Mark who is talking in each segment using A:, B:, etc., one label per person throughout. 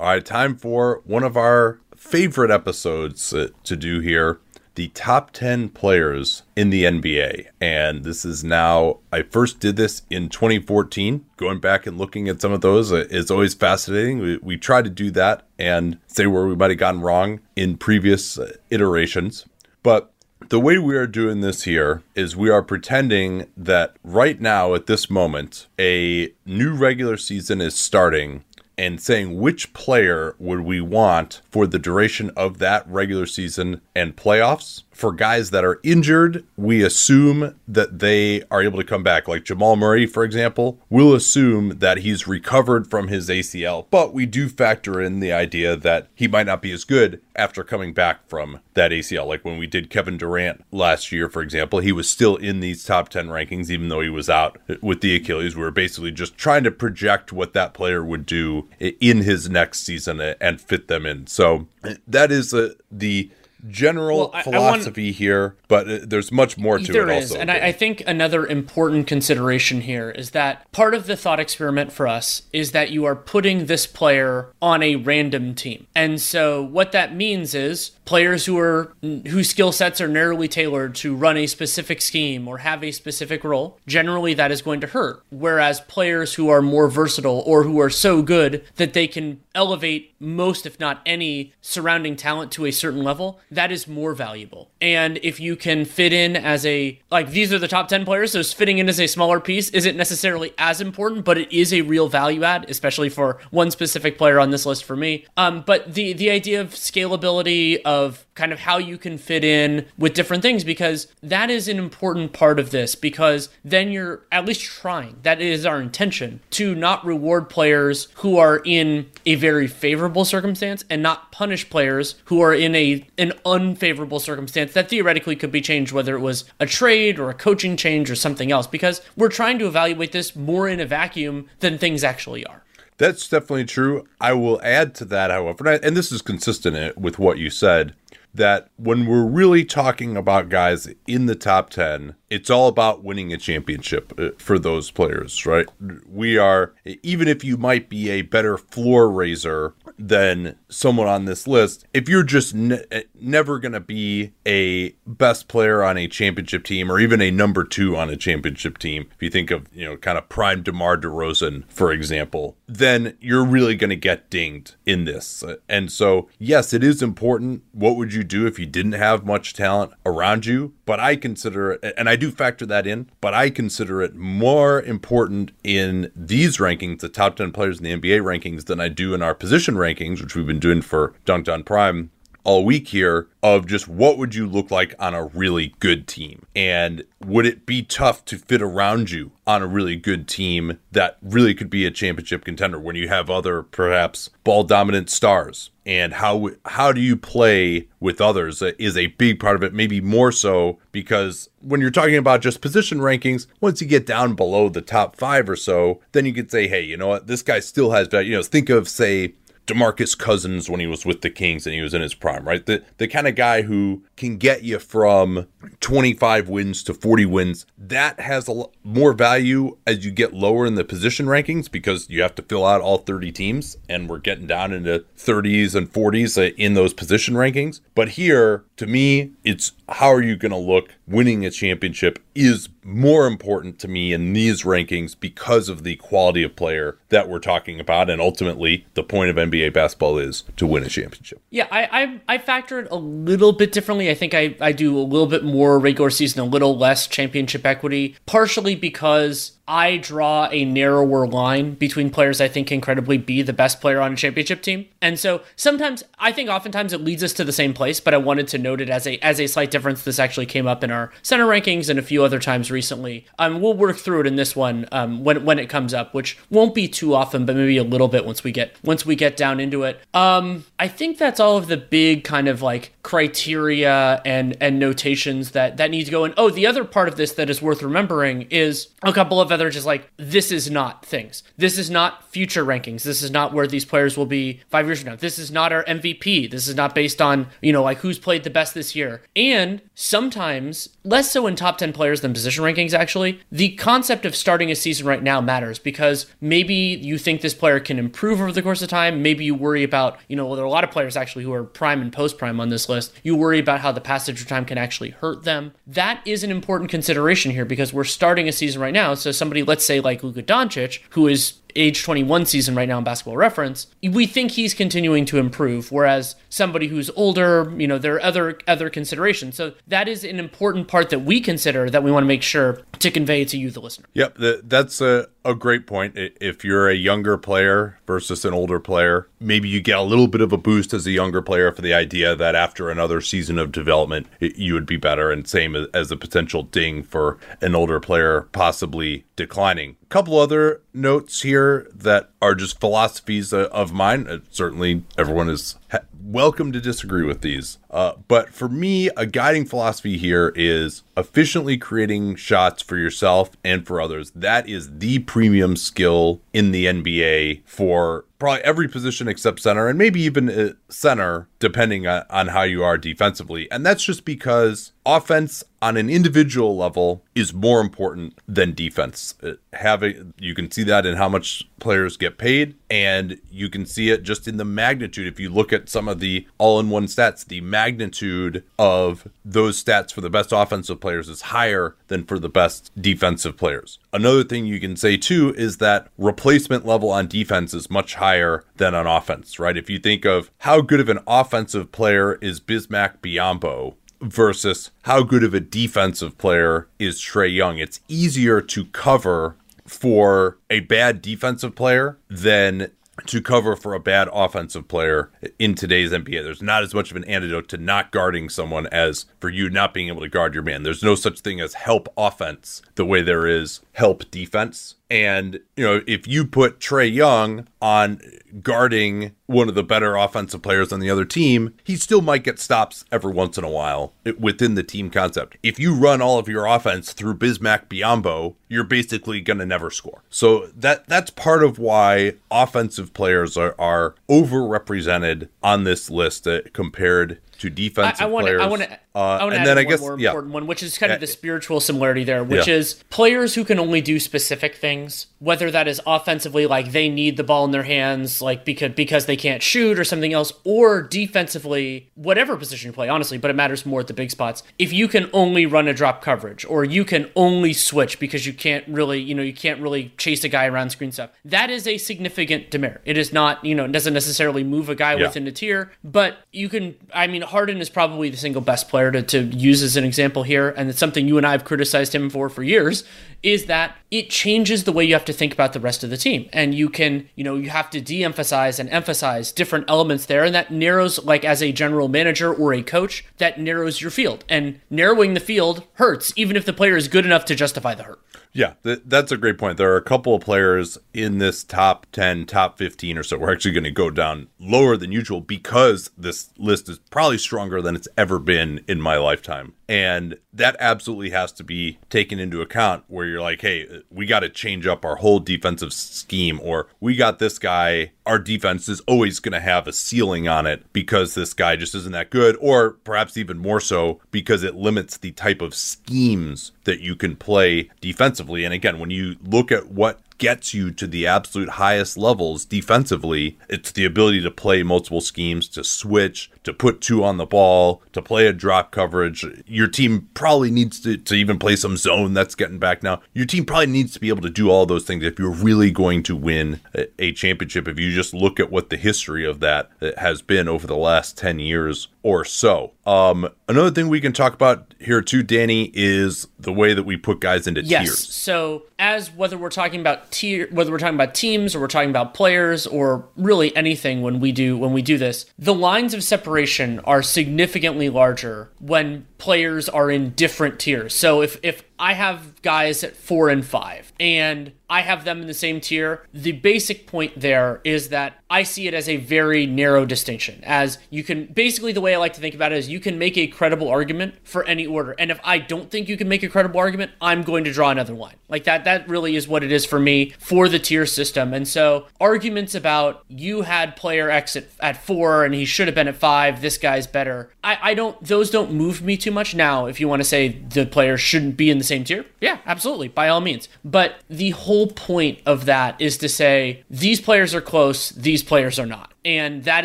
A: All right, time for one of our favorite episodes uh, to do here the top 10 players in the NBA. And this is now, I first did this in 2014. Going back and looking at some of those uh, is always fascinating. We, we try to do that and say where we might have gotten wrong in previous uh, iterations. But the way we are doing this here is we are pretending that right now, at this moment, a new regular season is starting and saying which player would we want for the duration of that regular season and playoffs. For guys that are injured, we assume that they are able to come back. Like Jamal Murray, for example, we'll assume that he's recovered from his ACL, but we do factor in the idea that he might not be as good after coming back from that ACL. Like when we did Kevin Durant last year, for example, he was still in these top 10 rankings, even though he was out with the Achilles. We were basically just trying to project what that player would do in his next season and fit them in. So that is uh, the general
B: Well, I- I
A: philosophy
B: want-
A: here, but there's much more to
B: There
A: it
B: is,
A: also.
B: and I, I think another important consideration here is that part of the thought experiment for us is that you are putting this player on a random team, and so what that means is players who are whose skill sets are narrowly tailored to run a specific scheme or have a specific role. Generally, that is going to hurt. Whereas players who are more versatile or who are so good that they can elevate most, if not any, surrounding talent to a certain level, that is more valuable. And if you can fit in as a, like, these are the top 10 players, so fitting in as a smaller piece isn't necessarily as important, but it is a real value add, especially for one specific player on this list for me. Um, but the, the idea of scalability, of kind of how you can fit in with different things, because that is an important part of this, because then you're at least trying. That is our intention to not reward players who are in a very favorable circumstance and not punish players who are in a an unfavorable circumstance that theoretically could be changed whether it was a trade or a coaching change or something else because we're trying to evaluate this more in a vacuum than things actually are.
A: That's definitely true. I will add to that, however, and this is consistent with what you said, that when we're really talking about guys in the top 10, it's all about winning a championship uh, for those players, right? We are, even if you might be a better floor raiser than someone on this list, if you're just ne- never going to be a best player on a championship team or even a number two on a championship team, if you think of, you know, kind of prime DeMar DeRozan, for example, then you're really going to get dinged in this. And so, yes, it is important. What would you do if you didn't have much talent around you? But I consider and I do factor that in, but I consider it more important in these rankings, the top 10 players in the NBA rankings, than I do in our position rankings, which we've been doing for Dunc'd On Prime all week here of just what would you look like on a really good team? And would it be tough to fit around you on a really good team that really could be a championship contender when you have other perhaps ball dominant stars? And how how do you play with others? Is a big part of it maybe more so because when you're talking about just position rankings once you get down below the top 5 or so then you could say hey you know what? This guy still has value. You know think of say DeMarcus Cousins when he was with the Kings and he was in his prime, right? The the kind of guy who can get you from 25 wins to 40 wins. That has a lot more value as you get lower in the position rankings because you have to fill out all 30 teams and we're getting down into 30s and 40s uh, in those position rankings. But here, to me, it's how are you going to look winning a championship is more important to me in these rankings because of the quality of player that we're talking about. And ultimately, the point of NBA basketball is to win a championship.
B: Yeah, I, I, I factor it a little bit differently. I think I, I do a little bit more regular season, a little less championship equity, partially because I draw a narrower line between players I think can credibly be the best player on a championship team. And so sometimes I think oftentimes it leads us to the same place, but I wanted to note it as a as a slight difference. This actually came up in our center rankings and a few other times recently. Um, we'll work through it in this one um, when when it comes up, which won't be too often, but maybe a little bit once we get once we get down into it. Um, I think that's all of the big kind of like criteria and and notations that that need to go in. Oh, the other part of this that is worth remembering is a couple of other just like this is not things. This is not future rankings. This is not where these players will be five years from now. This is not our MVP. This is not based on you know like who's played the best this year. And sometimes less so in top ten players than position rankings. Actually, the concept of starting a season right now matters because maybe you think this player can improve over the course of time. Maybe you worry about you know well, there are a lot of players actually who are prime and post prime on this list. You worry about how the passage of time can actually hurt them. That is an important consideration here because we're starting a season right now. So somebody, let's say like Luka Doncic, who is age 21 season right now in basketball reference we think he's continuing to improve whereas somebody who's older you know there are other other considerations. So that is an important part that we consider that we want to make sure to convey to you the listener.
A: Yep that's a, a great point. If you're a younger player versus an older player maybe you get a little bit of a boost as a younger player for the idea that after another season of development you would be better and same as a potential ding for an older player possibly declining couple other notes here that are just philosophies of mine. Uh, certainly, everyone is welcome to disagree with these. Uh, but for me, a guiding philosophy here is efficiently creating shots for yourself and for others. That is the premium skill in the NBA for probably every position except center and maybe even uh, center depending on, on how you are defensively and that's just because offense on an individual level is more important than defense. Uh, having you can see that in how much players get paid and you can see it just in the magnitude. If you look at some of the all-in-one stats the magnitude of those stats for the best offensive players is higher than for the best defensive players. Another thing you can say too is that replacement level on defense is much higher than on offense, right? If you think of how good of an offensive player is Bismack Biyombo versus how good of a defensive player is Trae Young, it's easier to cover for a bad defensive player than to cover for a bad offensive player in today's NBA. There's not as much of an antidote to not guarding someone as for you not being able to guard your man. There's no such thing as help offense the way there is help defense. And, you know, if you put Trae Young on guarding one of the better offensive players on the other team, he still might get stops every once in a while within the team concept. If you run all of your offense through Bismack Biyombo, you're basically going to never score. So that that's part of why offensive players are, are overrepresented on this list uh, compared to defensive
B: I, I wanna,
A: players.
B: I want to. Uh, I add then I guess, more yeah. important one, which is kind of the spiritual similarity there, which yeah. is players who can only do specific things, whether that is offensively, like they need the ball in their hands, like because because they can't shoot or something else, or defensively, whatever position you play, honestly, but it matters more at the big spots. If you can only run a drop coverage, or you can only switch because you can't really, you know, you can't really chase a guy around screen stuff, that is a significant demerit. It is not, you know, it doesn't necessarily move a guy yeah. within a tier, but you can. I mean, Harden is probably the single best player to, to use as an example here, and it's something you and I have criticized him for for years, is that it changes the way you have to think about the rest of the team. And you can, you know, you have to de emphasize and emphasize different elements there. And that narrows, like as a general manager or a coach, that narrows your field. And narrowing the field hurts, even if the player is good enough to justify the hurt.
A: Yeah, th- that's a great point. There are a couple of players in this top 10, top 15 or so. We're actually going to go down lower than usual because this list is probably stronger than it's ever been in my lifetime. And that absolutely has to be taken into account where you're like, hey, we got to change up our whole defensive scheme, or we got this guy, our defense is always going to have a ceiling on it because this guy just isn't that good, or perhaps even more so because it limits the type of schemes that you can play defensively. And again, when you look at what gets you to the absolute highest levels defensively. It's the ability to play multiple schemes, to switch, to put two on the ball, to play a drop coverage. Your team probably needs to, to even play some zone that's getting back now. Your team probably needs to be able to do all those things if you're really going to win a, a championship. If you just look at what the history of that uh, has been over the last 10 years or so. Um, another thing we can talk about here too, Danny, is the way that we put guys into
B: yes.
A: tiers.
B: So as whether we're talking about tier, whether we're talking about teams or we're talking about players or really anything when we do when we do this, the lines of separation are significantly larger when players are in different tiers. So if if I have guys at four and five, and I have them in the same tier. The basic point there is that I see it as a very narrow distinction. As you can basically, the way I like to think about it is you can make a credible argument for any order. And if I don't think you can make a credible argument, I'm going to draw another line. Like that, that really is what it is for me for the tier system. And so arguments about you had player X at, at four and he should have been at five, this guy's better. I, I don't, those don't move me too much. Now, if you want to say the player shouldn't be in the same tier, yeah, absolutely, by all means. But the whole point of that is to say these players are close, these players are not. And that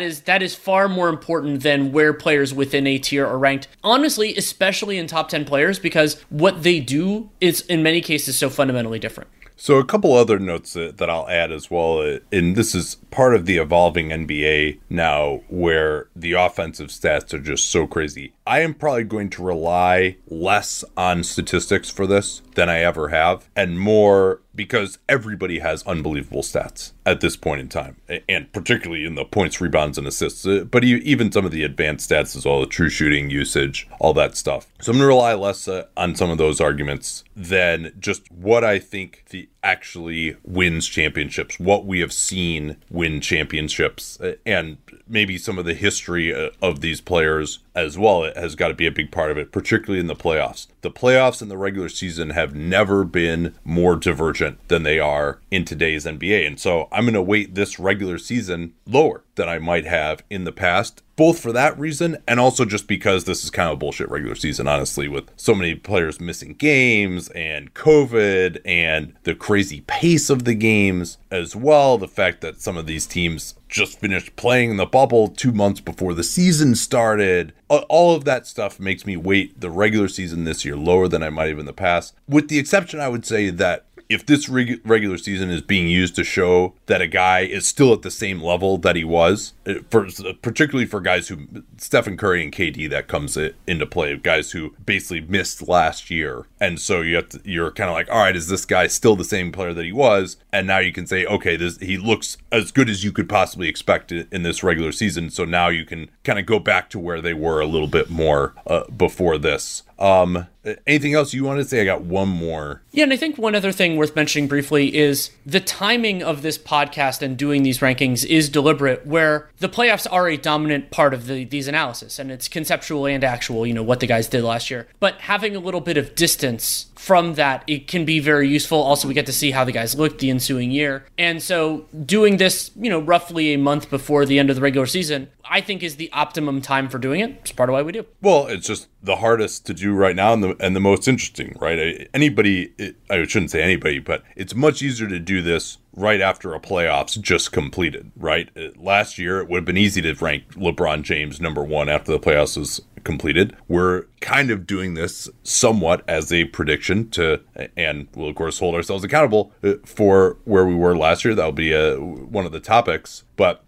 B: is that is far more important than where players within a tier are ranked. Honestly, especially in top 10 players because what they do is in many cases so fundamentally different.
A: So, a couple other notes that, that, I'll add as well, uh, and this is part of the evolving NBA now where the offensive stats are just so crazy. I am probably going to rely less on statistics for this than I ever have, and more because everybody has unbelievable stats at this point in time, and particularly in the points, rebounds, and assists. Uh, but even some of the advanced stats as well, the true shooting usage, all that stuff. So I'm going to rely less uh, on some of those arguments than just what I think the actually wins championships, what we have seen win championships, uh, and maybe some of the history of these players as well it has got to be a big part of it particularly in the playoffs the playoffs and the regular season have never been more divergent than they are in today's nba and so i'm going to weight this regular season lower than i might have in the past both for that reason and also just because this is kind of a bullshit regular season, honestly, with so many players missing games and COVID and the crazy pace of the games as well. The fact that some of these teams just finished playing in the bubble two months before the season started. All of that stuff makes me weight the regular season this year lower than I might have in the past, with the exception, I would say, that if this reg- regular season is being used to show that a guy is still at the same level that he was, uh, for particularly for guys who Stephen Curry and KD that comes into play, guys who basically missed last year, and so you have to, you're kind of like, all right, is this guy still the same player that he was? And now you can say, okay, this he looks as good as you could possibly expect in this regular season. So now you can kind of go back to where they were a little bit more uh, before this. Um, anything else you want to say? I got one more.
B: Yeah, and I think one other thing worth mentioning briefly is the timing of this podcast and doing these rankings is deliberate, where the playoffs are a dominant part of the, these analysis, and it's conceptual and actual, you know, what the guys did last year. But having a little bit of distance from that, it can be very useful. Also, we get to see how the guys looked the ensuing year. And so doing this, you know, roughly a month before the end of the regular season, I think is the optimum time for doing it. It's part of why we do.
A: Well, it's just the hardest to do right now and the, and the most interesting, right? Anybody, I shouldn't say anybody, but it's much easier to do this right after a playoffs just completed, right? Last year, it would have been easy to rank LeBron James number one after the playoffs was completed. We're kind of doing this somewhat as a prediction to, and we'll of course hold ourselves accountable uh, for where we were last year. That'll be a, uh, one of the topics, but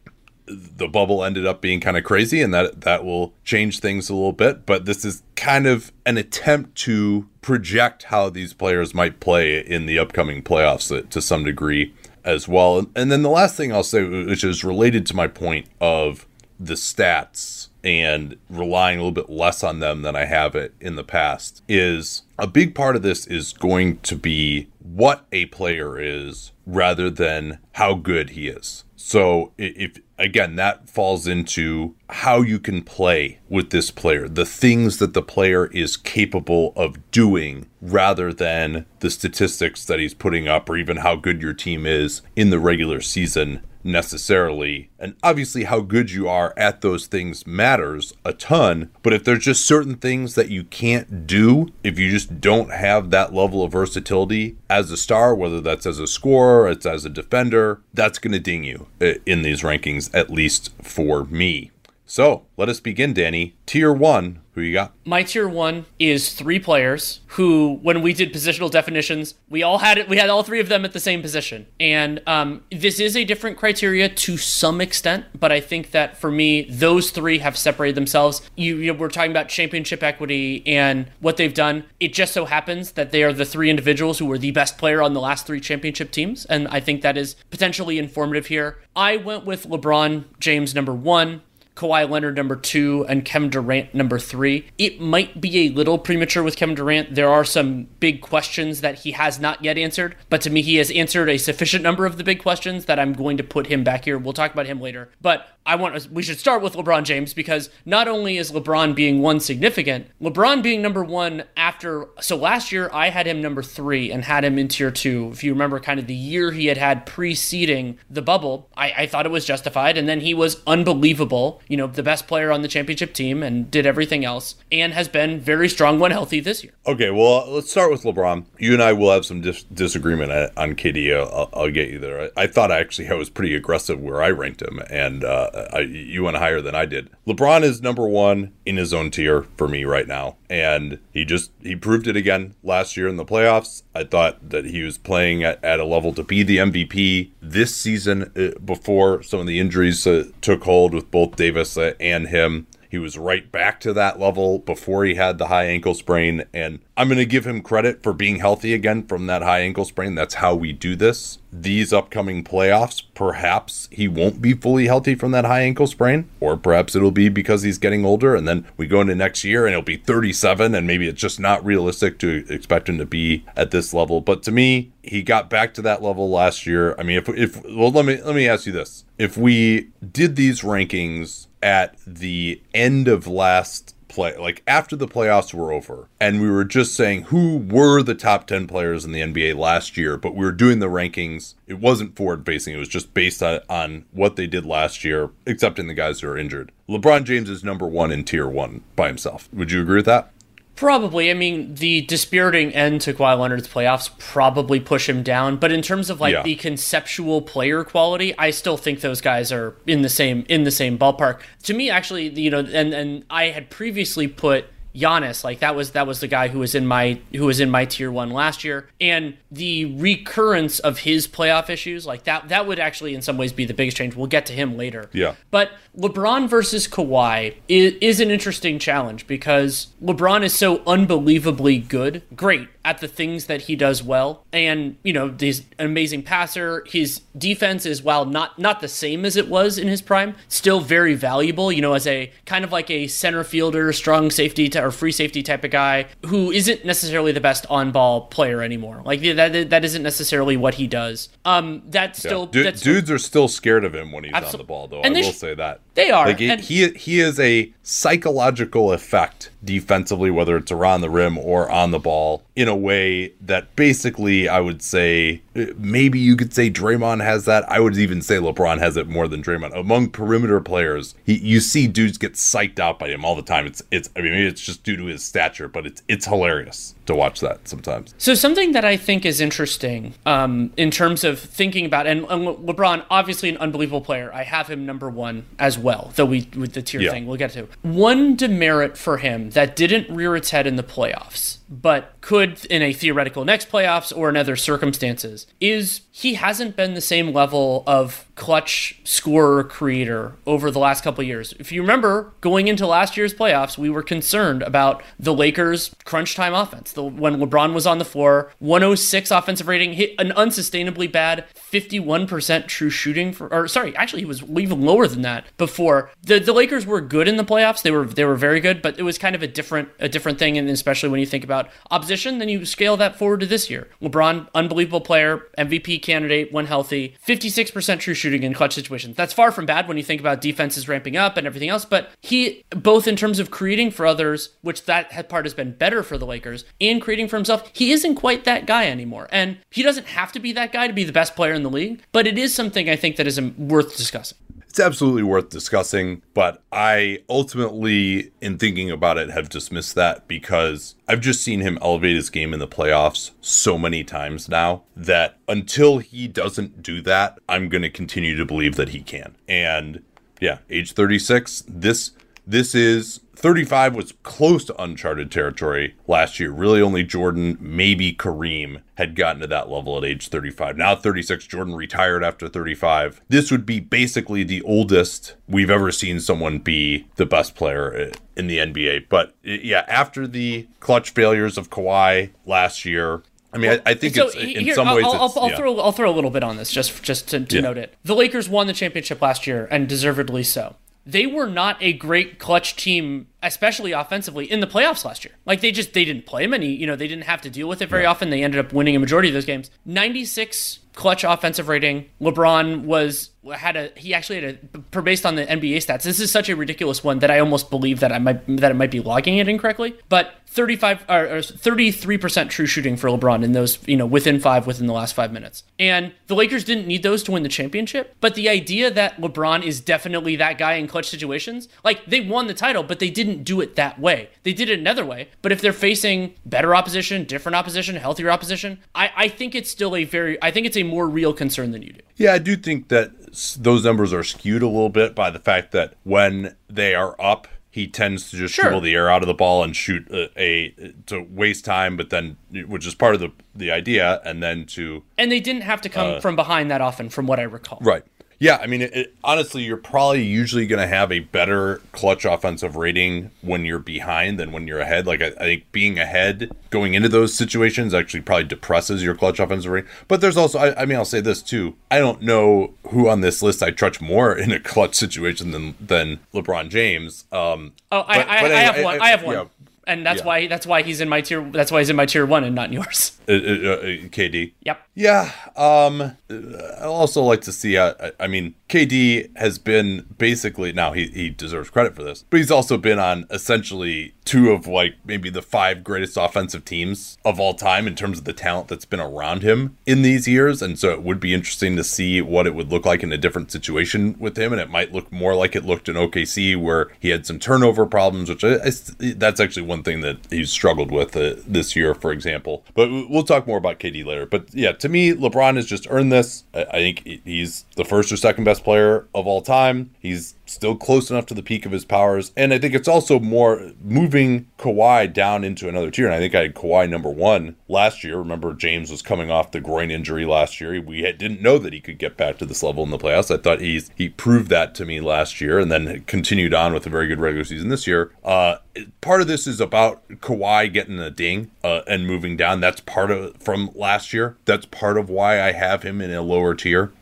A: the bubble ended up being kind of crazy and that that will change things a little bit but this is kind of an attempt to project how these players might play in the upcoming playoffs to some degree as well and then the last thing I'll say which is related to my point of the stats and relying a little bit less on them than I have it in the past is a big part of this is going to be what a player is rather than how good he is. So if again that falls into how you can play with this player, the things that the player is capable of doing rather than the statistics that he's putting up or even how good your team is in the regular season necessarily. And obviously, how good you are at those things matters a ton. But if there's just certain things that you can't do, if you just don't have that level of versatility as a star, whether that's as a scorer, it's as a defender, that's going to ding you in these rankings, at least for me. So let us begin, Danny. Tier one, who you got?
B: My tier one is three players who, when we did positional definitions, we all had it. We had all three of them at the same position, and um, this is a different criteria to some extent. But I think that for me, those three have separated themselves. You, you know, we're talking about championship equity and what they've done. It just so happens that they are the three individuals who were the best player on the last three championship teams, and I think that is potentially informative here. I went with LeBron James number one. Kawhi Leonard number two, and Kevin Durant number three. It might be a little premature with Kevin Durant. There are some big questions that he has not yet answered, but to me, he has answered a sufficient number of the big questions that I'm going to put him back here. We'll talk about him later. But I want we should start with LeBron James because not only is LeBron being one significant, LeBron being number one after so last year I had him number three and had him in tier two. If you remember, kind of the year he had had preceding the bubble, I, I thought it was justified, and then he was unbelievable. You know, the best player on the championship team and did everything else, and has been very strong when healthy this year.
A: Okay, well let's start with LeBron. You and I will have some dis- disagreement on KD. I'll, I'll, get you there. I, I, thought actually I was pretty aggressive where I ranked him, and. Uh, I, you went higher than I did. LeBron is number one in his own tier for me right now, and he just he proved it again last year in the playoffs. I thought that he was playing at, at a level to be the MVP this season uh, before some of the injuries uh, took hold with both Davis and him. He was right back to that level before he had the high ankle sprain. And I'm going to give him credit for being healthy again from that high ankle sprain. That's how we do this. These upcoming playoffs, perhaps he won't be fully healthy from that high ankle sprain, or perhaps it'll be because he's getting older. And then we go into next year and he'll be 37, and maybe it's just not realistic to expect him to be at this level. But to me, he got back to that level last year. I mean, if, if well, let me let me ask you this: If we did these rankings at the end of last play like after the playoffs were over and we were just saying who were the top 10 players in the NBA last year but we were doing the rankings. It wasn't forward facing it was just based on, on what they did last year excepting the guys who are injured. LeBron James is number 1 in tier 1 by himself. Would you agree with that
B: Probably. I mean, the dispiriting end to Kawhi Leonard's playoffs probably push him down. But in terms of like yeah. the conceptual player quality, I still think those guys are in the same in the same ballpark. To me, actually, you know, and and I had previously put Giannis, like that was that was the guy who was in my who was in my tier one last year, and the recurrence of his playoff issues, like that that would actually in some ways be the biggest change. We'll get to him later.
A: Yeah.
B: But LeBron versus Kawhi is, is an interesting challenge because LeBron is so unbelievably good, great at the things that he does well. And, you know, he's an amazing passer. His defense is, while not not the same as it was in his prime, still very valuable, you know, as a kind of like a center fielder, strong safety or free safety type of guy who isn't necessarily the best on ball player anymore. Like that that isn't necessarily what he does. Um that's still
A: yeah. Du-
B: that's
A: dudes still, are still scared of him when he's absolutely. on the ball though. And I will sh- say that.
B: They are.
A: Like he he is a psychological effect defensively, whether it's around the rim or on the ball, in a way that basically I would say uh, maybe you could say Draymond has that. I would even say LeBron has it more than Draymond. Among perimeter players, he, you see dudes get psyched out by him all the time. It's it's I mean it's just due to his stature, but it's it's hilarious to watch that sometimes.
B: So something that I think is interesting um, in terms of thinking about and, and, LeBron, obviously an unbelievable player. I have him number one as well, though we with the tier yeah. thing we'll get to. One demerit for him that didn't rear its head in the playoffs but could in a theoretical next playoffs or in other circumstances is he hasn't been the same level of clutch scorer creator over the last couple years. If you remember going into last year's playoffs, we were concerned about the Lakers crunch time offense. The, when LeBron was on the floor, 106 offensive rating, hit an unsustainably bad 51% true shooting for or sorry, actually he was even lower than that before. The the Lakers were good in the playoffs. They were they were very good, but it was kind of a different a different thing and especially when you think about about opposition, then you scale that forward to this year. LeBron, unbelievable player, MVP candidate when healthy, 56% true shooting in clutch situations. That's far from bad when you think about defenses ramping up and everything else, but he, both in terms of creating for others, which that part has been better for the Lakers, and creating for himself, he isn't quite that guy anymore. And he doesn't have to be that guy to be the best player in the league, but it is something I think that is um, worth discussing
A: it's absolutely worth discussing, but I ultimately, in thinking about it, have dismissed that because I've just seen him elevate his game in the playoffs so many times now that until he doesn't do that, I'm going to continue to believe that he can. And yeah, age 36, this this is 35 was close to uncharted territory last year. Really, only Jordan, maybe Kareem, had gotten to that level at age 35. Now, 36, Jordan retired after 35. This would be basically the oldest we've ever seen someone be the best player in the NBA. But yeah, after the clutch failures of Kawhi last year, I mean, I, I, think so it's in here, some ways.
B: I'll,
A: I'll,
B: I'll
A: yeah.
B: throw I'll throw a little bit on this just just to, to yeah. note it. The Lakers won the championship last year and deservedly so they were not a great clutch team, especially offensively, in the playoffs last year. Like they just they didn't play many, you know, they didn't have to deal with it very yeah. often. They ended up winning a majority of those games. 96 clutch offensive rating. LeBron was had a he actually had a based on the NBA stats. This is such a ridiculous one that I almost believe that I might that it might be logging it incorrectly. But 35 or 33% true shooting for LeBron in those, you know, within 5 within the last 5 minutes. And the Lakers didn't need those to win the championship, but the idea that LeBron is definitely that guy in clutch situations, like they won the title, but they didn't do it that way. They did it another way. But if they're facing better opposition, different opposition, healthier opposition, I, I think it's still a very I think it's a more real concern than you do.
A: Yeah, I do think that those numbers are skewed a little bit by the fact that when they are up he tends to just sure. dribble the air out of the ball and shoot a, a, to waste time, but then which is part of the the idea, and then to
B: and they didn't have to come uh, from behind that often, from what I recall.
A: Right. Yeah, I mean, it, it, honestly, you're probably usually going to have a better clutch offensive rating when you're behind than when you're ahead. Like, I, I, think being ahead going into those situations actually probably depresses your clutch offensive rating. But there's also, I, I mean, I'll say this too. I don't know who on this list I trust more in a clutch situation than than LeBron James. Um,
B: oh, I, but, I, but I, have one. I, have one. Yeah, and that's yeah. why that's why he's in my tier. That's why he's in my tier one and not in yours.
A: Uh, uh, uh, KD.
B: Yep.
A: Yeah. Um. I also like to see. Uh, I mean, KD has been basically now he he deserves credit for this, but he's also been on essentially two of like maybe the five greatest offensive teams of all time in terms of the talent that's been around him in these years, and so it would be interesting to see what it would look like in a different situation with him, and it might look more like it looked in OKC where he had some turnover problems, which I, I, that's actually one thing that he's struggled with uh, this year, for example. But we'll talk more about KD later. But yeah, to me, LeBron has just earned this. I, I think he's the first or second best player of all time. He's still close enough to the peak of his powers. And I think it's also more moving Kawhi down into another tier. And I think I had Kawhi number one last year. Remember, James was coming off the groin injury last year. We had, didn't know that he could get back to this level in the playoffs. I thought he's he proved that to me last year, and then continued on with a very good regular season this year. Uh, part of this is about Kawhi getting a ding uh, and moving down. That's part of from last year. That's part of why I have him in a lower tier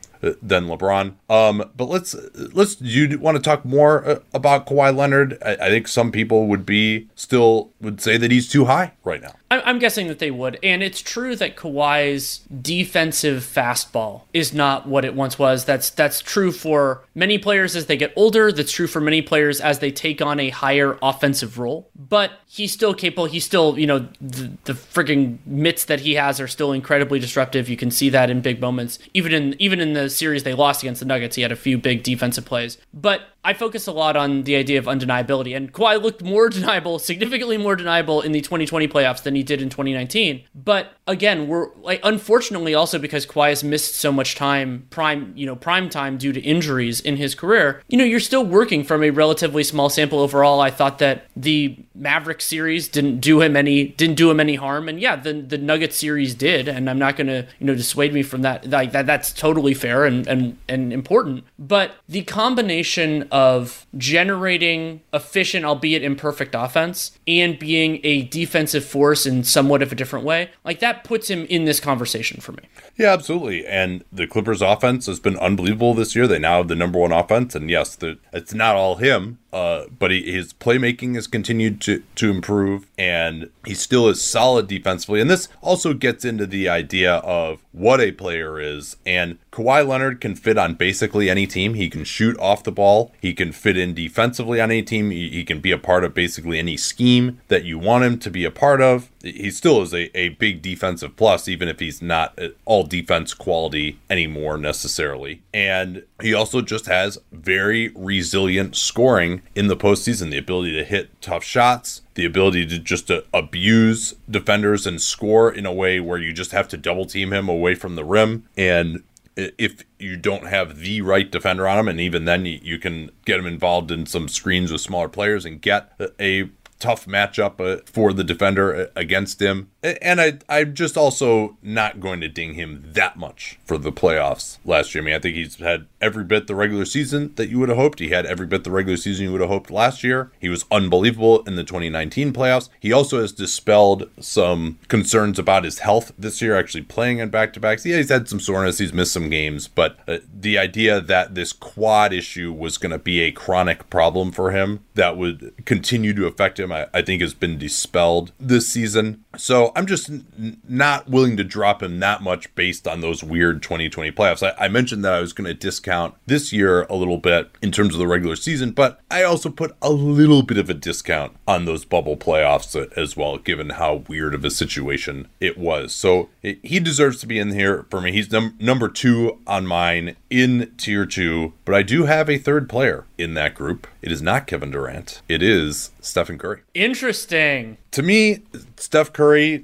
A: than LeBron. Um, but let's let's. You want to talk more uh, about Kawhi Leonard? I, I, think some people would be still would say that he's too high right now.
B: I'm guessing that they would, and it's true that Kawhi's defensive fastball is not what it once was. That's that's true for many players as they get older. That's true for many players as they take on a higher offensive role. But he's still capable. He's still, you know, the, the freaking mitts that he has are still incredibly disruptive. You can see that in big moments. Even in even in the series they lost against the Nuggets, he had a few big defensive plays. But I focus a lot on the idea of undeniability, and Kawhi looked more deniable, significantly more deniable in the 2020 playoffs than he did in 2019. But again, we're like unfortunately also because Kawhi has missed so much time, prime you know prime time due to injuries in his career. You know, you're still working from a relatively small sample overall. I thought that the Mavericks series didn't do him any didn't do him any harm, and yeah, the the Nuggets series did, and I'm not going to you know dissuade me from that. Like that that's totally fair and and and important. But the combination of generating efficient, albeit imperfect offense and being a defensive force in somewhat of a different way, like that puts him in this conversation for me.
A: Yeah, absolutely. And the Clippers offense has been unbelievable this year. They now have the number one offense. And yes, it's not all him. Uh, but he, his playmaking has continued to, to improve, and he still is solid defensively. And this also gets into the idea of what a player is. And Kawhi Leonard can fit on basically any team. He can shoot off the ball. He can fit in defensively on any team. He, he can be a part of basically any scheme that you want him to be a part of. He still is a, a big defensive plus, even if he's not all defense quality anymore necessarily. And he also just has very resilient scoring in the postseason, the ability to hit tough shots, the ability to just to abuse defenders and score in a way where you just have to double team him away from the rim. And if you don't have the right defender on him, and even then you, you can get him involved in some screens with smaller players and get a tough matchup uh, for the defender uh, against him. And I, I'm just also not going to ding him that much for the playoffs last year. I mean, I think he's had every bit the regular season that you would have hoped. He had every bit the regular season you would have hoped last year. He was unbelievable in the 2019 playoffs. He also has dispelled some concerns about his health this year, actually playing on back to backs. Yeah, he's had some soreness, he's missed some games, but uh, the idea that this quad issue was going to be a chronic problem for him that would continue to affect him I, I think has been dispelled this season. So I'm just n- not willing to drop him that much based on those weird 2020 playoffs. I, I mentioned that I was going to discount this year a little bit in terms of the regular season, but I also put a little bit of a discount on those bubble playoffs as well, given how weird of a situation it was. So it, he deserves to be in here for me. He's num- number two on mine in tier two, but I do have a third player in that group. It is not Kevin Durant. It is Stephen Curry.
B: Interesting.
A: To me, Steph Curry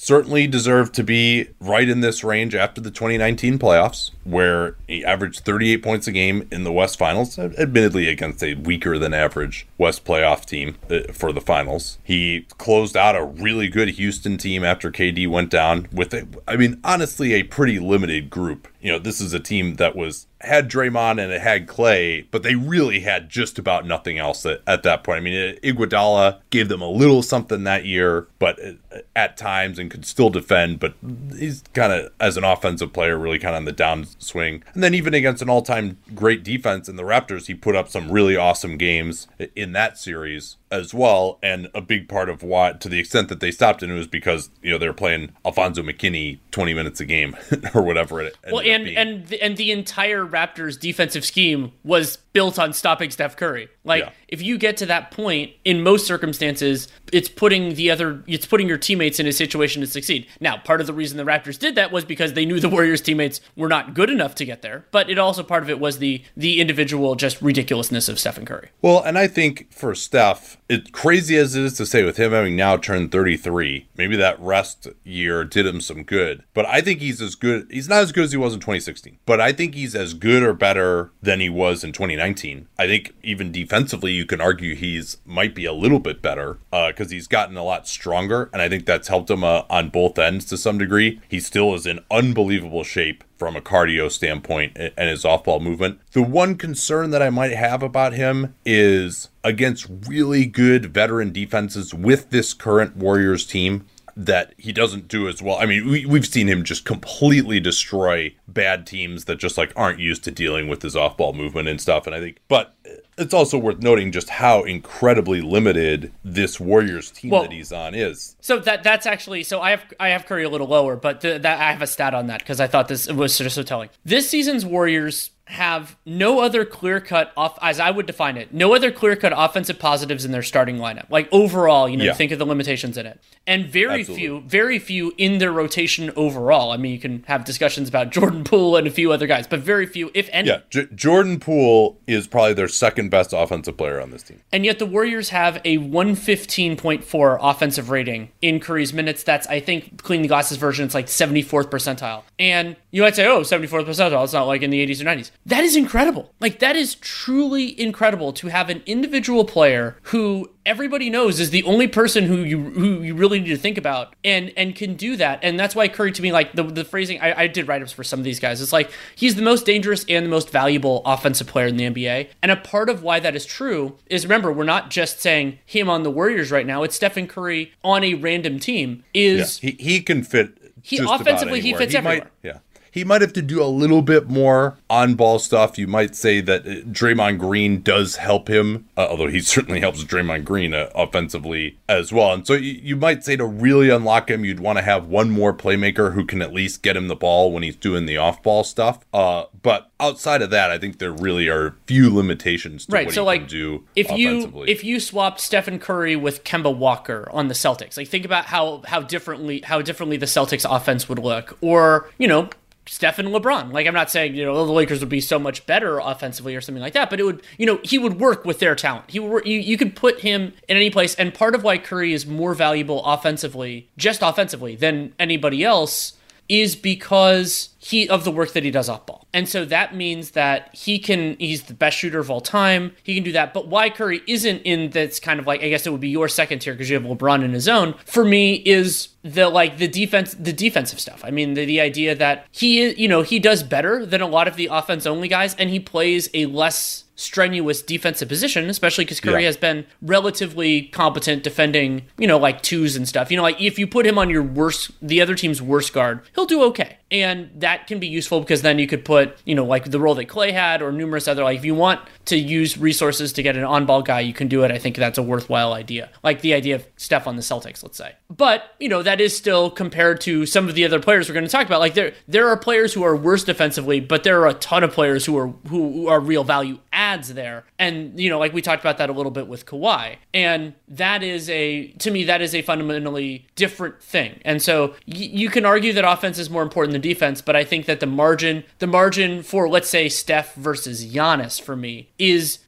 A: certainly deserved to be right in this range after the 2019 playoffs, where he averaged 38 points a game in the West Finals, admittedly against a weaker than average West playoff team uh, for the finals. He closed out a really good Houston team after KD went down with, a, I mean, honestly, a pretty limited group. You know, this is a team that was had Draymond and it had Clay, but they really had just about nothing else at, at that point. I mean, Iguodala gave them a little something that year, but at times and could still defend, but he's kind of as an offensive player really kind of on the downswing. And then even against an all-time great defense in the Raptors, he put up some really awesome games in that series as well. And a big part of why, to the extent that they stopped and it, was because you know they were playing Alfonzo McKinnie twenty minutes a game or whatever it.
B: Well, and and the, and the entire Raptors defensive scheme was built on stopping Steph Curry. Like yeah. if you get to that point, in most circumstances, it's putting the other, it's putting your teammates in a situation to succeed. Now, part of the reason the Raptors did that was because they knew the Warriors teammates were not good enough to get there. But it also part of it was the the individual just ridiculousness of Stephen Curry.
A: Well, and I think for Steph, it crazy as it is to say with him having now turned 33, maybe that rest year did him some good. But I think he's as good. He's not as good as he was in 2016, but I think he's as good or better than he was in 2019. I think even defensively, you can argue he's might be a little bit better because uh, he's gotten a lot stronger, and I think that's helped him uh, on both ends to some degree. He still is in unbelievable shape from a cardio standpoint and his off ball movement. The one concern that I might have about him is against really good veteran defenses with this current Warriors team that he doesn't do as well. I mean, we, we've seen him just completely destroy bad teams that just like aren't used to dealing with his off ball movement and stuff. And I think, but it's also worth noting just how incredibly limited this Warriors team well, that he's on is.
B: So that that's actually so I have I have Curry a little lower, but the, that I have a stat on that because I thought this was just so telling. This season's Warriors have no other clear cut off as I would define it, no other clear cut offensive positives in their starting lineup. Like overall, you know, yeah. think of the limitations in it. And very Absolutely. few, very few in their rotation overall. I mean, you can have discussions about Jordan Poole and a few other guys, but very few, if any.
A: Yeah, J- Jordan Poole is probably their second best offensive player on this team.
B: And yet the Warriors have a 115.4 offensive rating in Curry's minutes. That's I think Cleaning the Glass version, it's like 74th percentile. And you might say, oh, 74th percentile, it's not like in the 80s or 90s. That is incredible. Like, that is truly incredible to have an individual player who everybody knows is the only person who you who you really need to think about and and can do that. And that's why curry to me like the, the phrasing I, I did write-ups for some of these guys. It's like he's the most dangerous and the most valuable offensive player in the nba and a part of why that is true is remember we're not just saying him on the warriors right now. It's stephen curry on a random team is
A: yeah, he, he can fit he offensively he
B: fits
A: he
B: everywhere.
A: might, yeah he might have to do a little bit more on ball stuff. You might say that uh, Draymond Green does help him, uh, although he certainly helps Draymond Green uh, offensively as well. And so you, you might say to really unlock him, you'd want to have one more playmaker who can at least get him the ball when he's doing the off ball stuff. Uh, but outside of that, I think there really are few limitations to
B: right,
A: what
B: so
A: he
B: like
A: can do
B: if you if you swapped Stephen Curry with Kemba Walker on the Celtics, like think about how how differently how differently the Celtics offense would look, or you know. Stephen LeBron. Like I'm not saying, you know, the Lakers would be so much better offensively or something like that, but it would, you know, he would work with their talent. He would you, you could put him in any place and part of why Curry is more valuable offensively, just offensively than anybody else is because he of the work that he does off ball. And so that means that he can he's the best shooter of all time. He can do that. But why Curry isn't in that's kind of like I guess it would be your second tier because you have LeBron in his own. For me is the like the defense the defensive stuff. I mean the, the idea that he is you know he does better than a lot of the offense only guys and he plays a less strenuous defensive position, especially because Curry
A: Yeah.
B: has been relatively competent defending, you know, like twos and stuff. You know, like if you put him on your worst, the other team's worst guard, he'll do okay. And that can be useful because then you could put, you know, like the role that Clay had or numerous other, like if you want to use resources to get an on ball guy, you can do it. I think that's a worthwhile idea. Like the idea of Steph on the Celtics, let's say. But, you know, that is still compared to some of the other players we're going to talk about. Like there there are players who are worse defensively, but there are a ton of players who are who, who are real value adds there. And, you know, like we talked about that a little bit with Kawhi. And that is a to me, that is a fundamentally different thing. And so y- you can argue that offense is more important than defense, but I think that the margin the margin for let's say Steph versus Giannis for me is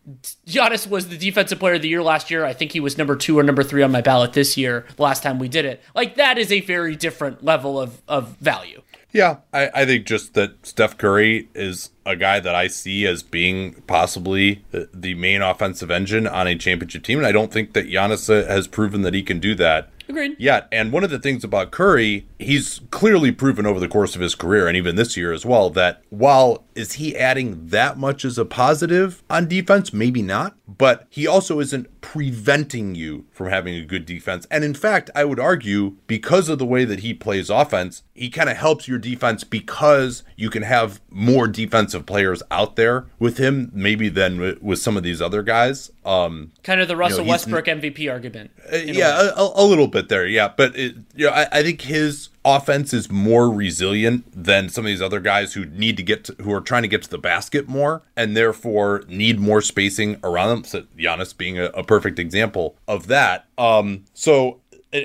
B: Giannis was the defensive player of the year last year. I think he was number two or number three on my ballot this year, last time we did it. Like that is a very different level of, of value.
A: Yeah, I, I think just that Steph Curry is a guy that I see as being possibly the, main offensive engine on a championship team. And I don't think that Giannis uh, has proven that he can do that
B: Agreed.
A: yet. And one of the things about Curry, he's clearly proven over the course of his career and even this year as well that while is he adding that much as a positive on defense? Maybe not, but he also isn't preventing you from having a good defense. And in fact, I would argue because of the way that he plays offense, he kind of helps your defense because you can have more defensive players out there with him maybe than with, with some of these other guys. Um,
B: Kind of the Russell
A: he's-
B: Westbrook MVP argument.
A: yeah, a, a, a little bit there. Yeah, but it, you know, I, I think his offense is more resilient than some of these other guys who need to get to, who are trying to get to the basket more and therefore need more spacing around them. So Giannis being a, a perfect example of that. Um, so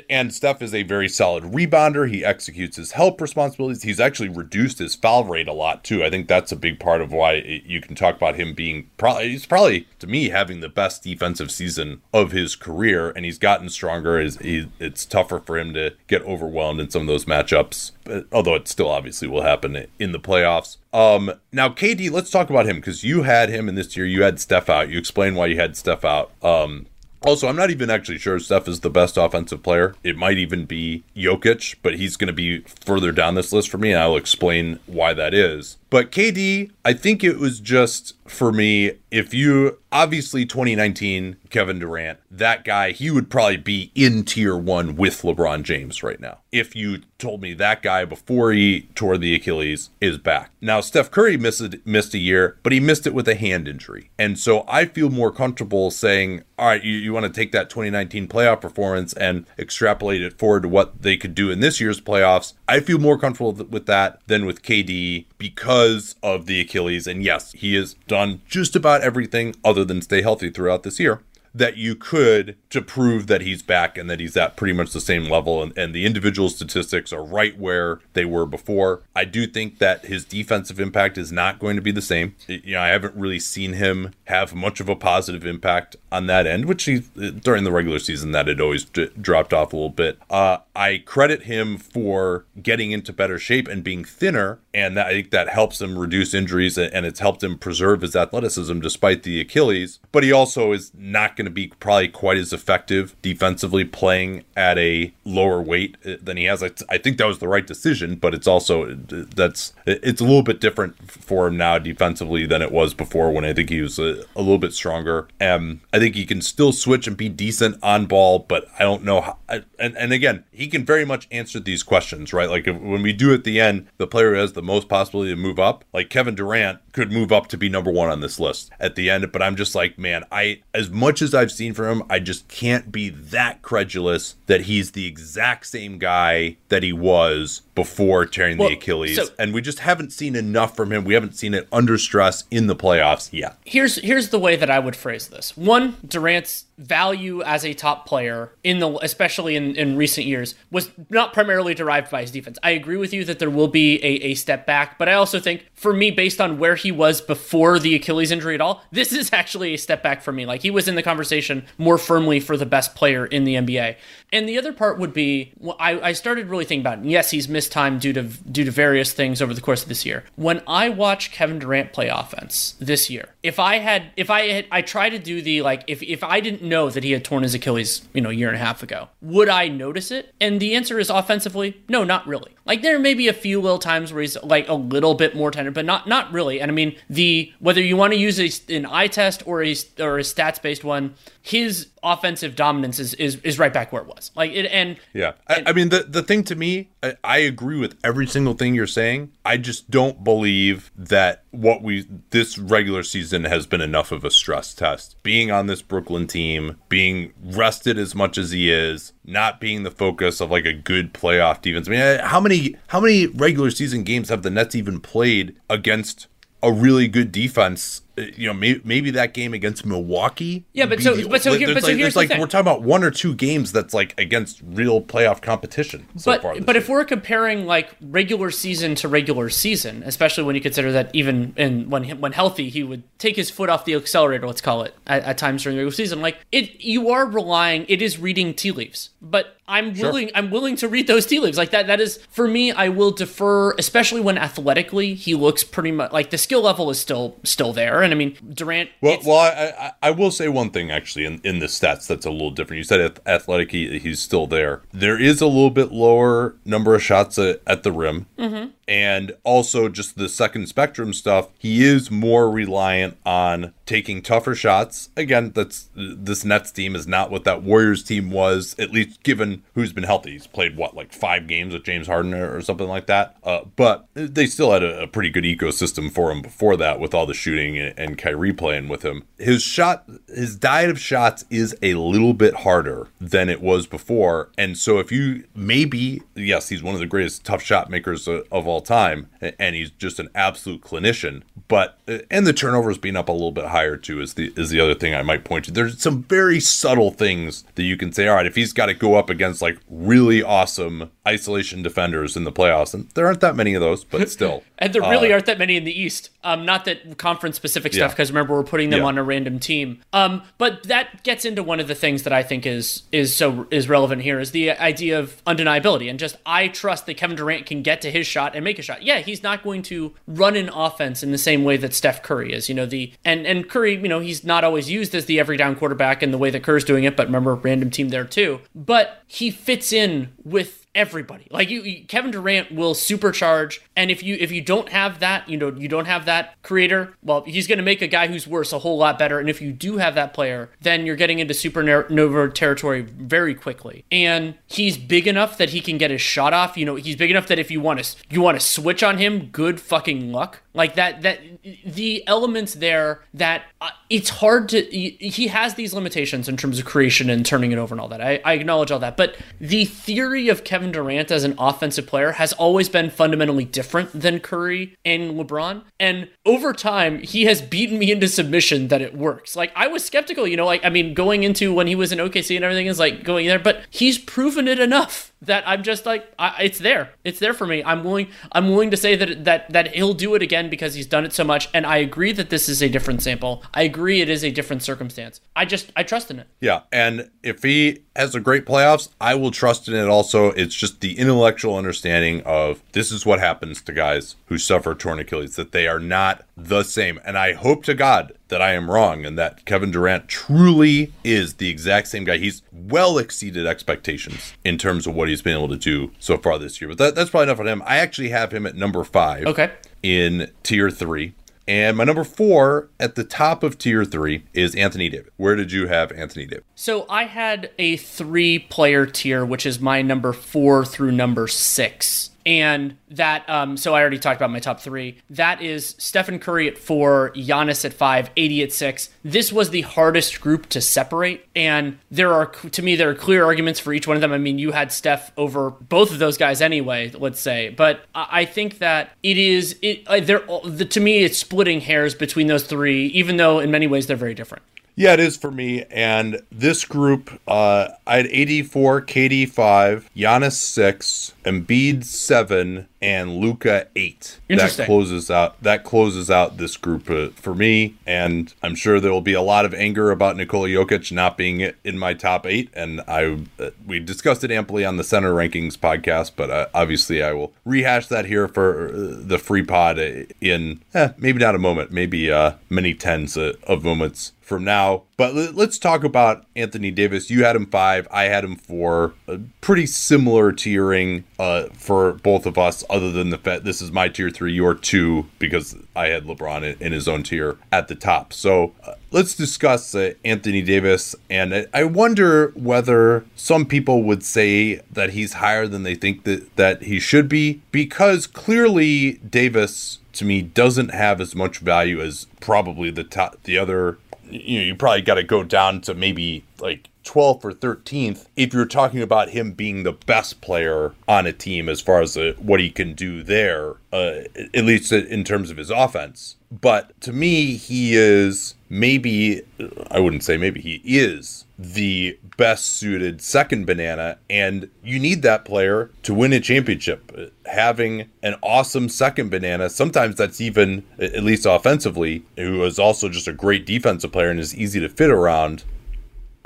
A: and Steph is a very solid rebounder. He executes his help responsibilities. He's actually reduced his foul rate a lot too. I think that's a big part of why it- you can talk about him being probably he's probably to me having the best defensive season of his career, and he's gotten stronger. Is it's tougher for him to get overwhelmed in some of those matchups, although it still obviously will happen in the playoffs. Um, now KD, let's talk about him because you had him in this year. You had Steph out. You explained why you had Steph out. Um, also, I'm not even actually sure Steph is the best offensive player. It might even be Jokic, but he's going to be further down this list for me, and I'll explain why that is. But KD, I think it was just for me, if you obviously 2019 Kevin Durant, that guy, he would probably be in tier one with LeBron James right now. If you told me that guy before he tore the Achilles is back. Now, Steph Curry missed, missed a year, but he missed it with a hand injury. And so I feel more comfortable saying, all right, you, you want to take that 2019 playoff performance and extrapolate it forward to what they could do in this year's playoffs. I feel more comfortable with that than with KD because of the Achilles. And yes, he has done just about everything other than stay healthy throughout this year that you could to prove that he's back and that he's at pretty much the same level and, and the individual statistics are right where they were before. I do think that his defensive impact is not going to be the same. You know, I haven't really seen him have much of a positive impact on that end, which he during the regular season that had always d- dropped off a little bit. Uh, I credit him for getting into better shape and being thinner, and that, I think that helps him reduce injuries and it's helped him preserve his athleticism despite the Achilles. But he also is not going to be probably quite as effective defensively playing at a lower weight uh, than he has. I, I think that was the right decision, but it's also that's it's a little bit different for him now defensively than it was before when I think he was a, a little bit stronger. Um, I think he can still switch and be decent on ball, but I don't know how. And and again, he can very much answer these questions, right? Like if, when we do at the end, the player who has the most possibility to move up. Like Kevin Durant could move up to be number one on this list at the end, but I'm just like, man, I as much as I've seen from him, I just can't be that credulous that he's the exact same guy that he was before tearing
B: Well,
A: the Achilles.
B: so-
A: and we just haven't seen enough from him. We haven't seen it under stress in the playoffs yet.
B: here's here's the way that I would phrase this. One, Durant's value as a top player in the especially in, in recent years was not primarily derived by his defense. I agree with you that there will be a, a step back, but I also think for me, based on where he was before the Achilles injury at all, this is actually a step back for me. Like he was in the conversation more firmly for the best player in the NBA. And the other part would be well, I, I started really thinking about it. Yes, he's missed time due to due to various things over the course of this year. When I watch Kevin Durant play offense this year, if I had if I had I try to do the like if if I didn't know that he had torn his Achilles, you know, a year and a half ago, would I notice it? And the answer is offensively, no, not really. Like there may be a few little times where he's like a little bit more tender, but not not really. And I mean the whether you want to use a, an eye test or a or a stats based one, his offensive dominance is, is is right back where it was. Like it and
A: Yeah, I, I mean the the thing to me, I, I agree with every single thing you're saying. I just don't believe that what we this regular season has been enough of a stress test. Being on this Brooklyn team, being rested as much as he is, not being the focus of like a good playoff defense. I mean, how many how many regular season games have the Nets even played against? A really good defense, Uh, you know. Maybe, maybe that game against Milwaukee.
B: Yeah, but so-
A: the-
B: but so here- but so
A: like,
B: here's the
A: like
B: thing.
A: we're talking about one or two games that's like against real playoff competition so
B: but
A: far.
B: But if we're comparing like regular season to regular season, especially when you consider that even in when when healthy, he would take his foot off the accelerator. Let's call it at, at times during the regular season. Like it, you are relying. It is reading tea leaves, but I'm willing. I'm willing to read those tea leaves. Like that. That is for me. I will defer, especially when athletically he looks pretty much like the skill level is still still there. And I mean Durant.
A: well, well, I, I I will say one thing actually in, in the stats that's a little different. You said athletic, he, he's still there. There is a little bit lower number of shots at, at the rim,
B: Mm-hmm.
A: And also just the second spectrum stuff. He is more reliant on taking tougher shots. Again, that's this Nets team is not what that Warriors team was. At least given who's been healthy, he's played what like five games with James Harden or, something like that. Uh, but they still had a, a pretty good ecosystem for him before that with all the shooting and, and Kyrie playing with him. His shot, his diet of shots is a little bit harder than it was before. And so if you maybe yes, he's one of the greatest tough shot makers of, of all time, and he's just an absolute clinician. But uh, and the turnovers being up a little bit higher too is the is the other thing I might point to. There's some very subtle things that you can say. All right, if he's got to go up against like really awesome isolation defenders in the playoffs, and there aren't that many of those, but still.
B: And there really
A: Uh,
B: aren't that many in the East. Um, not that conference specific stuff,
A: Yeah.
B: because remember we're putting them
A: Yeah.
B: on a random team. Um, but that gets into one of the things that I think is is so is relevant here is the idea of undeniability and just I trust that Kevin Durant can get to his shot and make a shot. Yeah, he's not going to run an offense in the same way that Steph Curry is. You know the and and Curry, you know he's not always used as the every down quarterback in the way that Kerr's doing it. But remember, random team there too. But he fits in with everybody. Like you, you- Kevin Durant will supercharge, and if you if you don't have that, you know you don't have that creator. Well, he's going to make a guy who's worse a whole lot better. And if you do have that player, then you're getting into supernova territory very quickly. And he's big enough that he can get his shot off. You know, he's big enough that if you want to you want to switch on him, good fucking luck. Like that that the elements there that uh, it's hard to he, has these limitations in terms of creation and turning it over and all that. I, I acknowledge all that, but the theory of Kevin Durant as an offensive player has always been fundamentally different than Curry and LeBron. And over time, he has beaten me into submission that it works. Like I was skeptical, you know, like I mean, going into when he was in OKC and everything is like going there, but he's proven it enough that I'm just like I, it's there. It's there for me. I'm willing. I'm willing to say that that that he'll do it again because he's done it so much. And I agree that this is a different sample. I agree it is a different circumstance. I just I trust in it.
A: Yeah, and if he has a great playoffs, I will trust in it also. It's just the intellectual understanding of this is what happens to guys who suffer torn Achilles, that they are not the same. And I hope to God that I am wrong and that Kevin Durant truly is the exact same guy. He's well exceeded expectations in terms of what he's been able to do so far this year. But that, that's probably enough on him. I actually have him at number five
B: Okay.
A: in tier three. And my number four at the top of tier three is Anthony Davis. Where did you have Anthony Davis?
B: So I had a three player tier, which is my number four through number six. And that, um, so I already talked about my top three. That is Stephen Curry at four, Giannis at five, AD at six. This was the hardest group to separate. And there are, to me, there are clear arguments for each one of them. I mean, you had Steph over both of those guys anyway, let's say. But I think that it is, it, uh, they're, to me, it's splitting hairs between those three, even though in many ways they're very different.
A: Yeah, it is for me. And this group, uh, I had AD 4, KD 5, Giannis 6, Embiid 7, and Luka 8.
B: Interesting.
A: That closes out that closes out this group uh, for me. And I'm sure there will be a lot of anger about Nikola Jokic not being in my top 8. And I uh, we discussed it amply on the center rankings podcast, but uh, obviously I will rehash that here for uh, the free pod in eh, maybe not a moment, maybe uh, many tens of moments from now. But let's talk about Anthony Davis. You had him five, I had him four. A pretty similar tiering uh, for both of us, other than the fact this is my tier three, your two, because I had LeBron in, his own tier at the top. So uh, let's discuss uh, Anthony Davis. And I wonder whether some people would say that he's higher than they think that, that he should be, because clearly Davis to me doesn't have as much value as probably the top the other you know, you probably got to go down to maybe like 12th or 13th if you're talking about him being the best player on a team as far as uh, what he can do there, uh, at least in terms of his offense. But to me, he is maybe, I wouldn't say maybe, he is the best suited second banana. And you need that player to win a championship. Having an awesome second banana, sometimes that's even, at least offensively, who is also just a great defensive player and is easy to fit around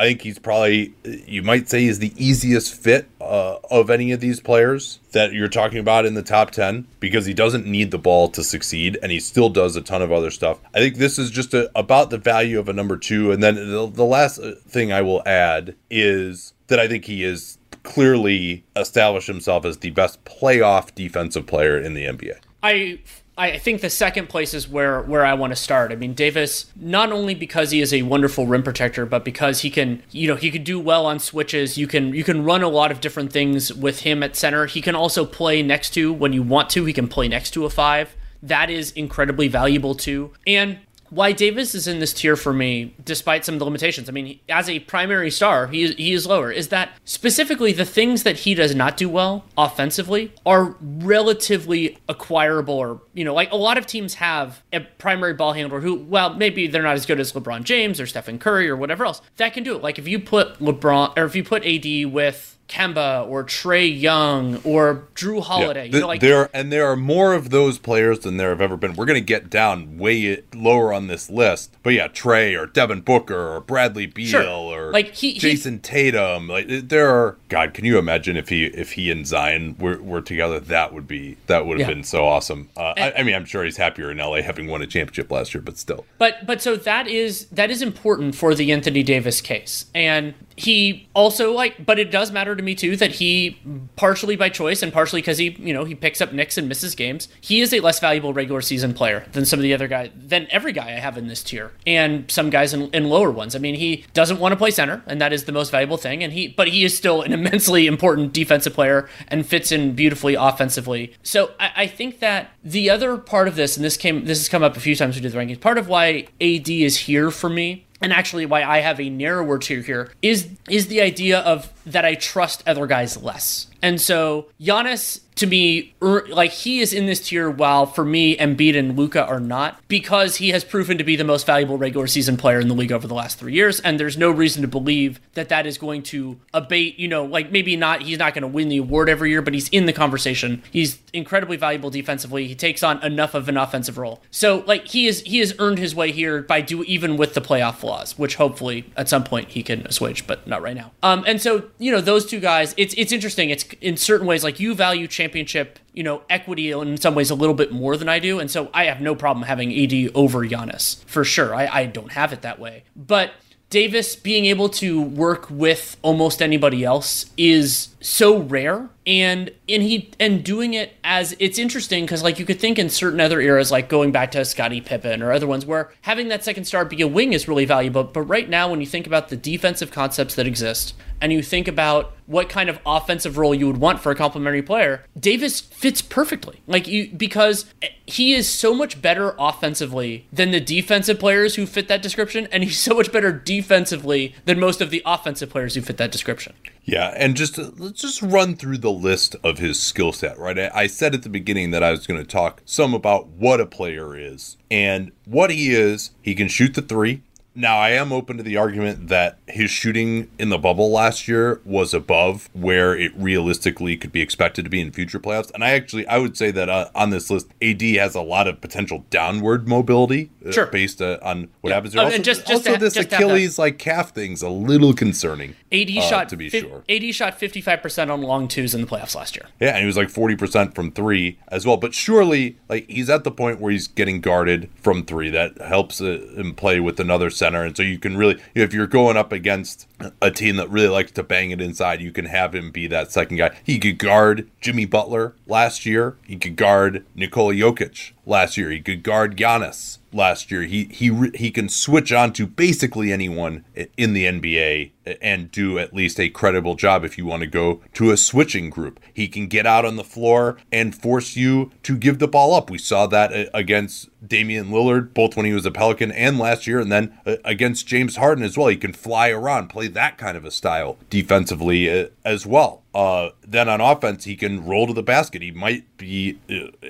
A: I think he's probably, you might say, is the easiest fit uh, of any of these players that you're talking about in the top 10 because he doesn't need the ball to succeed and he still does a ton of other stuff. I think this is just a, about the value of a number two. And then the, the last uh, thing I will add is that I think he is clearly established himself as the best playoff defensive player in the NBA.
B: I I think the second place is where where I want to start. I mean, Davis not only because he is a wonderful rim protector, but because he can, you know, he could do well on switches. You can you can run a lot of different things with him at center. He can also play next to when you want to. He can play next to a five. That is incredibly valuable too. And why Davis is in this tier for me, despite some of the limitations. I mean, as a primary star, he is, he is lower. Is that specifically the things that he does not do well offensively are relatively acquirable, or you know, like a lot of teams have a primary ball handler who, well, maybe they're not as good as LeBron James or Stephen Curry or whatever else that can do it. Like if you put LeBron or if you put AD with Kemba or Trae Young or Jrue Holiday.
A: Yeah. You know, like there and there are more of those players than there have ever been. We're gonna get down way lower on this list, but yeah, Trae or Devin Booker or Bradley Beal sure. or like he, Jayson he, Tatum. Like there are God, can you imagine if he if he and Zion were, were together? That would be that would have yeah. been so awesome. Uh, and, I, I mean, I'm sure he's happier in LA having won a championship last year, but still.
B: But but so that is that is important for the Anthony Davis case, and he also like, but it does matter to me too that he, partially by choice and partially because he, you know, he picks up nicks and misses games. He is a less valuable regular season player than some of the other guys, than every guy I have in this tier, and some guys in, in lower ones. I mean, he doesn't want to play center, and that is the most valuable thing. And he, but he is still an immensely important defensive player and fits in beautifully offensively. So I, I think that the other part of this, and this came, this has come up a few times we did the rankings. Part of why AD is here for me and actually why I have a narrower tier here is is the idea of that I trust other guys less. And so Giannis to me, er, like he is in this tier while for me, Embiid and Luka are not because he has proven to be the most valuable regular season player in the league over the last three years. And there's no reason to believe that that is going to abate, you know, like maybe not, he's not going to win the award every year, but he's in the conversation. He's incredibly valuable defensively. He takes on enough of an offensive role. So like he is, he has earned his way here by do even with the playoff flaws, which hopefully at some point he can assuage, but not right now. Um, and so, you know, those two guys, it's, it's interesting. It's in certain ways, like you value championship, you know, equity in some ways a little bit more than I do. And so I have no problem having AD over Giannis for sure. I, I don't have it that way. But Davis being able to work with almost anybody else is so rare and and he and doing it as it's interesting because like you could think in certain other eras like going back to Scottie Pippen or other ones where having that second star be a wing is really valuable but right now when you think about the defensive concepts that exist and you think about what kind of offensive role you would want for a complementary player, Davis fits perfectly. Like you because he is so much better offensively than the defensive players who fit that description and he's so much better defensively than most of the offensive players who fit that description.
A: Yeah, and just let's just run through the list of his skill set, right? I said at the beginning that I was going to talk some about what a player is. And what he is, he can shoot the 3, now, I am open to the argument that his shooting in the bubble last year was above where it realistically could be expected to be in future playoffs. And I actually, I would say that uh, on this list, AD has a lot of potential downward mobility uh,
B: sure.
A: based uh, on what yeah. happens. There.
B: Oh,
A: also,
B: just, just
A: also this Achilles like calf thing's a little concerning.
B: AD
A: uh,
B: shot
A: to be
B: fi-
A: sure.
B: AD shot fifty five percent on long twos in the playoffs last year.
A: Yeah, and he was like forty percent from three as well. But surely, like he's at the point where he's getting guarded from three. That helps uh, him play with another center, and so you can really, if you're going up against a team that really likes to bang it inside, you can have him be that second guy. He could guard Jimmy Butler last year. He could guard Nikola Jokic last year. He could guard Giannis last year. He he he can switch on to basically anyone in the NBA and do at least a credible job if you want to go to a switching group. He can get out on the floor and force you to give the ball up. We saw that uh, against Damian Lillard both when he was a Pelican and last year and then uh, against James Harden as well. He can fly around, play that kind of a style defensively uh, as well. Uh, then on offense, he can roll to the basket. He might be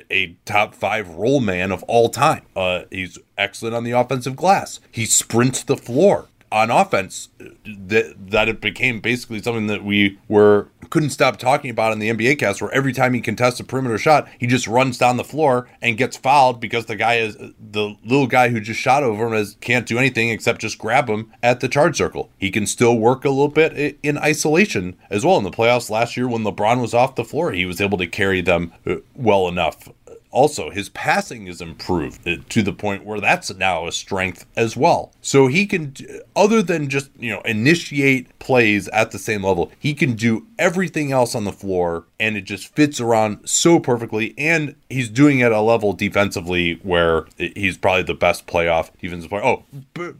A: a top five roll man of all time. Uh, he's excellent on the offensive glass. He sprints the floor on offense that that it became basically something that we were couldn't stop talking about in the NBA cast where every time he contests a perimeter shot he just runs down the floor and gets fouled because the guy is the little guy who just shot over him is can't do anything except just grab him at the charge circle. He can still work a little bit in isolation as well. In the playoffs last year when LeBron was off the floor he was able to carry them uh, well enough. Also, his passing is improved uh, to the point where that's now a strength as well. So he can, other than just, you know, initiate plays at the same level, he can do everything else on the floor and it just fits around so perfectly. And he's doing it at a level defensively where he's probably the best playoff defensive player. Oh,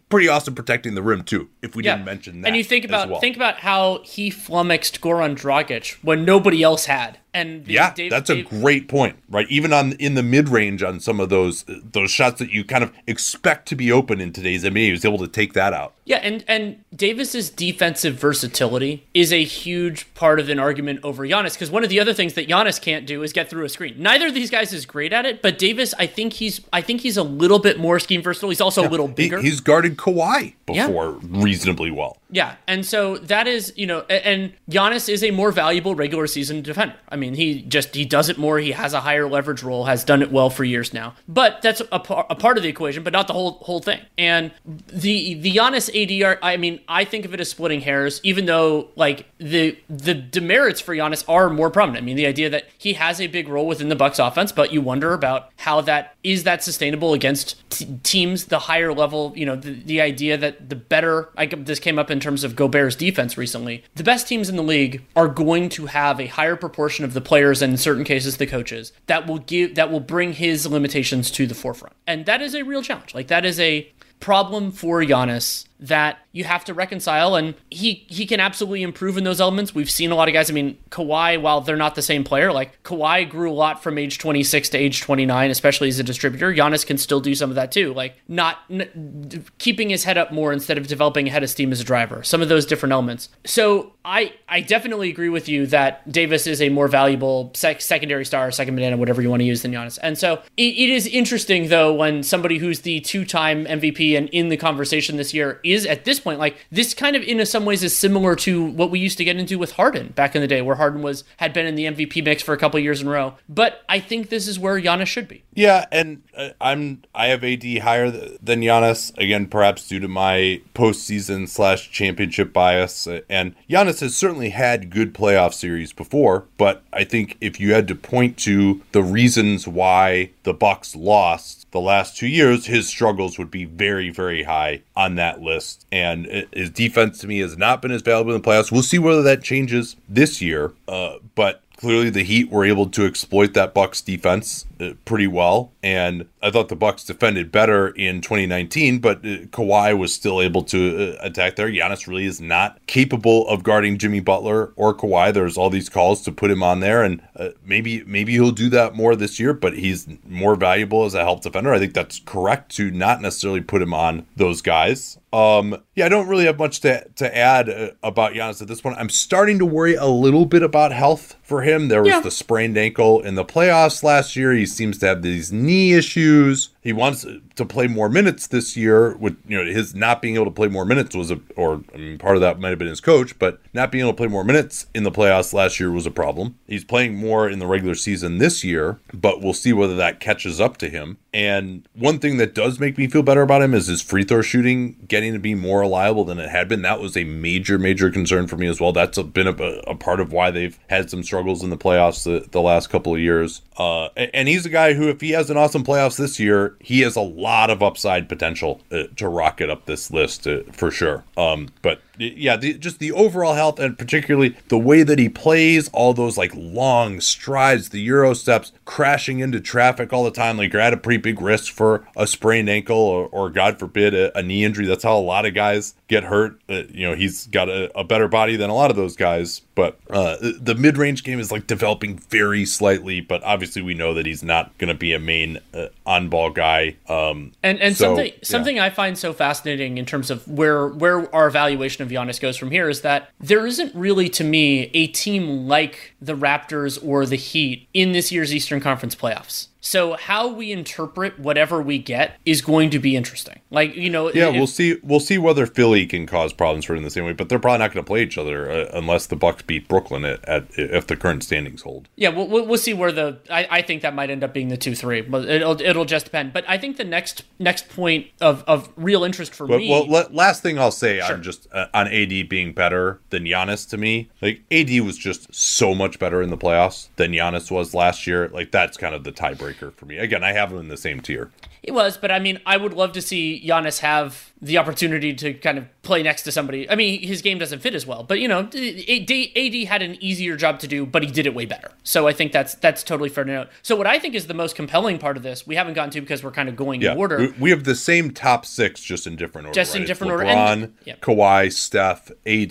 A: pretty awesome protecting the rim too, if we yeah. didn't mention that.
B: And you think about,
A: well.
B: think about how he flummoxed Goran Dragic when nobody else had. And
A: the, yeah, Dave, that's Dave, a great point, right? Even on in the mid range on some of those uh, those shots that you kind of expect to be open in today's NBA, he was able to take that out.
B: Yeah, and and Davis's defensive versatility is a huge part of an argument over Giannis because one of the other things that Giannis can't do is get through a screen. Neither of these guys is great at it, but Davis, I think he's I think he's a little bit more scheme versatile. He's also yeah, a little bigger.
A: He, he's guarded Kawhi before yeah. reasonably well.
B: Yeah, and so that is you know, and Giannis is a more valuable regular season defender. I mean, he just he does it more. He has a higher leverage role. Has done it well for years now. But that's a, par- a part of the equation, but not the whole whole thing. And the the Giannis ADR. I mean, I think of it as splitting hairs, even though like the the demerits for Giannis are more prominent. I mean, the idea that he has a big role within the Bucks offense, but you wonder about how that is that sustainable against t- teams the higher level. You know, the, the idea that the better like this came up in terms of Gobert's defense recently. The best teams in the league are going to have a higher proportion of the players and in certain cases the coaches that will give that will bring his limitations to the forefront. And that is a real challenge. Like that is a problem for Giannis that you have to reconcile and he he can absolutely improve in those elements. We've seen a lot of guys, I mean, Kawhi while they're not the same player, like Kawhi grew a lot from age 26 to age 29, especially as a distributor. Giannis can still do some of that too, like not n- keeping his head up more instead of developing a head of steam as a driver. Some of those different elements. So, I I definitely agree with you that Davis is a more valuable sec- secondary star, second banana, whatever you want to use than Giannis. And so, it, it is interesting though when somebody who's the two-time MVP and in the conversation this year is at this point like this kind of in some ways is similar to what we used to get into with Harden back in the day where Harden was had been in the MVP mix for a couple years in a row. But I think this is where Giannis should be.
A: Yeah and uh, I'm I have AD higher than Giannis again perhaps due to my postseason slash championship bias. And Giannis has certainly had good playoff series before but I think if you had to point to the reasons why the Bucks lost the last two years, his struggles would be very, very high on that list. And his defense to me has not been as valuable in the playoffs. We'll see whether that changes this year. Uh, but clearly the Heat were able to exploit that Bucks defense pretty well, and I thought the Bucks defended better in 2019, but uh, Kawhi was still able to uh, attack there. Giannis really is not capable of guarding Jimmy Butler or Kawhi. There's all these calls to put him on there, and uh, maybe maybe he'll do that more this year. But he's more valuable as a help defender. I think that's correct to not necessarily put him on those guys. Um, yeah, I don't really have much to, to add uh, about Giannis at this point. I'm starting to worry a little bit about health for him. There was yeah. the sprained ankle in the playoffs last year. He seems to have these knee issues. He wants to play more minutes this year. With you know his not being able to play more minutes was a, or I mean, part of that might have been his coach, but not being able to play more minutes in the playoffs last year was a problem. He's playing more in the regular season this year, but we'll see whether that catches up to him. And one thing that does make me feel better about him is his free throw shooting getting to be more reliable than it had been. That was a major, major concern for me as well. That's been a, a part of why they've had some struggles in the playoffs the, the last couple of years. Uh, and he's a guy who, if he has an awesome playoffs this year, he has a lot of upside potential uh, to rocket up this list uh, for sure. Um, but yeah, the, just the overall health and particularly the way that he plays, all those like long strides, the Euro steps, crashing into traffic all the time. Like you're at a pretty big risk for a sprained ankle or, or God forbid, a, a, knee injury. That's how a lot of guys get hurt. Uh, you know, he's got a, a, better body than a lot of those guys. But uh, the mid range game is like developing very slightly. But obviously, we know that he's not going to be a main uh, on ball guy. Um,
B: and and so, something something yeah. I find so fascinating in terms of where where our evaluation of Giannis goes from here is that there isn't really to me a team like the Raptors or the Heat in this year's Eastern Conference playoffs. So how we interpret whatever we get is going to be interesting. Like you know,
A: yeah, if, we'll see. We'll see whether Philly can cause problems for it in the same way, but they're probably not going to play each other uh, unless the Bucks beat Brooklyn at, at, if the current standings hold.
B: Yeah, we'll, we'll see where the. I, I think that might end up being the two three, but it'll it'll just depend. But I think the next next point of, of real interest for
A: but,
B: me.
A: Well, last thing I'll say sure. on just uh, on AD being better than Giannis to me, like AD was just so much better in the playoffs than Giannis was last year. Like that's kind of the tiebreaker for me. Again, I have them in the same tier.
B: It was, but I mean, I would love to see Giannis have the opportunity to kind of play next to somebody. I mean, his game doesn't fit as well, but you know, AD had an easier job to do, but he did it way better. So I think that's that's totally fair to note. So what I think is the most compelling part of this, we haven't gotten to because we're kind of going yeah, in order.
A: We have the same top six, just in different order.
B: Just
A: right?
B: in different
A: LeBron,
B: order.
A: And, yeah. Kawhi, Steph, AD,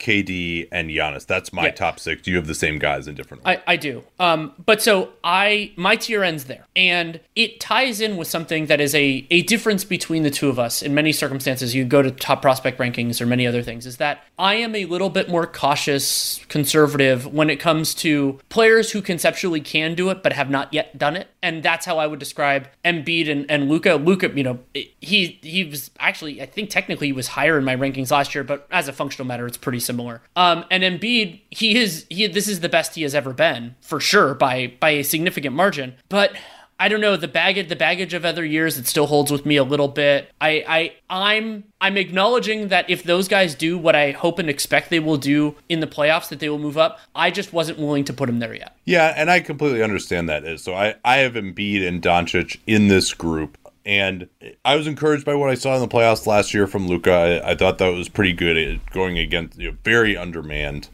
A: KD, and Giannis. That's my top six. Do you have the same guys in different
B: order? I, I do. Um, but so I my tier ends there, and it ties in with something that is a a difference between the two of us in many circumstances. You go to top prospect rankings or many other things. Is that I am a little bit more cautious, conservative when it comes to players who conceptually can do it but have not yet done it, and that's how I would describe Embiid and, and Luka. Luka, you know, he he was actually I think technically he was higher in my rankings last year, but as a functional matter, it's pretty similar. Um, and Embiid, he is he this is the best he has ever been for sure by by a significant margin, but I don't know the baggage the baggage of other years it still holds with me a little bit. I I I'm I'm acknowledging that if those guys do what I hope and expect they will do in the playoffs that they will move up. I just wasn't willing to put them there yet.
A: Yeah, and I completely understand that. So I I have Embiid and Doncic in this group. And I was encouraged by what I saw in the playoffs last year from Luka. I, I thought that was pretty good going against you know, very undermanned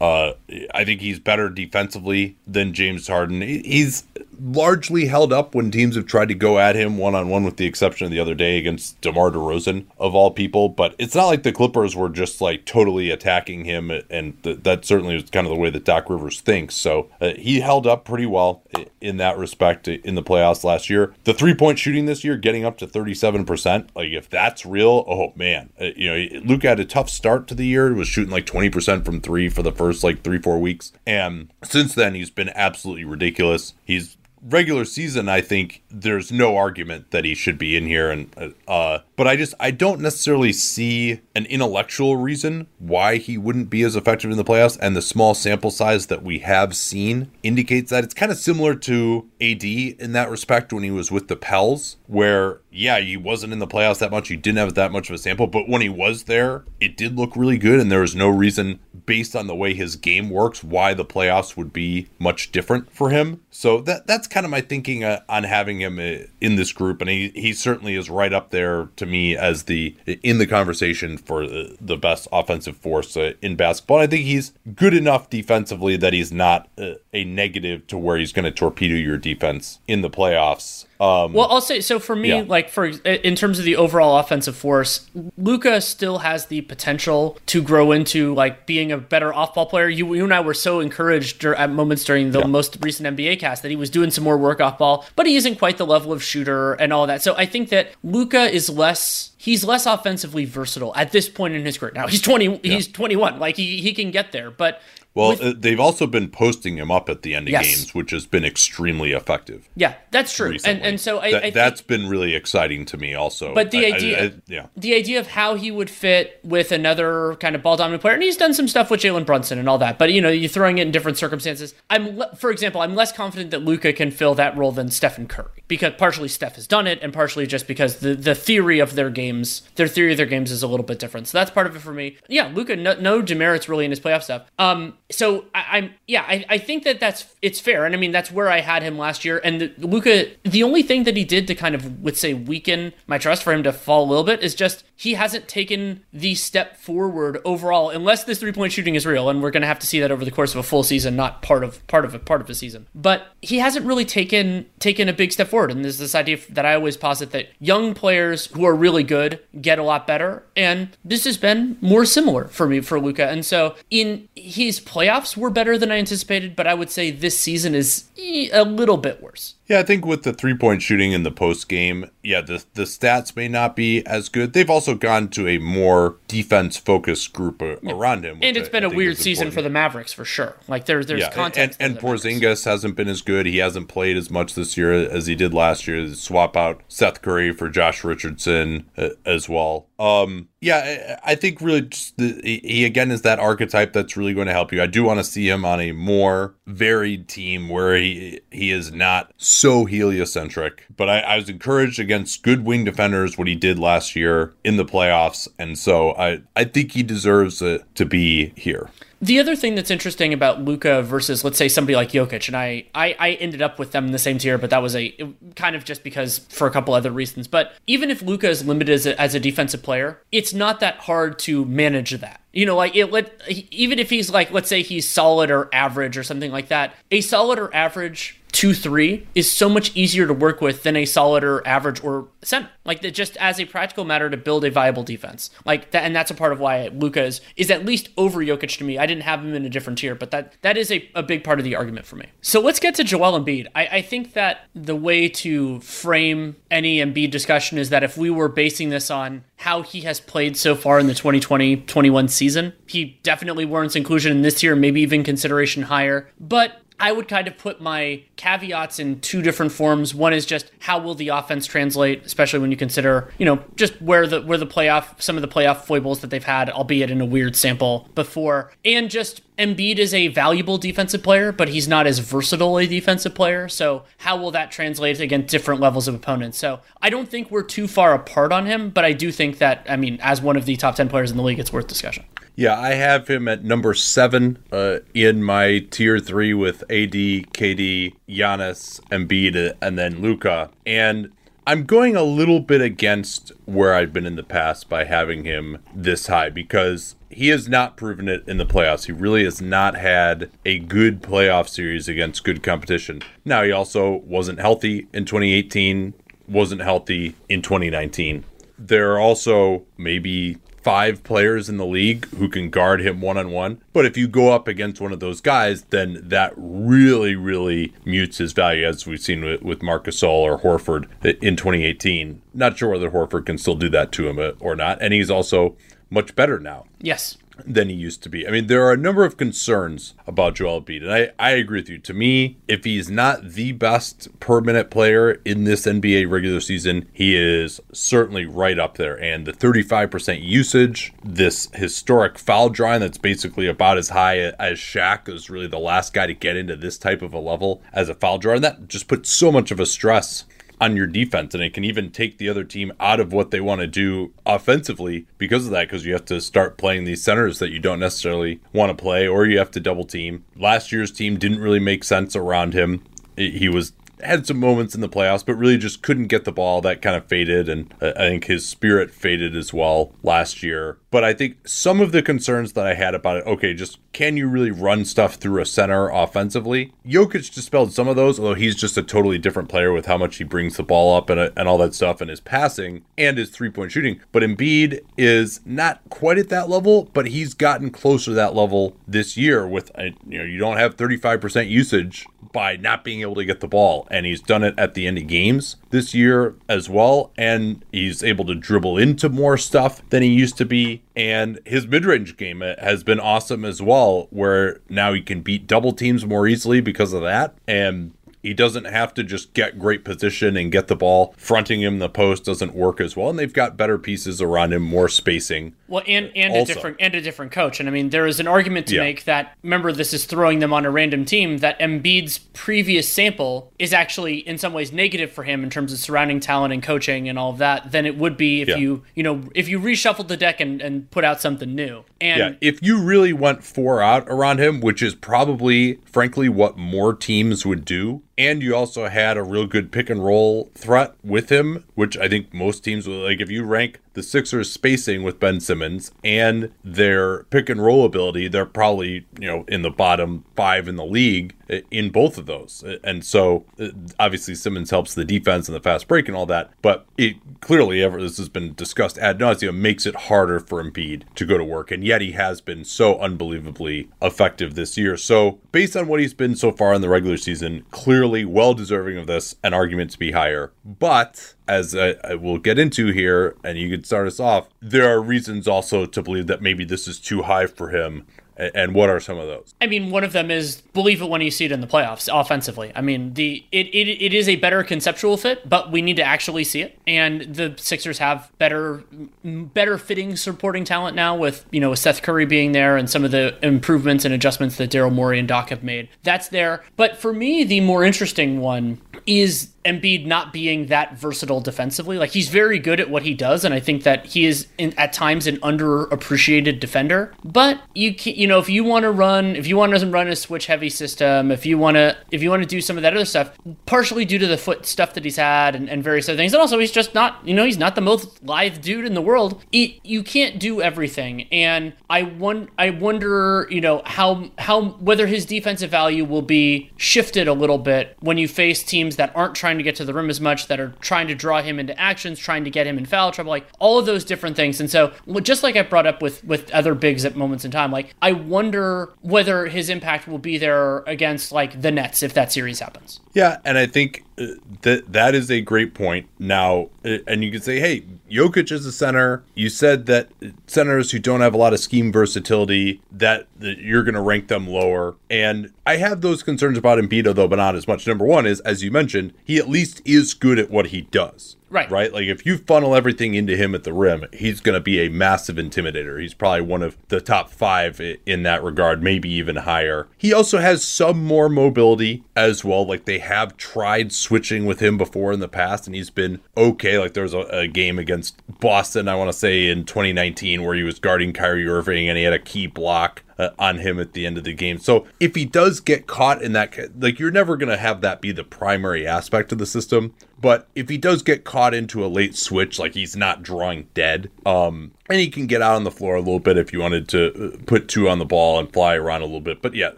A: uh, I think he's better defensively than James Harden. He's largely held up when teams have tried to go at him one on one, with the exception of the other day against DeMar DeRozan of all people. But it's not like the Clippers were just like totally attacking him, and th- that certainly is kind of the way that Doc Rivers thinks. So uh, he held up pretty well in that respect in the playoffs last year. The three point shooting this year, getting up to thirty seven percent, like if that's real, oh man, uh, you know, Luke had a tough start to the year. Was shooting like twenty percent from three for the first like three four weeks, and since then he's been absolutely ridiculous. He's regular season, I think there's no argument that he should be in here. And uh, but I just I don't necessarily see an intellectual reason why he wouldn't be as effective in the playoffs. And the small sample size that we have seen indicates that it's kind of similar to AD in that respect when he was with the Pels, where yeah, he wasn't in the playoffs that much. He didn't have that much of a sample, but when he was there, it did look really good, and there was no reason based on the way his game works, why the playoffs would be much different for him. So that that's kind of my thinking uh, on having him uh, in this group, and he he certainly is right up there to me as the in the conversation for the, best offensive force uh, in basketball. I think he's good enough defensively that he's not a, negative to where he's going to torpedo your defense in the playoffs.
B: Um, well, I'll say so for me, yeah. like for in terms of the overall offensive force, Luka still has the potential to grow into like being a better off-ball player. You, you and I were so encouraged at moments during the yeah. most recent NBA cast that he was doing some more work off ball, but he isn't quite the level of shooter and all that. So I think that Luka is less he's less offensively versatile at this point in his career. Now he's 20 yeah. he's 21 like he he can get there, but
A: well, with, uh, they've also been posting him up at the end of yes. games, which has been extremely effective.
B: Yeah, that's true. And and so I,
A: that, has been really exciting to me also.
B: But the I, idea, I, yeah, the idea of how he would fit with another kind of ball dominant player, and he's done some stuff with Jalen Brunson and all that. But you know, you're throwing it in different circumstances. I'm, for example, I'm less confident that Luka can fill that role than Stephen Curry because partially Steph has done it, and partially just because the the theory of their games, their theory of their games is a little bit different. So that's part of it for me. Yeah, Luka, no, no demerits really in his playoff stuff. Um, so I, am yeah, I, I think that that's it's fair, and I mean that's where I had him last year. And Luka, the only thing that he did to kind of would say weaken my trust for him to fall a little bit is just he hasn't taken the step forward overall, unless this three point shooting is real, and we're going to have to see that over the course of a full season, not part of part of a part of a season. But he hasn't really taken taken a big step forward, and there's this idea that I always posit that young players who are really good get a lot better, and this has been more similar for me for Luka. And so in his playoffs were better than I anticipated, but I would say this season is a little bit worse.
A: Yeah, I think with the three point shooting in the post game, yeah, the the stats may not be as good. They've also gone to a more defense focused group around him,
B: and it's been
A: I
B: a weird season for the Mavericks for sure. Like there's there's yeah, context,
A: and, and, and Porzingis hasn't been as good. He hasn't played as much this year as he did last year. Swap out Seth Curry for Josh Richardson uh, as well. Um, yeah, I think really just the, he again is that archetype that's really going to help you. I do want to see him on a more varied team where he he is not so heliocentric. But I, I was encouraged against good wing defenders what he did last year in the playoffs, and so I I think he deserves it to be here.
B: The other thing that's interesting about Luka versus, let's say, somebody like Jokic, and I, I, I ended up with them in the same tier, but that was a kind of just because for a couple other reasons. But even if Luka is limited as a, as a defensive player, it's not that hard to manage that. You know, like it. Let even if he's like, let's say he's solid or average or something like that. A solid or average two three is so much easier to work with than a solid or average or center. Like that, just as a practical matter to build a viable defense. Like that, and that's a part of why Luka is, is at least over Jokic to me. I didn't have him in a different tier, but that that is a, a big part of the argument for me. So let's get to Joel Embiid. I, I think that the way to frame any Embiid discussion is that if we were basing this on how he has played so far in the 2020-21 season, he definitely warrants inclusion in this tier, maybe even consideration higher. But I would kind of put my caveats in two different forms. One is just how will the offense translate, especially when you consider, you know, just where the where the playoff some of the playoff foibles that they've had, albeit in a weird sample before, and just Embiid is a valuable defensive player, but he's not as versatile a defensive player. So how will that translate against different levels of opponents? So I don't think we're too far apart on him, but I do think that I mean, as one of the top ten players in the league, it's worth discussion.
A: Yeah, I have him at number seven uh, in my tier three with AD, KD, Giannis, Embiid, and then Luka. And I'm going a little bit against where I've been in the past by having him this high because he has not proven it in the playoffs. He really has not had a good playoff series against good competition. Now, he also wasn't healthy in 2018, wasn't healthy in 2019. There are also maybe five players in the league who can guard him one on one. But if you go up against one of those guys, then that really, really mutes his value, as we've seen with, with Marc Gasol or Horford in 2018. Not sure whether Horford can still do that to him uh, or not. And he's also much better now.
B: Yes
A: than he used to be. I mean, there are a number of concerns about Joel Embiid, and I, I agree with you. To me, if he's not the best per minute player in this NBA regular season, he is certainly right up there. And the 35% usage, this historic foul drawing that's basically about as high as Shaq is really the last guy to get into this type of a level as a foul drawer, and that just puts so much of a stress on your defense, and it can even take the other team out of what they want to do offensively because of that. Because you have to start playing these centers that you don't necessarily want to play, or you have to double team. Last year's team didn't really make sense around him. He was had some moments in the playoffs, but really just couldn't get the ball. That kind of faded, and uh, I think his spirit faded as well last year. But I think some of the concerns that I had about it, okay, just can you really run stuff through a center offensively? Jokic dispelled some of those, although he's just a totally different player with how much he brings the ball up and, and all that stuff and his passing and his three point shooting. But Embiid is not quite at that level, but he's gotten closer to that level this year with, uh, you know, you don't have 35% usage by not being able to get the ball. And he's done it at the end of games this year as well. And he's able to dribble into more stuff than he used to be. And his mid range game has been awesome as well, where now he can beat double teams more easily because of that. And he doesn't have to just get great position and get the ball. Fronting him the post doesn't work as well, and they've got better pieces around him, more spacing.
B: Well, and and also. a different and a different coach. And I mean, there is an argument to yeah. make that remember this is throwing them on a random team that Embiid's previous sample is actually in some ways negative for him in terms of surrounding talent and coaching and all of that than it would be if yeah. you you know if you reshuffled the deck and, and put out something new. And
A: yeah, if you really went four out around him, which is probably frankly what more teams would do, and you also had a real good pick and roll threat with him, which I think most teams will like. If you rank the Sixers spacing with Ben Simmons and their pick and roll ability, they're probably, you know, in the bottom five in the league in both of those. And so uh, obviously Simmons helps the defense and the fast break and all that, but it clearly ever this has been discussed ad nauseum makes it harder for Embiid to go to work. And yet he has been so unbelievably effective this year. So based on what he's been so far in the regular season, clearly well deserving of this, an argument to be higher. But as I, I, will get into here, and you can start us off, there are reasons also to believe that maybe this is too high for him and what are some of those?
B: I mean, one of them is believe it when you see it in the playoffs offensively. I mean, the it, it, it is a better conceptual fit, but we need to actually see it. And the Sixers have better better fitting supporting talent now with, you know, with Seth Curry being there and some of the improvements and adjustments that Daryl Morey and Doc have made. That's there. But for me, the more interesting one is Embiid not being that versatile defensively. Like he's very good at what he does, and I think that he is in, at times an underappreciated defender. But you can, you know, if you want to run, if you want to run a switch heavy system, if you want to, if you want to do some of that other stuff, partially due to the foot stuff that he's had and, and various other things, and also he's just not, you know, he's not the most lithe dude in the world. He, you can't do everything, and I won, I wonder, you know, how how whether his defensive value will be shifted a little bit when you face teams that aren't trying trying to get to the rim as much, that are trying to draw him into actions, trying to get him in foul trouble, like all of those different things. And so, just like I brought up with with other bigs at moments in time, like I wonder whether his impact will be there against like the Nets if that series happens.
A: Yeah, and I think uh, that that is a great point. Now, uh, and you could say, hey, Jokic is a center. You said that centers who don't have a lot of scheme versatility that, that you're going to rank them lower. And I have those concerns about Embiid, though, but not as much. Number one is, as you mentioned, he at least is good at what he does.
B: Right.
A: Right. Like if you funnel everything into him at the rim, he's going to be a massive intimidator. He's probably one of the top five in that regard, maybe even higher. He also has some more mobility as well. Like they have tried switching with him before in the past, and he's been okay. Like there was a, a game against Boston, I want to say in 2019, where he was guarding Kyrie Irving and he had a key block uh, on him at the end of the game. So if he does get caught in that, like you're never going to have that be the primary aspect of the system. But if he does get caught into a late switch, like he's not drawing dead, um, and he can get out on the floor a little bit if you wanted to uh, put two on the ball and fly around a little bit. But yeah,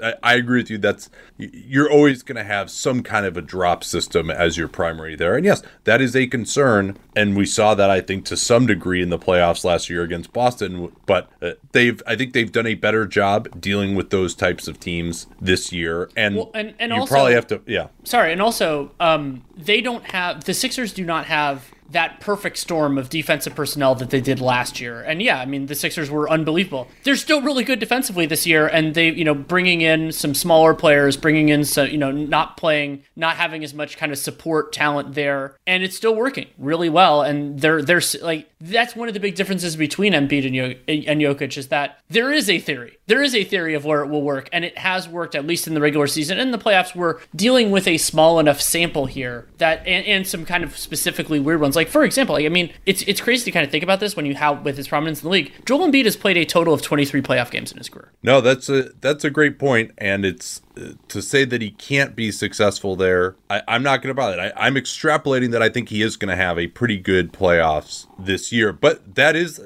A: I, I agree with you. That's you're always going to have some kind of a drop system as your primary there. And yes, that is a concern, and we saw that I think to some degree in the playoffs last year against Boston. But uh, they've, I think they've done a better job dealing with those types of teams this year. And well, and, and you also, probably have to, yeah.
B: Sorry, and also um, they don't have the Sixers do not have that perfect storm of defensive personnel that they did last year. And yeah, I mean, the Sixers were unbelievable. They're still really good defensively this year, and they, you know, bringing in some smaller players, bringing in some, you know, not playing, not having as much kind of support talent there, and it's still working really well. And they're they're like that's one of the big differences between Embiid and, Jok- and Jokic is that there is a theory. There is a theory of where it will work, and it has worked at least in the regular season. In the playoffs, we're dealing with a small enough sample here that, and, and some kind of specifically weird ones. Like for example, like, I mean, it's it's crazy to kind of think about this when you have with his prominence in the league. Joel Embiid has played a total of 23 playoff games in his career.
A: No, that's a that's a great point, and it's to say that he can't be successful there, I, am not going to bother. I, I'm extrapolating that I think he is going to have a pretty good playoffs this year, but that is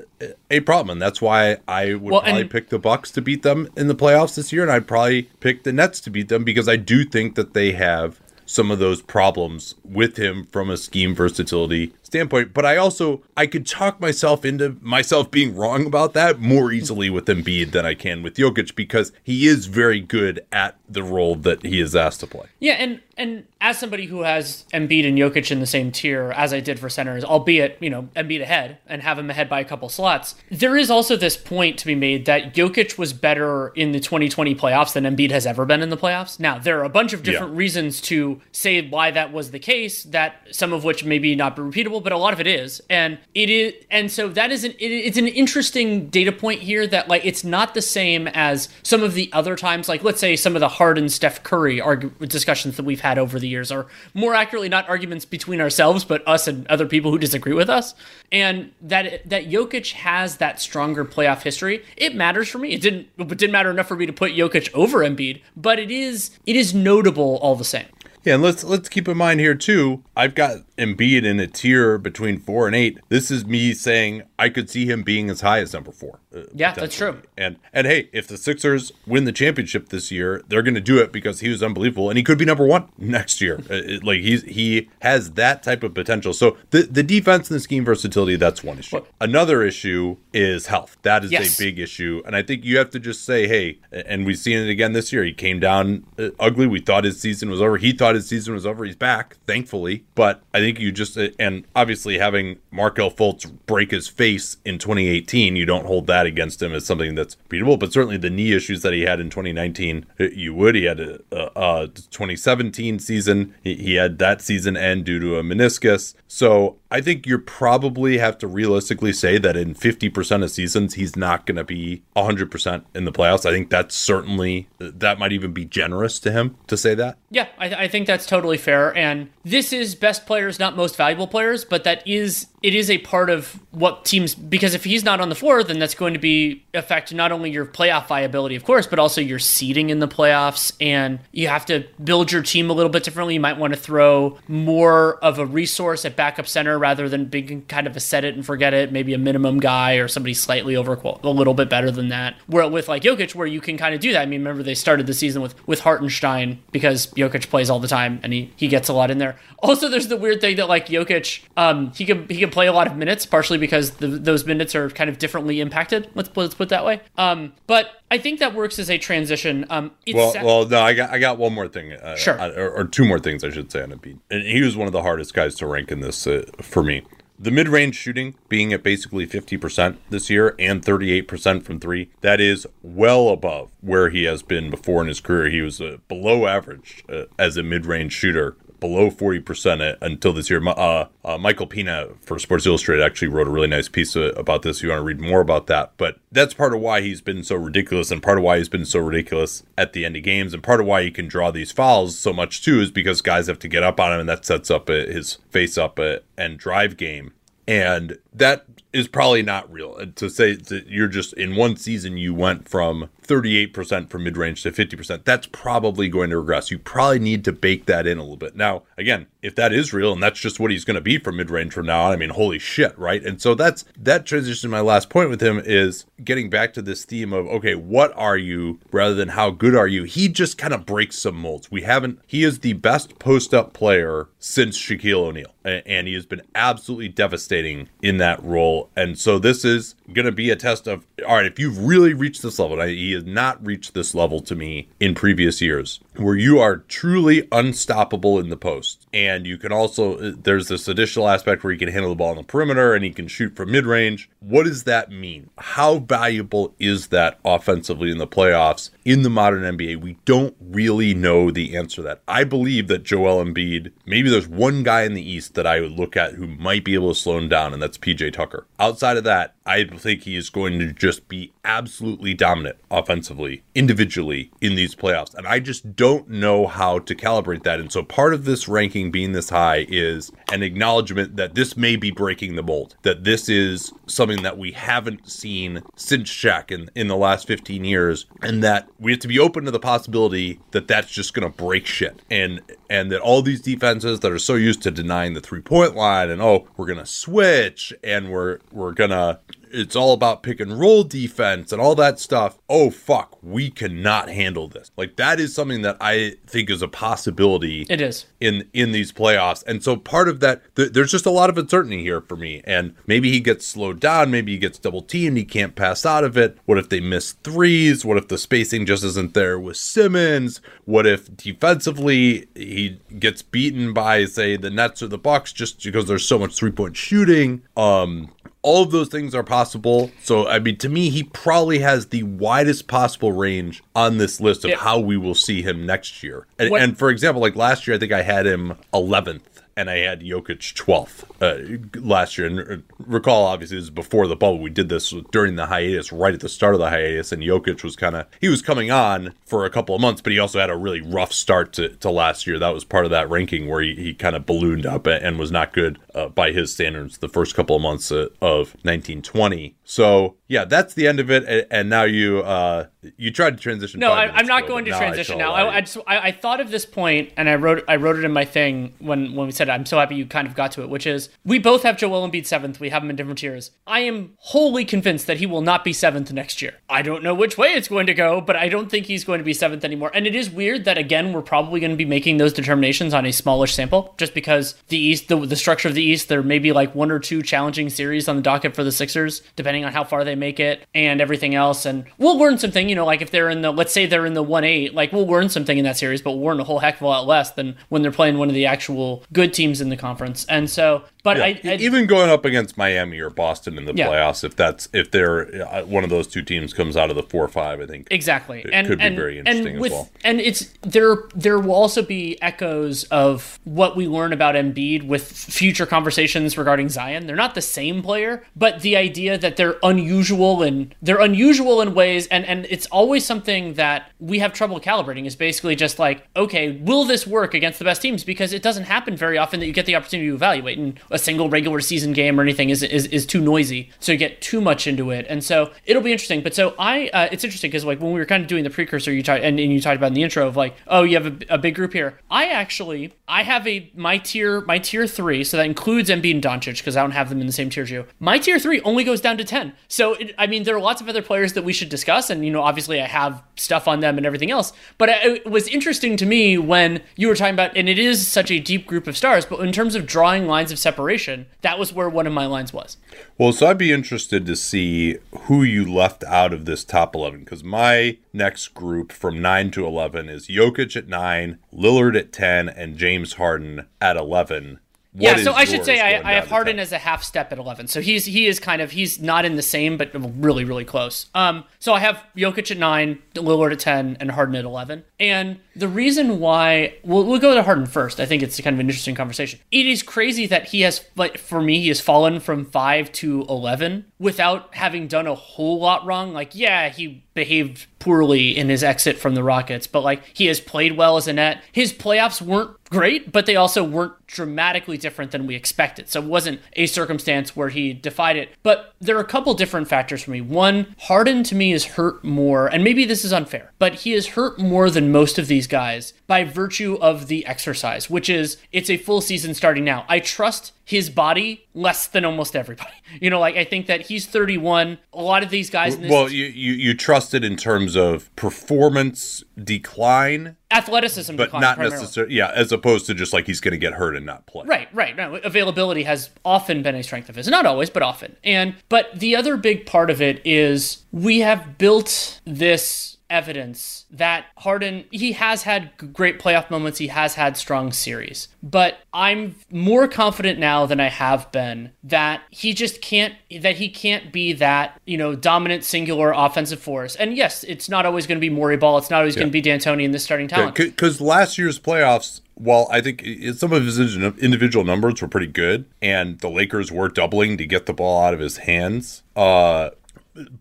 A: a problem, and that's why I would well, probably pick the Bucks to beat them in the playoffs this year, and I'd probably pick the Nets to beat them because I do think that they have some of those problems with him from a scheme versatility standpoint. But I also I could talk myself into myself being wrong about that more easily with Embiid than I can with Jokic because he is very good at the role that he is asked to play.
B: Yeah, and and as somebody who has Embiid and Jokic in the same tier as I did for centers, albeit you know Embiid ahead and have him ahead by a couple slots, there is also this point to be made that Jokic was better in the 2020 playoffs than Embiid has ever been in the playoffs. Now there are a bunch of different yeah. reasons to say why that was the case. That some of which maybe not be repeatable, but a lot of it is, and it is, and so that is an it, it's an interesting data point here that like it's not the same as some of the other times. Like let's say some of the Harden, Steph Curry argue, discussions that we've had over the years, or more accurately, not arguments between ourselves, but us and other people who disagree with us. And that that Jokic has that stronger playoff history. It matters for me. It didn't, it didn't matter enough for me to put Jokic over Embiid, but it is it is notable all the same.
A: Yeah, and let's let's keep in mind here too. I've got Embiid in a tier between four and eight. This is me saying I could see him being as high as number four.
B: Uh, yeah, that's true.
A: And and hey, if the Sixers win the championship this year, they're going to do it because he was unbelievable, and he could be number one next year. uh, it, like he's he has that type of potential. So the the defense and the scheme versatility that's one issue. What? Another issue is health. That is yes. a big issue, and I think you have to just say, hey, and we've seen it again this year. He came down uh, ugly. We thought his season was over. He thought his season was over. He's back, thankfully. But I think you just, and obviously having Markelle Fultz break his face in 2018, you don't hold that against him as something that's beatable. But certainly the knee issues that he had in 2019, uh, you would. He had a, a, a 2017 season. He, he had that season end due to a meniscus. So I think you probably have to realistically say that in 50% of seasons, he's not going to be 100% in the playoffs. I think that's certainly, that might even be generous to him to say that.
B: Yeah, I, I think that's totally fair. And this is best players, not most valuable players, but that is it is a part of what teams because if he's not on the floor, then that's going to be affect not only your playoff viability, of course, but also your seeding in the playoffs. And you have to build your team a little bit differently. You might want to throw more of a resource at backup center rather than being kind of a set it and forget it, maybe a minimum guy or somebody slightly over a little bit better than that. Where with like Jokic, where you can kind of do that. I mean, remember they started the season with with Hartenstein because Jokic plays all the time and he he gets a lot in there. Also, there's the weird thing that like Jokic, um, he can he can play a lot of minutes, partially because the, those minutes are kind of differently impacted. Let's let's put it that way. Um, but I think that works as a transition. Um,
A: well, well, no, I got I got one more thing.
B: Uh, sure,
A: or, or, two more things I should say on Embiid. And he was one of the hardest guys to rank in this uh, for me. The mid range shooting being at basically 50% this year and 38% from three, that is well above where he has been before in his career. He was uh, below average uh, as a mid range shooter below 40% until this year. Uh, uh, Michael Pina for Sports Illustrated actually wrote a really nice piece uh, about this. If you want to read more about that. But that's part of why he's been so ridiculous and part of why he's been so ridiculous at the end of games and part of why he can draw these fouls so much too is because guys have to get up on him and that sets up uh, his face up uh, and drive game. And that is probably not real. To say that you're just in one season you went from 38% from mid range to 50%, that's probably going to regress. You probably need to bake that in a little bit. Now, again, if that is real and that's just what he's going to be from mid range from now on, I mean, holy shit, right? And so that's that transition to my last point with him is getting back to this theme of, okay, what are you rather than how good are you? He just kind of breaks some molds. We haven't, he is the best post up player since Shaquille O'Neal, and he has been absolutely devastating in that role. And so this is going to be a test of all right, if you've really reached this level, he not reached this level to me in previous years, where you are truly unstoppable in the post. And you can also, uh, there's this additional aspect where he can handle the ball on the perimeter and he can shoot from mid range. What does that mean? How valuable is that offensively in the playoffs in the modern NBA? We don't really know the answer to that. I believe that Joel Embiid, maybe there's one guy in the East that I would look at who might be able to slow him down, and that's PJ Tucker. Outside of that, I think he is going to just be absolutely dominant offensively, individually in these playoffs. And I just don't know how to calibrate that. And so part of this ranking being this high is an acknowledgement that this may be breaking the mold, that this is something that we haven't seen since Shaq in, in the last 15 years, and that we have to be open to the possibility that that's just going to break shit. And and that all these defenses that are so used to denying the three point line and oh, we're going to switch and we're we're going to it's all about pick and roll defense and all that stuff. Oh fuck, we cannot handle this. Like that is something that I think is a possibility.
B: It is
A: in in these playoffs, and so part of that, th- there's just a lot of uncertainty here for me. And maybe he gets slowed down, maybe he gets double teamed, he can't pass out of it. What if they miss threes? What if the spacing just isn't there with Simmons? What if defensively he gets beaten by say the Nets or the Bucks just because there's so much three point shooting? Um, all of those things are possible. So, I mean, to me, he probably has the widest possible range on this list of yeah. how we will see him next year. And, and, for example, like last year, I think I had him 11th and I had Jokic 12th uh, last year. And uh, recall, obviously, this is before the bubble. We did this during the hiatus, right at the start of the hiatus. And Jokic was kind of, he was coming on for a couple of months, but he also had a really rough start to, to last year. That was part of that ranking where he, he kind of ballooned up and was not good uh, by his standards the first couple of months uh, of 1920. So yeah, that's the end of it. And now you uh, you tried to transition.
B: No, I, am not ago, going to transition now. I, I, just, I, I, thought of this point, and I wrote I wrote it in my thing when when we said I'm so happy you kind of got to it, which is we both have Joel Embiid seventh. We have him in different tiers. I am wholly convinced that he will not be seventh next year. I don't know which way it's going to go, but I don't think he's going to be seventh anymore. And it is weird that again we're probably going to be making those determinations on a smallish sample, just because the East, the, the structure of the East, there may be like one or two challenging series on the docket for the Sixers, depending on how far they make it and everything else. And we'll learn something, you know, like if they're in the let's say they're in the one eight, like we'll learn something in that series, but we'll learn a whole heck of a lot less than when they're playing one of the actual good teams in the conference. And so, but yeah. I, I,
A: even going up against Miami or Boston in the yeah. playoffs, if that's if they're uh, one of those two teams comes out of the four or five, I think
B: exactly,
A: it
B: and
A: could
B: and,
A: be very interesting
B: and with,
A: as well.
B: And it's there. There will also be echoes of what we learn about Embiid with future conversations regarding Zion. They're not the same player, but the idea that they're unusual and they're unusual in ways, and and it's always something that we have trouble calibrating. Is basically just like, okay, will this work against the best teams? Because it doesn't happen very often that you get the opportunity to evaluate, and a single regular season game or anything is is, is too noisy, so you get too much into it, and so it'll be interesting. But so I, uh, it's interesting because like when we were kind of doing the precursor, you talked and, and you talked about in the intro of like, oh, you have a, a big group here. I actually, I have a my tier my tier three, so that includes Embiid and Doncic because I don't have them in the same tier as you. My tier three only goes down to So it, I mean, there are lots of other players that we should discuss, and you know, obviously I have stuff on them and everything else. But it was interesting to me when you were talking about, and it is such a deep group of stars, but in terms of drawing lines of separation, that was where one of my lines was.
A: Well, so I'd be interested to see who you left out of this top 11 because my next group from 9 to 11 is Jokic at 9, Lillard at 10, and James Harden at 11.
B: Yeah, so I should say I, I have Harden as a half step at eleven. So he's he is kind of he's not in the same, but really really close. Um, so I have Jokic at nine, Lillard at ten, and Harden at eleven. And the reason why we'll we'll go to Harden first. I think it's kind of an interesting conversation. It is crazy that he has like for me he has fallen from five to eleven without having done a whole lot wrong. Like yeah, he behaved poorly in his exit from the Rockets, but like he has played well as a net. His playoffs weren't great, but they also weren't dramatically different than we expected. So it wasn't a circumstance where he defied it. But there are a couple different factors for me. One, Harden to me is hurt more, and maybe this is unfair, but he is hurt more than most of these guys by virtue of the exercise, which is it's a full season starting now. I trust his body less than almost everybody. You know, like I think that he's 31. A lot of these guys. In this
A: well, you, you you trust it in terms of performance decline,
B: athleticism,
A: but
B: decline
A: not necessarily. Yeah, as opposed to just like he's going to get hurt and not play.
B: Right, right. No, availability has often been a strength of his. Not always, but often. And but the other big part of it is we have built this evidence that Harden he has had great playoff moments, he has had strong series. But I'm more confident now than I have been that he just can't that he can't be that, you know, dominant singular offensive force. And yes, it's not always going to be Morey Ball, it's not always going to be D'Antoni in the starting talent.
A: Because last year's playoffs, while I think some of his individual numbers were pretty good, and the Lakers were doubling to get the ball out of his hands, uh,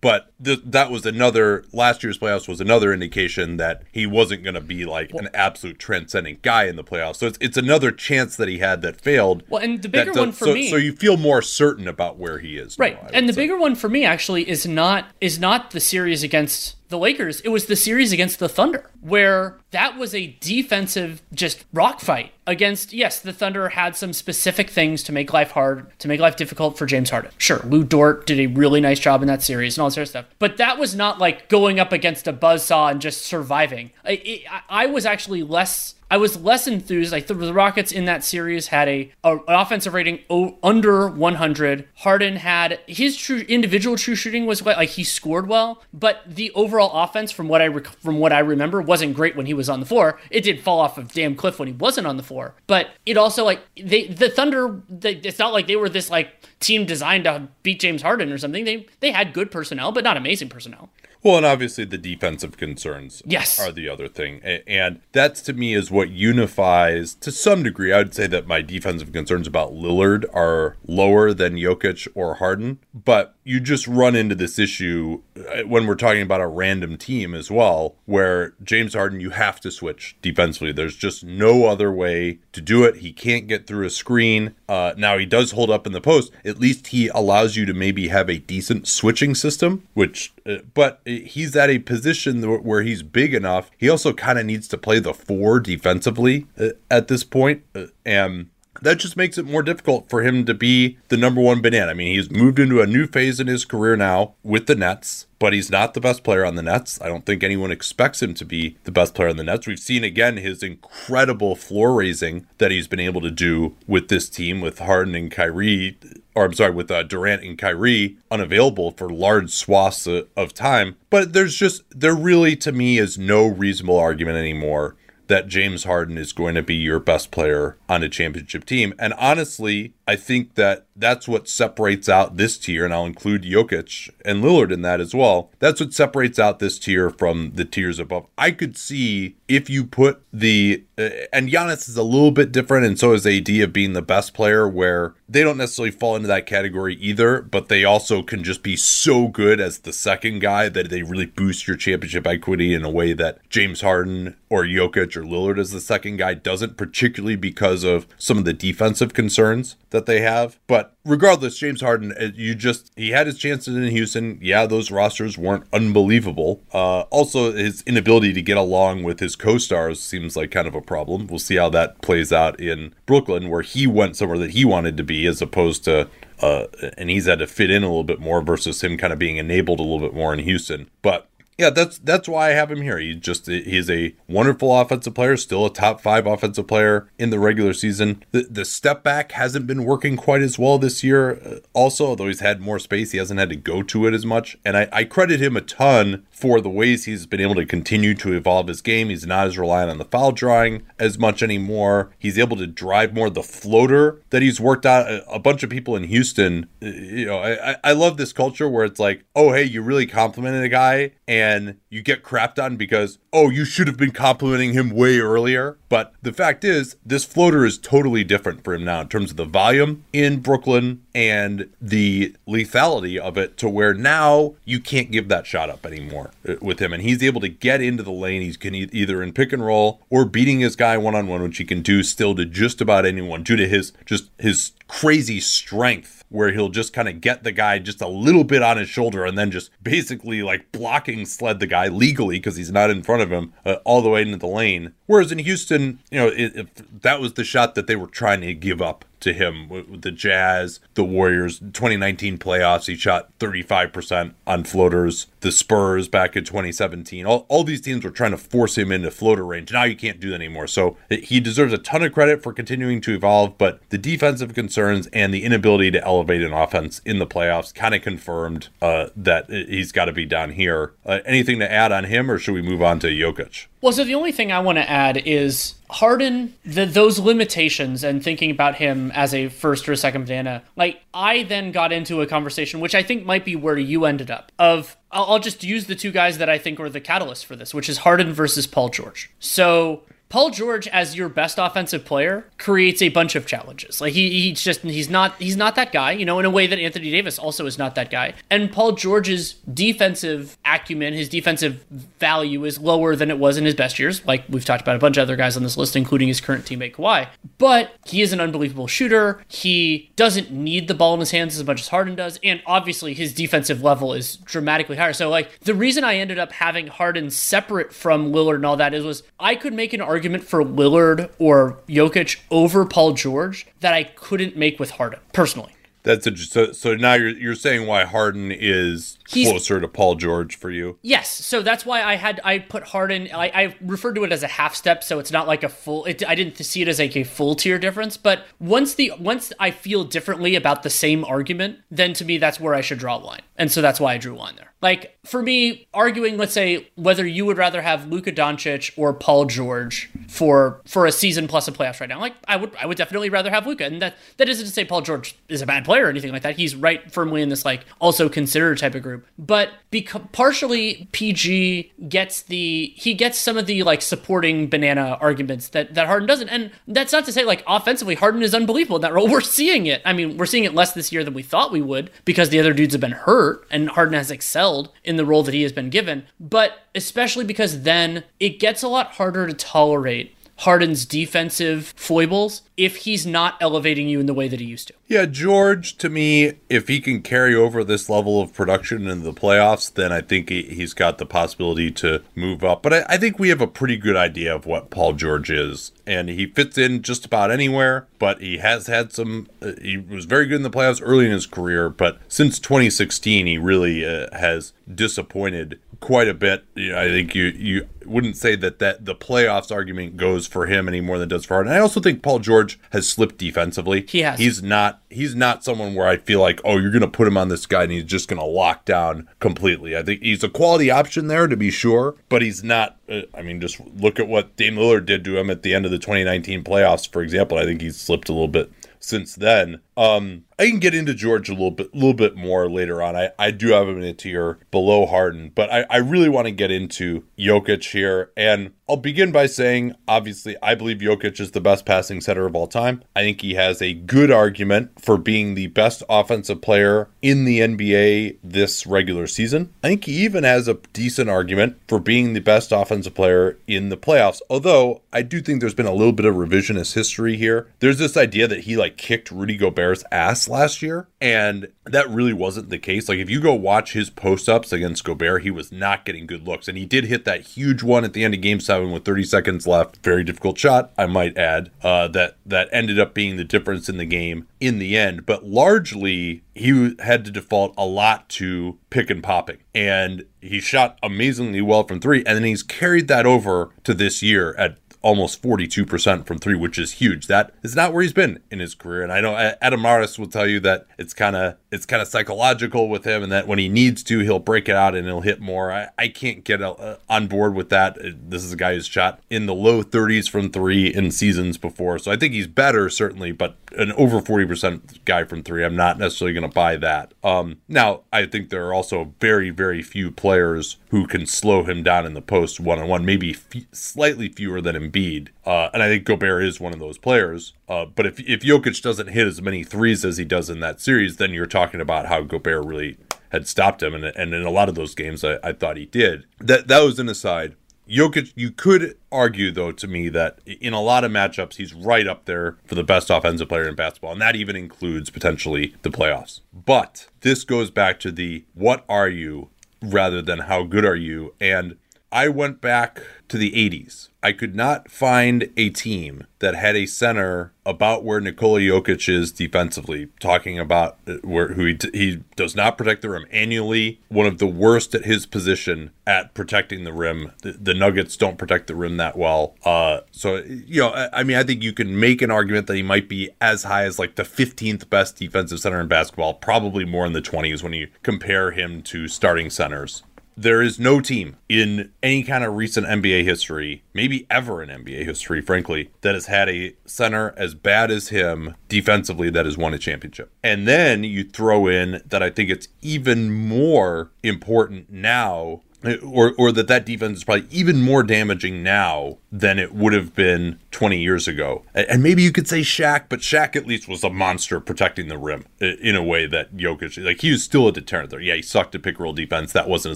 A: but th- that was another last year's playoffs was another indication that he wasn't going to be like an absolute transcendent guy in the playoffs. So it's it's another chance that he had that failed.
B: Well, and the bigger
A: does-
B: one for
A: so,
B: me-
A: so you feel more certain about where he is,
B: Right.
A: I
B: and the
A: say.
B: bigger one for me actually is not is not the series against the Lakers. It was the series against the Thunder, where that was a defensive just rock fight against yes, the Thunder had some specific things to make life hard, to make life difficult for James Harden. Sure, Lu Dort did a really nice job in that series and all sort of stuff. But that was not like going up against a buzzsaw and just surviving. I, I, I was actually less I was less enthused. Like the, the Rockets in that series had a, a an offensive rating o, under 100. Harden had his true individual true shooting was like, like he scored well, but the overall offense from what I rec- from what I remember wasn't great when he was on the floor. It did fall off of damn cliff when he wasn't on the floor. But it also like they the Thunder. They, it's not like they were this like team designed to beat James Harden or something. They they had good personnel, but not amazing personnel.
A: Well, and obviously the defensive concerns
B: Yes.
A: are the other thing. And that's to me is what unifies to some degree. I would say that my defensive concerns about Lillard are lower than Jokic or Harden, but you just run into this issue uh, when we're talking about a random team as well, where James Harden, you have to switch defensively. There's just no other way to do it. He can't get through a screen. Uh, now he does hold up in the post. At least he allows you to maybe have a decent switching system, which, uh, but he's at a position where he's big enough. He also kind of needs to play the four defensively uh, at this point, uh, and that just makes it more difficult for him to be the number one banana. I mean, he's moved into a new phase in his career now with the Nets, but he's not the best player on the Nets. I don't think anyone expects him to be the best player on the Nets. We've seen again his incredible floor raising that he's been able to do with this team with Harden and Kyrie, or I'm sorry, with uh, Durant and Kyrie unavailable for large swaths of, time. But there's just, there really to me is no reasonable argument anymore that James Harden is going to be your best player on a championship team. And honestly, I think that that's what separates out this tier, and I'll include Jokic and Lillard in that as well. That's what separates out this tier from the tiers above. I could see if you put the, uh, and Giannis is a little bit different, and so is AD of being the best player, where they don't necessarily fall into that category either, but they also can just be so good as the second guy that they really boost your championship equity in a way that James Harden or Jokic or Lillard as the second guy doesn't, particularly because of some of the defensive concerns that they have. But regardless, James Harden, uh, you just, he had his chances in Houston. Yeah, those rosters weren't unbelievable. Uh, also, his inability to get along with his co stars seems like kind of a problem. We'll see how that plays out in Brooklyn, where he went somewhere that he wanted to be as opposed to uh, and he's had to fit in a little bit more versus him kind of being enabled a little bit more in Houston. But yeah, that's that's why I have him here. He just he's a wonderful offensive player, still a top five offensive player in the regular season. The the step back hasn't been working quite as well this year. uh, Also, although he's had more space, he hasn't had to go to it as much. And I, I credit him a ton for the ways he's been able to continue to evolve his game. He's not as reliant on the foul drawing as much anymore. He's able to drive more the floater that he's worked out. A, bunch of people in Houston, uh, you know, I- I love this culture where it's like, oh, hey, you really complimented a guy and you get crapped on because, oh, you should have been complimenting him way earlier. But the fact is, this floater is totally different for him now in terms of the volume in Brooklyn and the lethality of it to where now you can't give that shot up anymore uh, with him. And he's able to get into the lane. He's can either in pick and roll or beating his guy one on one, which he can do still to just about anyone due to his just his crazy strength where he'll just kind of get the guy just a little bit on his shoulder and then just basically like blocking sled the guy legally because he's not in front of him uh, all the way into the lane. Whereas in Houston, you know, if that was the shot that they were trying to give up to him with the Jazz, the Warriors, 2019 playoffs. He shot 35% on floaters. The Spurs back in 2017. All, all these teams were trying to force him into floater range. Now you can't do that anymore. So he deserves a ton of credit for continuing to evolve, but the defensive concerns and the inability to elevate an offense in the playoffs kind of confirmed uh, that he's got to be down here. Uh, anything to add on him, or should we move on to Jokic?
B: Well, so the only thing I want to add is Harden, the, those limitations and thinking about him as a first or a second banana. Like, I then got into a conversation, which I think might be where you ended up, of I'll, I'll just use the two guys that I think were the catalyst for this, which is Harden versus Paul George. So Paul George as your best offensive player creates a bunch of challenges. Like he he's just he's not he's not that guy, you know, in a way that Anthony Davis also is not that guy. And Paul George's defensive acumen, his defensive value is lower than it was in his best years. Like we've talked about a bunch of other guys on this list, including his current teammate Kawhi. But he is an unbelievable shooter. He doesn't need the ball in his hands as much as Harden does, and obviously his defensive level is dramatically higher. So like the reason I ended up having Harden separate from Lillard and all that is was I could make an argument argument for Lillard or Jokic over Paul George that I couldn't make with Harden personally.
A: That's a, so. So now you're you're saying why Harden is He's, closer to Paul George for you.
B: Yes, so that's why I had I put Harden. I, I referred to it as a half step, so it's not like a full. It, I didn't see it as like a full tier difference. But once the once I feel differently about the same argument, then to me that's where I should draw a line, and so that's why I drew a line there. Like for me, arguing, let's say whether you would rather have Luka Doncic or Paul George for for a season plus a playoffs right now, like I would I would definitely rather have Luka, and that that isn't to say Paul George is a bad player or anything like that. He's right firmly in this like also considered type of group. But because partially PG gets the he gets some of the like supporting banana arguments that that Harden doesn't, and that's not to say like offensively Harden is unbelievable in that role. We're seeing it. I mean, we're seeing it less this year than we thought we would because the other dudes have been hurt, and Harden has excelled in the role that he has been given. But especially because then it gets a lot harder to tolerate Harden's defensive foibles if he's not elevating you in the way that he used to.
A: Yeah, George, to me, if he can carry over this level of production in the playoffs, then I think he's got the possibility to move up. But I, think we have a pretty good idea of what Paul George is. And he fits in just about anywhere, but he has had some. Uh, he was very good in the playoffs early in his career, but since 2016, he really uh, has disappointed quite a bit. I think you you wouldn't say that that the playoffs argument goes for him any more than it does for Harden. And I also think Paul George has slipped defensively.
B: He has.
A: He's not he's not someone where I feel like oh you're going to put him on this guy and he's just going to lock down completely. I think he's a quality option there to be sure, but he's not. Uh, I mean, just look at what Dame Lillard did to him at the end of the 2019 playoffs, for example. I think he's slipped a little bit since then. Um, I can get into George a little bit, little bit more later on. I, I do have him in a tier below Harden, but I, I really want to get into Jokic here. And I'll begin by saying, obviously, I believe Jokic is the best passing center of all time. I think he has a good argument for being the best offensive player in the NBA this regular season. I think he even has a decent argument for being the best offensive player in the playoffs. Although I do think there's been a little bit of revisionist history here. There's this idea that he like kicked Rudy Gobert's ass last year. And that really wasn't the case. Like, if you go watch his post ups against Gobert, he was not getting good looks. And he did hit that huge one at the end of game seven with 30 seconds left. Very difficult shot, I might add, uh, that, that ended up being the difference in the game in the end. But largely, he had to default a lot to pick and popping. And he shot amazingly well from three. And then he's carried that over to this year at almost 42% from three, which is huge. That is not where he's been in his career. And I know Adam Mares will tell you that it's kind of it's kind of psychological with him and that when he needs to, he'll break it out and he'll hit more. I, I can't get uh, on board with that. This is a guy who's shot in the low 30s from three in seasons before. So I think he's better, certainly, but an over 40% guy from three, I'm not necessarily going to buy that. Um, now, I think there are also very, very few players who can slow him down in the post one on one, maybe f- slightly fewer than Embiid. Uh, and I think Gobert is one of those players. Uh, but if, if Jokic doesn't hit as many threes as he does in that series, then you're talking about how Gobert really had stopped him. And, and in a lot of those games, I, I thought he did. That, that was an aside. Jokic, you could argue though to me that in a lot of matchups he's right up there for the best offensive player in basketball, and that even includes potentially the playoffs. But this goes back to the what are you rather than how good are you, and I went back to the 80s. I could not find a team that had a center about where Nikola Jokic is defensively, talking about uh, where who he, he does not protect the rim annually, one of the worst at his position at protecting the rim. The, the Nuggets don't protect the rim that well. Uh, so, you know, I, I mean, I think you can make an argument that he might be as high as like the 15th best defensive center in basketball, probably more in the 20s when you compare him to starting centers there is no team in any kind of recent NBA history, maybe ever in NBA history, frankly, that has had a center as bad as him defensively that has won a championship. And then you throw in that I think it's even more important now or or that that defense is probably even more damaging now than it would have been 20 years ago. And maybe you could say Shaq, but Shaq at least was a monster protecting the rim in a way that Jokic, like he was still a deterrent there. Yeah, he sucked at pick roll defense. That wasn't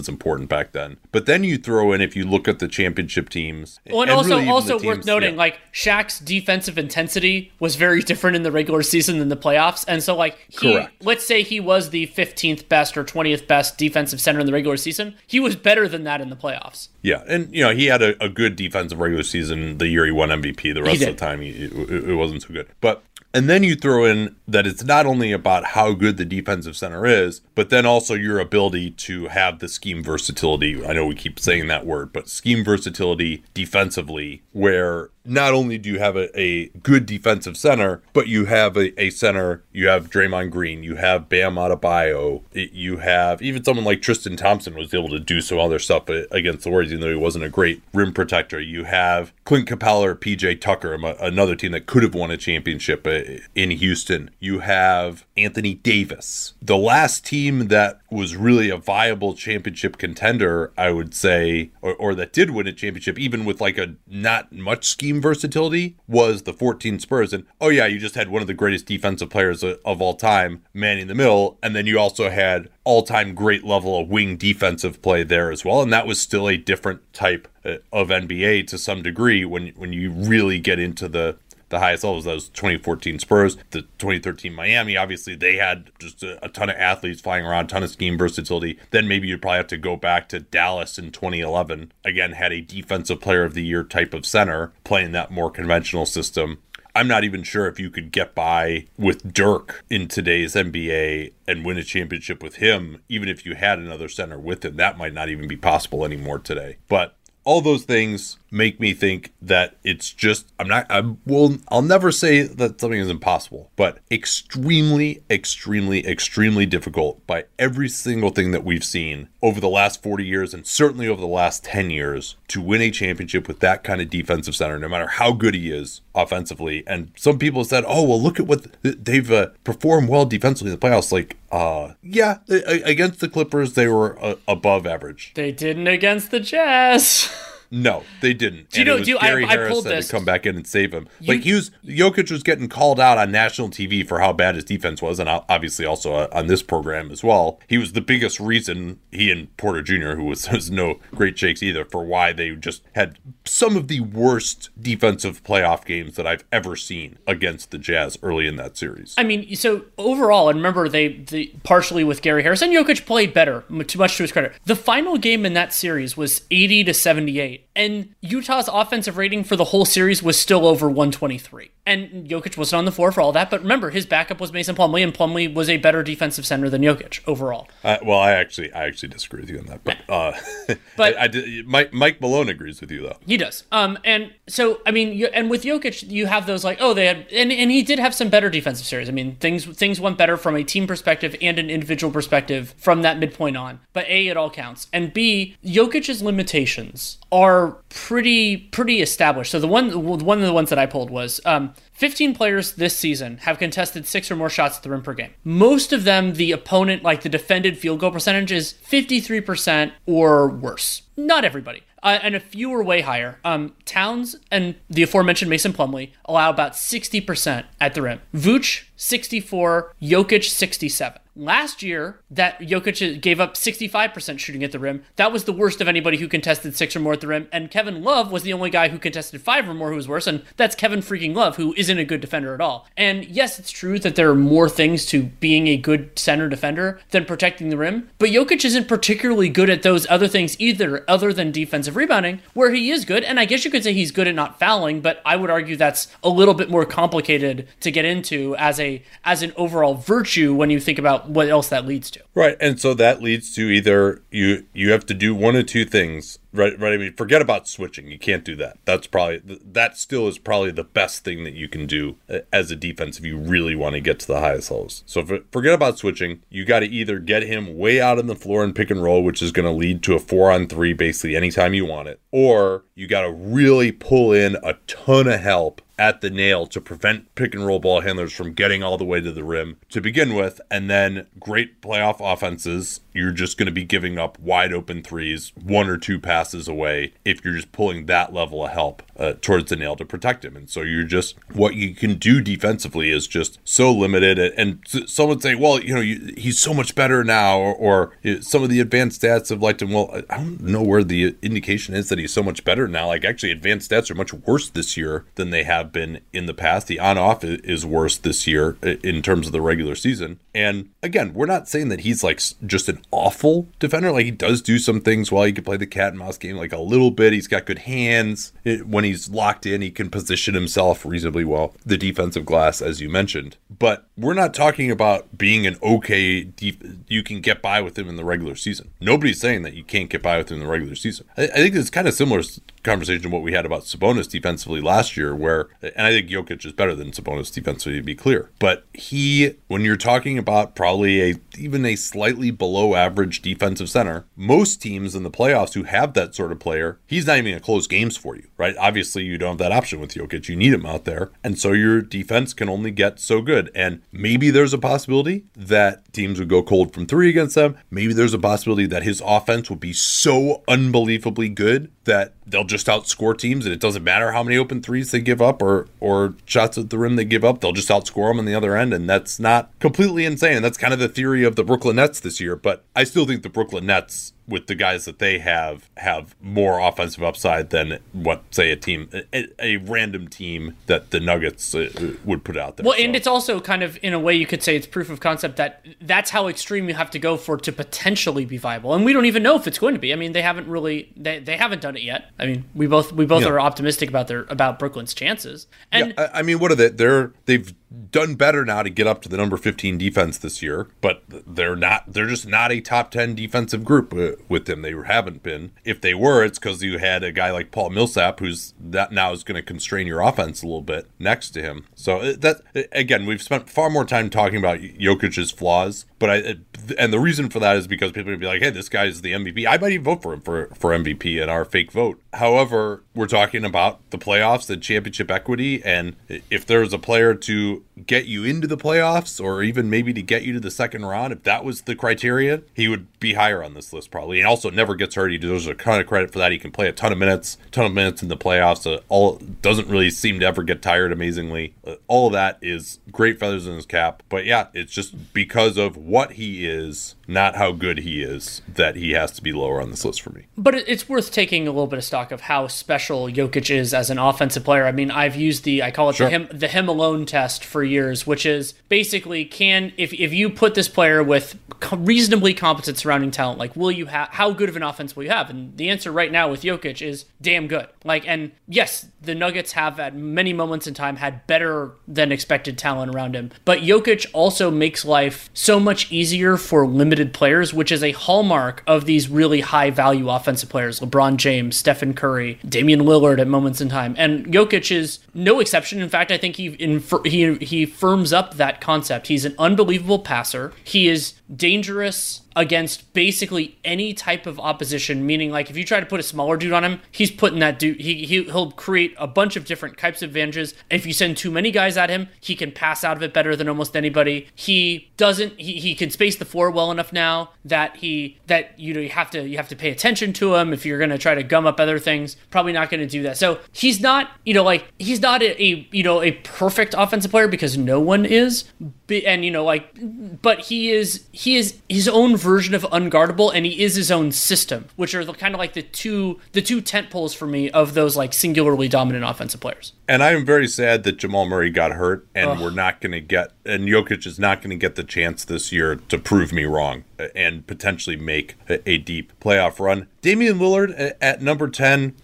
A: as important back then. But then you throw in, if you look at the championship teams.
B: Well, and, and also, really also teams, worth noting, yeah. like Shaq's defensive intensity was very different in the regular season than the playoffs. And so, like, he, Correct. let's say he was the 15th best or 20th best defensive center in the regular season. He was better than that in the playoffs.
A: Yeah, and you know he had a, a good defensive regular season the year he won MVP. The rest of the time, it, it wasn't so good. But and then you throw in that it's not only about how good the defensive center is, but then also your ability to have the scheme versatility. I know we keep saying that word, but scheme versatility defensively, where not only do you have a, a good defensive center, but you have a, a, center, you have Draymond Green, you have Bam Adebayo, you have even someone like Tristan Thompson was able to do some other stuff against the Warriors, even though he wasn't a great rim protector. You have Clint Capela or PJ Tucker, another team that could have won a championship uh, in Houston. You have Anthony Davis. The last team that was really a viable championship contender, I would say, or, or that did win a championship, even with like a not much scheme versatility, was the 14 Spurs. And oh, yeah, you just had one of the greatest defensive players of, all time manning the middle. And then you also had all time great level of wing defensive play there as well. And that was still a different type uh, of NBA to some degree when when you really get into the the highest levels. Those 2014 Spurs, the 2013 Miami. Obviously, they had just a, a, ton of athletes flying around, ton of scheme versatility. Then maybe you'd probably have to go back to Dallas in 2011. Again, had a defensive player of the year type of center playing that more conventional system. I'm not even sure if you could get by with Dirk in today's NBA and win a championship with him, even if you had another center with him. That might not even be possible anymore today. But all those things make me think that it's just I'm not I will I'll never say that something is impossible, but extremely extremely extremely difficult by every single thing that we've seen over the last 40 years and certainly over the last 10 years to win a championship with that kind of defensive center no matter how good he is offensively. And some people said, "Oh, well look at what they've uh, performed well defensively in the playoffs." Like uh yeah, against the Clippers they were uh, above average.
B: They didn't against the Jazz.
A: No, they didn't.
B: Do you and know? Do
A: Gary
B: I,
A: Harris I
B: pulled this
A: to come back in and save him. You, like he was, Jokic was getting called out on national TV for how bad his defense was, and obviously also uh, on this program as well. He was the biggest reason he and Porter Jr., who was, was no great shakes either, for why they just had some of the worst defensive playoff games that I've ever seen against the Jazz early in that series.
B: I mean, so overall, and remember they, they partially with Gary Harris and Jokic played better, too much to his credit. The final game in that series was 80 to 78 and Utah's offensive rating for the whole series was still over 123. And Jokic wasn't on the floor for all that, but remember his backup was Mason Plumlee, and Plumlee was a better defensive center than Jokic overall.
A: Uh, well, I actually, I actually disagree with you on that, but, uh, but I, I did, Mike, Mike Malone agrees with you though.
B: He does. Um, and so I mean, and with Jokic, you have those like, oh, they had, and, and he did have some better defensive series. I mean, things things went better from a team perspective and an individual perspective from that midpoint on. But a, it all counts, and b, Jokic's limitations are pretty pretty established. So the one one of the ones that I pulled was um, 15 players this season have contested six or more shots at the rim per game. Most of them, the opponent, like the defended field goal percentage, is 53% or worse. Not everybody. Uh, and a few are way higher. Um, Towns and the aforementioned Mason Plumlee allow about 60% at the rim. Vooch 64, Jokic 67. Last year, that Jokic gave up 65% shooting at the rim. That was the worst of anybody who contested six or more at the rim. And Kevin Love was the only guy who contested five or more who was worse. And that's Kevin freaking Love, who isn't a good defender at all. And yes, it's true that there are more things to being a good center defender than protecting the rim. But Jokic isn't particularly good at those other things either, other than defensive rebounding, where he is good. And I guess you could say he's good at not fouling, but I would argue that's a little bit more complicated to get into as a as an overall virtue when you think about what else that leads to.
A: Right. And so that leads to either you you have to do one of two things Right, right. I mean, forget about switching. You can't do that. That's probably that still is probably the best thing that you can do uh, as a defense if you really want to get to the highest levels. So forget about switching. You got to either get him way out on the floor and pick and roll, which is going to lead to a four on three basically anytime you want it, or you got to really pull in a ton of help at the nail to prevent pick and roll ball handlers from getting all the way to the rim to begin with. And then great playoff offenses, you're just going to be giving up wide open threes, one or two passes away if you're just pulling that level of help uh, towards the nail to protect him. And so you're just what you can do defensively is just so limited. And some would say, well, you know, you, he's so much better now, or, or, some of the advanced stats have liked him. Well, I don't know where the indication is that he's so much better now. Like actually, advanced stats are much worse this year than they have been in the past. The on-off is worse this year in terms of the regular season. And again, we're not saying that he's like just an awful defender. Like he does do some things while he can play the cat and mouse game like a little bit. He's got good hands. It, when he's locked in, he can position himself reasonably well. The defensive glass, as you mentioned. But we're not talking about being an okay, def- you can get by with him in the regular season. Nobody's saying that you can't get by with him in the regular season. I, I think it's kind of similar conversation what we had about Sabonis defensively last year, where, and I think Jokic is better than Sabonis defensively, to be clear. But he, when you're talking about probably a even a slightly below average defensive center, most teams in the playoffs who have that sort of player, he's not even going to close games for you, right? Obviously, you don't have that option with Jokic. You need him out there. And so your defense can only get so good. And maybe there's a possibility that teams would go cold from three against them. Maybe there's a possibility that his offense would be so unbelievably good that they'll just outscore teams and it doesn't matter how many open threes they give up or or shots at the rim they give up they'll just outscore them on the other end and that's not completely insane. That's kind of the theory of the Brooklyn Nets this year but I still think the Brooklyn Nets with the guys that they have have more offensive upside than what say a team a, a random team that the Nuggets uh, would put out there.
B: Well, so. and it's also kind of in a way you could say it's proof of concept that that's how extreme you have to go for to potentially be viable. And we don't even know if it's going to be. I mean, they haven't really they, they haven't done it yet. I mean, we both we both yeah. are optimistic about their about Brooklyn's chances. And
A: yeah, I, I mean, what are they? They're they've done better now to get up to the number 15 defense this year, but they're not they're just not a top 10 defensive group with them. They haven't been. If they were, it's cuz you had a guy like Paul Millsap who's that now is going to constrain your offense a little bit next to him. So uh, that again, we've spent far more time talking about Jokic's flaws, but I and the reason for that is because people would be like, "Hey, this guy is the MVP." I might even vote for him for for MVP in our fake vote. However, we're talking about the playoffs, the championship equity, and if there's a player to get you into the playoffs or even maybe to get you to the second round, if that was the criteria, he would be higher on this list probably. And also never gets hurt. He deserves a ton of credit for that. He can play a ton of minutes, ton of minutes in the playoffs. Uh, all doesn't really seem to ever get tired. Amazingly, uh, all of that is great feathers in his cap. But yeah, it's just because of what he is, not how good he is, that he has to be lower on this list for me.
B: But it's worth taking a little bit of stock of how special Jokic is as an offensive player. I mean, I've used the I call it sure. the him the him alone test for years, which is basically can if if you put this player with reasonably competent surrounding talent, like will you have how good of an offense will you have? And the answer right now with Jokic is damn good. Like, and yes, the Nuggets have at many moments in time had better than expected talent around him, but Jokic also makes life so much easier for limited players, which is a hallmark of these really high value offensive players: LeBron James, Stephen Curry, Damian Lillard at moments in time, and Jokic is no exception. In fact, I think he infer- he he firms up that concept. He's an unbelievable passer. He is dangerous against basically any type of opposition. Meaning, like if you try to put a smaller dude on him, he's putting that dude. He, he he'll create a bunch of different types of advantages. If you send too many guys at him, he can pass out of it better than almost anybody. He doesn't. He, he can space the floor well enough now that he that you know you have to you have to pay attention to him if you're going to try to gum up other things. Probably not going to do that. So he's not you know like he's not a, a you know a perfect offensive player because no one is. And you know like, but he is he is his own version of unguardable, and he is his own system, which are the kind of like the two the two tent poles for me of those like singularly dominant offensive players.
A: And I am very sad that Jamal Murray got hurt, and Ugh. we're not going to get, and Jokic is not going to get the chance this year to prove me wrong uh, and potentially make a, a deep playoff run. Damian Lillard uh, at number 10, a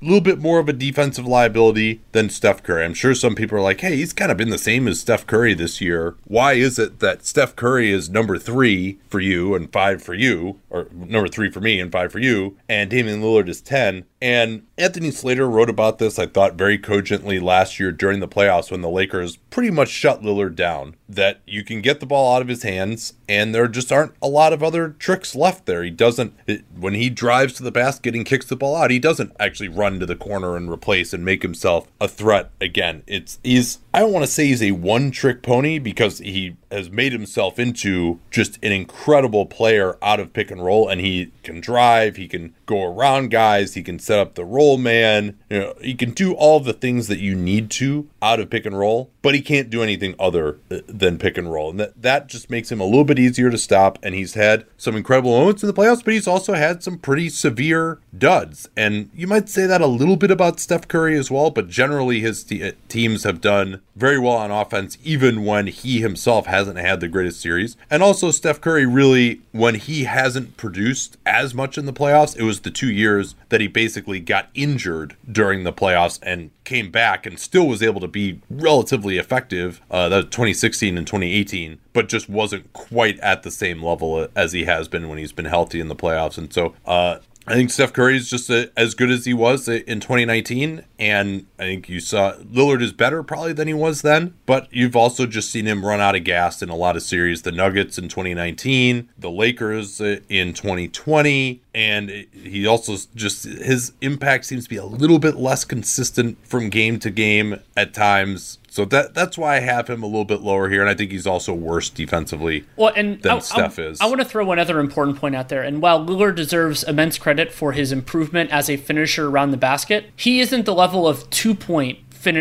A: little bit more of a defensive liability than Steph Curry. I'm sure some people are like, hey, he's kind of been the same as Steph Curry this year. Why is it that Steph Curry is number three for you and five for you, or number three for me and five for you, and Damian Lillard is 10? And Anthony Slater wrote about this, I thought, very cogently last year during the playoffs when the Lakers pretty much shut Lillard down. That you can get the ball out of his hands, and there just aren't a lot of other tricks left there. He doesn't, it, when he drives to the basket and kicks the ball out, he doesn't actually run to the corner and replace and make himself a threat again. It's, he's, I don't want to say he's a one trick pony because he has made himself into just an incredible player out of pick and roll, and he can drive, he can go around guys, he can set up the roll man, you know, he can do all the things that you need to out of pick and roll, but he can't do anything other uh, than pick and roll. And that, that just makes him a little bit easier to stop. And he's had some incredible moments in the playoffs, but he's also had some pretty severe duds. And you might say that a little bit about Steph Curry as well, but generally his te- uh, teams have done very well on offense, even when he himself hasn't had the greatest series. And also, Steph Curry really, when he hasn't produced as much in the playoffs, it was the two years that he basically got injured during the playoffs and came back and still was able to be relatively effective. Uh, that was 2016 and 2018, but just wasn't quite at the same level as he has been when he's been healthy in the playoffs. And so, uh, I think Steph Curry is just a, as good as he was in 2019, and I think you saw Lillard is better probably than he was then. But you've also just seen him run out of gas in a lot of series. The Nuggets in 2019, the Lakers in 2020, and he also just his impact seems to be a little bit less consistent from game to game at times so that that's why I have him a little bit lower here, and I think he's also worse defensively
B: well, and
A: than
B: I,
A: Steph
B: I,
A: is.
B: I want to throw one other important point out there. And while Lillard deserves immense credit for his improvement as a finisher around the basket, he isn't the level of two point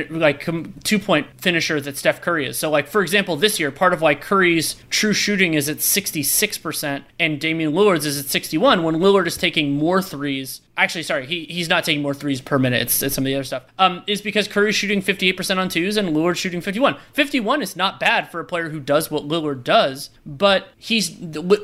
B: like two point finisher that Steph Curry is. So like for example, this year, part of why Curry's true shooting is at 66% and Damian Lillard's is at 61 when Lillard is taking more threes actually sorry he, he's not taking more threes per minute. It's, it's some of the other stuff. Um, is because curry's shooting 58% on twos and lillard's shooting 51 51 is not bad for a player who does what lillard does but he's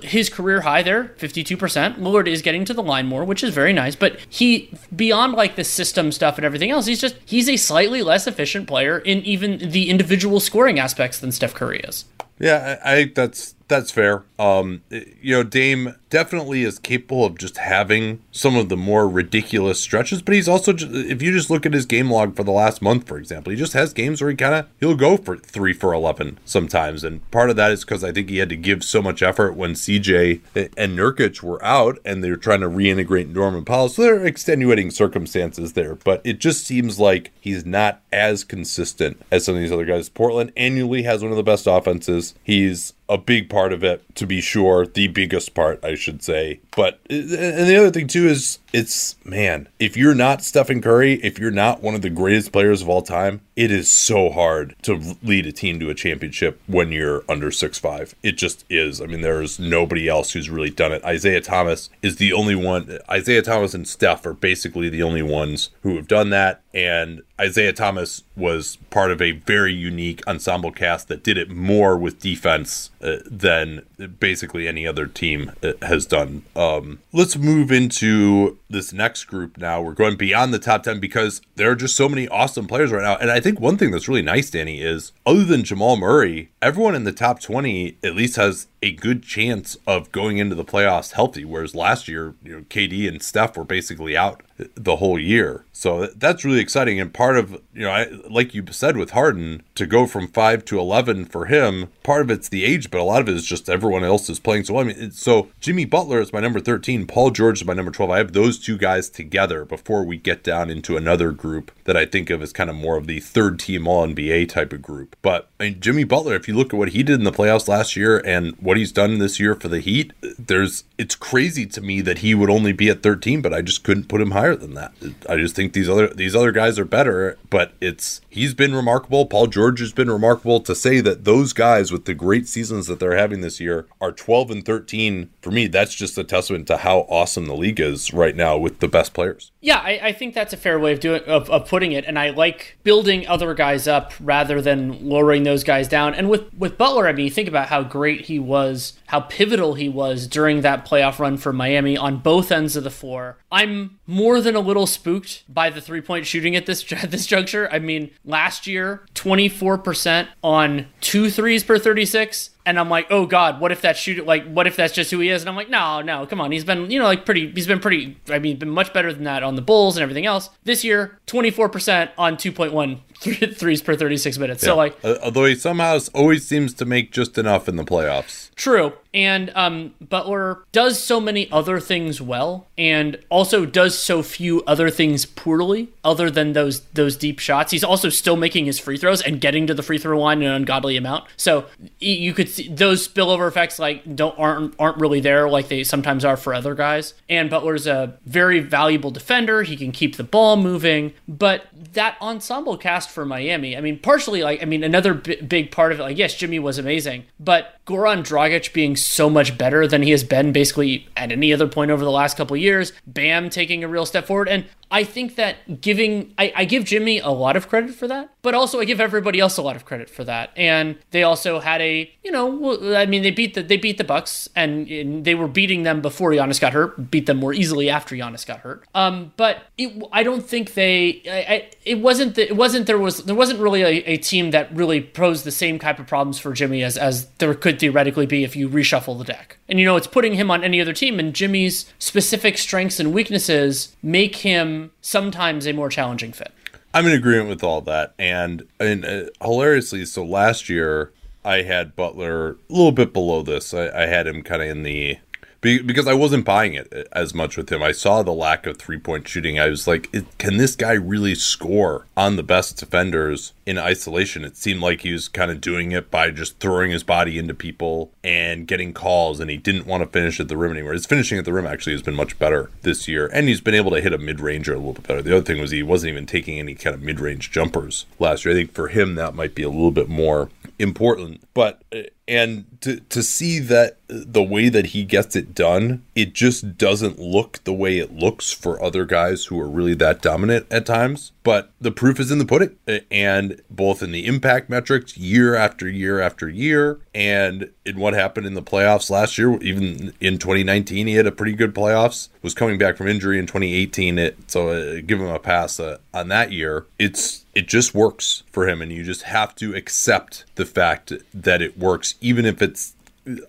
B: his career high there 52% lillard is getting to the line more which is very nice but he beyond like the system stuff and everything else he's just he's a slightly less efficient player in even the individual scoring aspects than steph curry is
A: yeah i, think that's that's fair. Um, you know, Dame definitely is capable of just having some of the more ridiculous stretches, but he's also, just, if you just look at his game log for the last month, for example, he just has games where he kind of he'll go for three for eleven sometimes, and part of that is because I think he had to give so much effort when CJ and Nurkic were out, and they were trying to reintegrate Norman Powell, so there are extenuating circumstances there, but it just seems like he's not as consistent as some of these other guys. Portland annually has one of the best offenses. He's a big part of it, to be sure, the biggest part, I should say. But and the other thing too is it's man, if you're not Stephen Curry, if you're not one of the greatest players of all time, it is so hard to lead a team to a championship when you're under six five. It just is. I mean, there's nobody else who's really done it. Isiah Thomas is the only one. Isiah Thomas and Steph are basically the only ones who have done that. And Isiah Thomas was part of a very unique ensemble cast that did it more with defense uh, than basically any other team uh, has done. Um, let's move into this next group now. We're going beyond the top 10 because there are just so many awesome players right now. And I think one thing that's really nice, Danny, is other than Jamal Murray, everyone in the top 20 at least has a good chance of going into the playoffs healthy. Whereas last year, you know, KD and Steph were basically out the whole year. So that's really exciting. And part of, you know, I, like you said with Harden, to go from five to 11 for him, part of it's the age, but a lot of it is just everyone else is playing so. I mean, so Jimmy Butler is my number 13, Paul George is my number 12. I have those two guys together before we get down into another group that I think of as kind of more of the third team All NBA type of group. But I mean, Jimmy Butler, if you look at what he did in the playoffs last year and what he's done this year for the Heat, there's it's crazy to me that he would only be at 13, but I just couldn't put him higher than that. I just think these other these other guys are better, but it's he's been remarkable. Paul George has been remarkable to say that those guys with the great seasons that they're having this year are 12 and 13. For me, that's just a testament to how awesome the league is right now with the best players.
B: Yeah, I, I think that's a fair way of doing of, of putting it, and I like building other guys up rather than lowering those guys down. And with with Butler, I mean, you think about how great he was, how pivotal he was during that playoff run for Miami on both ends of the floor. I'm more than a little spooked by the three point shooting at this at this juncture. I mean, last year, 24% on two threes per 36 and I'm like, oh god, what if that shoot like what if that's just who he is? And I'm like, no, no, come on, he's been you know like pretty, he's been pretty, I mean, been much better than that on the Bulls and everything else. This year, 24% on 2.1 threes per 36 minutes. Yeah. So like,
A: uh, although he somehow always seems to make just enough in the playoffs.
B: True, and um, Butler does so many other things well, and also does so few other things poorly, other than those those deep shots. He's also still making his free throws and getting to the free throw line an ungodly amount. So you could see those spillover effects like don't aren't aren't really there like they sometimes are for other guys. And Butler's a very valuable defender. He can keep the ball moving, but that ensemble cast for Miami. I mean, partially like I mean another b- big part of it. Like yes, Jimmy was amazing, but Goran Dragic being so much better than he has been basically at any other point over the last couple years. Bam taking a real step forward, and I think that giving I, I, give Jimmy a lot of credit for that, but also I give everybody else a lot of credit for that. And they also had a you know I mean they beat the they beat the Bucks and, and they were beating them before Giannis got hurt, beat them more easily after Giannis got hurt. Um, but it, I don't think they I, I, it wasn't the, it wasn't there was there wasn't really a, a team that really posed the same type of problems for Jimmy as as there could theoretically be if you reshuffle the deck. And you know it's putting him on any other team, and Jimmy's specific strengths and weaknesses make him sometimes a more challenging fit.
A: I'm in agreement with all that, and and uh, hilariously, so last year I had Butler a little bit below this. I, I had him kind of in the because I wasn't buying it uh, as much with him. I saw the lack of three point shooting. I was like, can this guy really score on the best defenders in isolation? It seemed like he was kind of doing it by just throwing his body into people and getting calls, and he didn't want to finish at the rim anymore. His finishing at the rim actually has been much better this year, and he's been able to hit a mid ranger a little bit better. The other thing was he wasn't even taking any kind of mid range jumpers last year. I think for him, that might be a little bit more important. But uh, and to to see that the way that he gets it done, it just doesn't look the way it looks for other guys who are really that dominant at times. But the proof is in the pudding, and both in the impact metrics year after year after year, and in what happened in the playoffs last year. Even in 2019, he had a pretty good playoffs. Was coming back from injury in 2018, it so uh, give him a pass uh, on that year. It's it just works for him, and you just have to accept the fact that it works, even if it's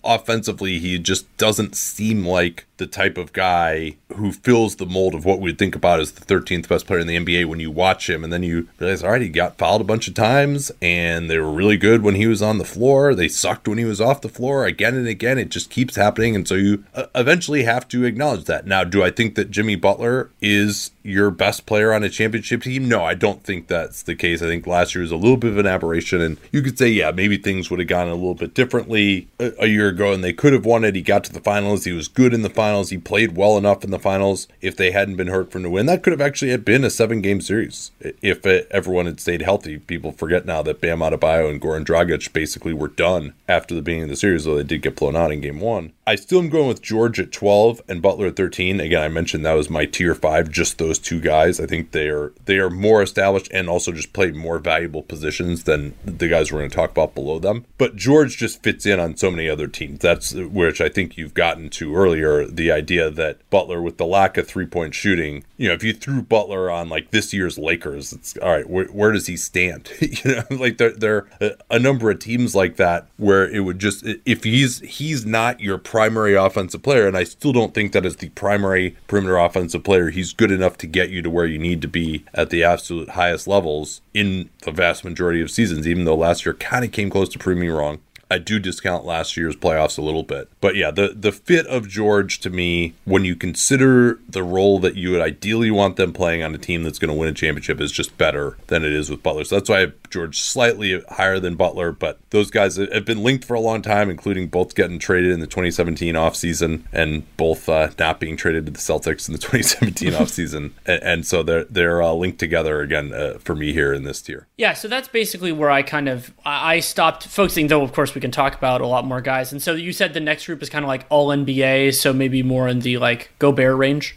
A: offensively, he just doesn't seem like the type of guy who fills the mold of what we'd think about as the 13th best player in the NBA when you watch him and then you realize, all right, he got fouled a bunch of times and they were really good when he was on the floor. They sucked when he was off the floor again and again. It just keeps happening. And so you uh, eventually have to acknowledge that. Now, do I think that Jimmy Butler is your best player on a championship team? No, I don't think that's the case. I think last year was a little bit of an aberration. And you could say, yeah, maybe things would have gone a little bit differently a, a year ago and they could have won it. He got to the finals. He was good in the finals. He played well enough in the finals. If they hadn't been hurt from the win, that could have actually been a seven game series if it, everyone had stayed healthy. People forget now that Bam Adebayo and Goran Dragic basically were done after the beginning of the series, though they did get blown out in game one. I still am going with George at 12 and Butler at 13. Again, I mentioned that was my tier five, just those two guys. I think they are they are more established and also just play more valuable positions than the guys we're going to talk about below them. But George just fits in on so many other teams. That's which I think you've gotten to earlier. The idea that Butler, with the lack of three point shooting, you know, if you threw Butler on like this year's Lakers, it's all right. Where, where does he stand? you know, like there there are a number of teams like that where it would just if he's he's not your primary offensive player, and I still don't think that as the primary perimeter offensive player, he's good enough to get you to where you need to be at the absolute highest levels in the vast majority of seasons, even though last year kind of came close to proving me wrong. I do discount last year's playoffs a little bit. But yeah, the the fit of George to me, when you consider the role that you would ideally want them playing on a team that's going to win a championship, is just better than it is with Butler. So that's why I George slightly higher than Butler. But those guys have been linked for a long time, including both getting traded in the 2017 offseason and both uh, not being traded to the Celtics in the 2017 offseason. And, and so they're they're uh, linked together again uh, for me here in this tier.
B: Yeah, so that's basically where I kind of I stopped focusing. Though of course we can talk about a lot more guys. And so you said the next group is kind of like all NBA, so maybe more in the like Gobert range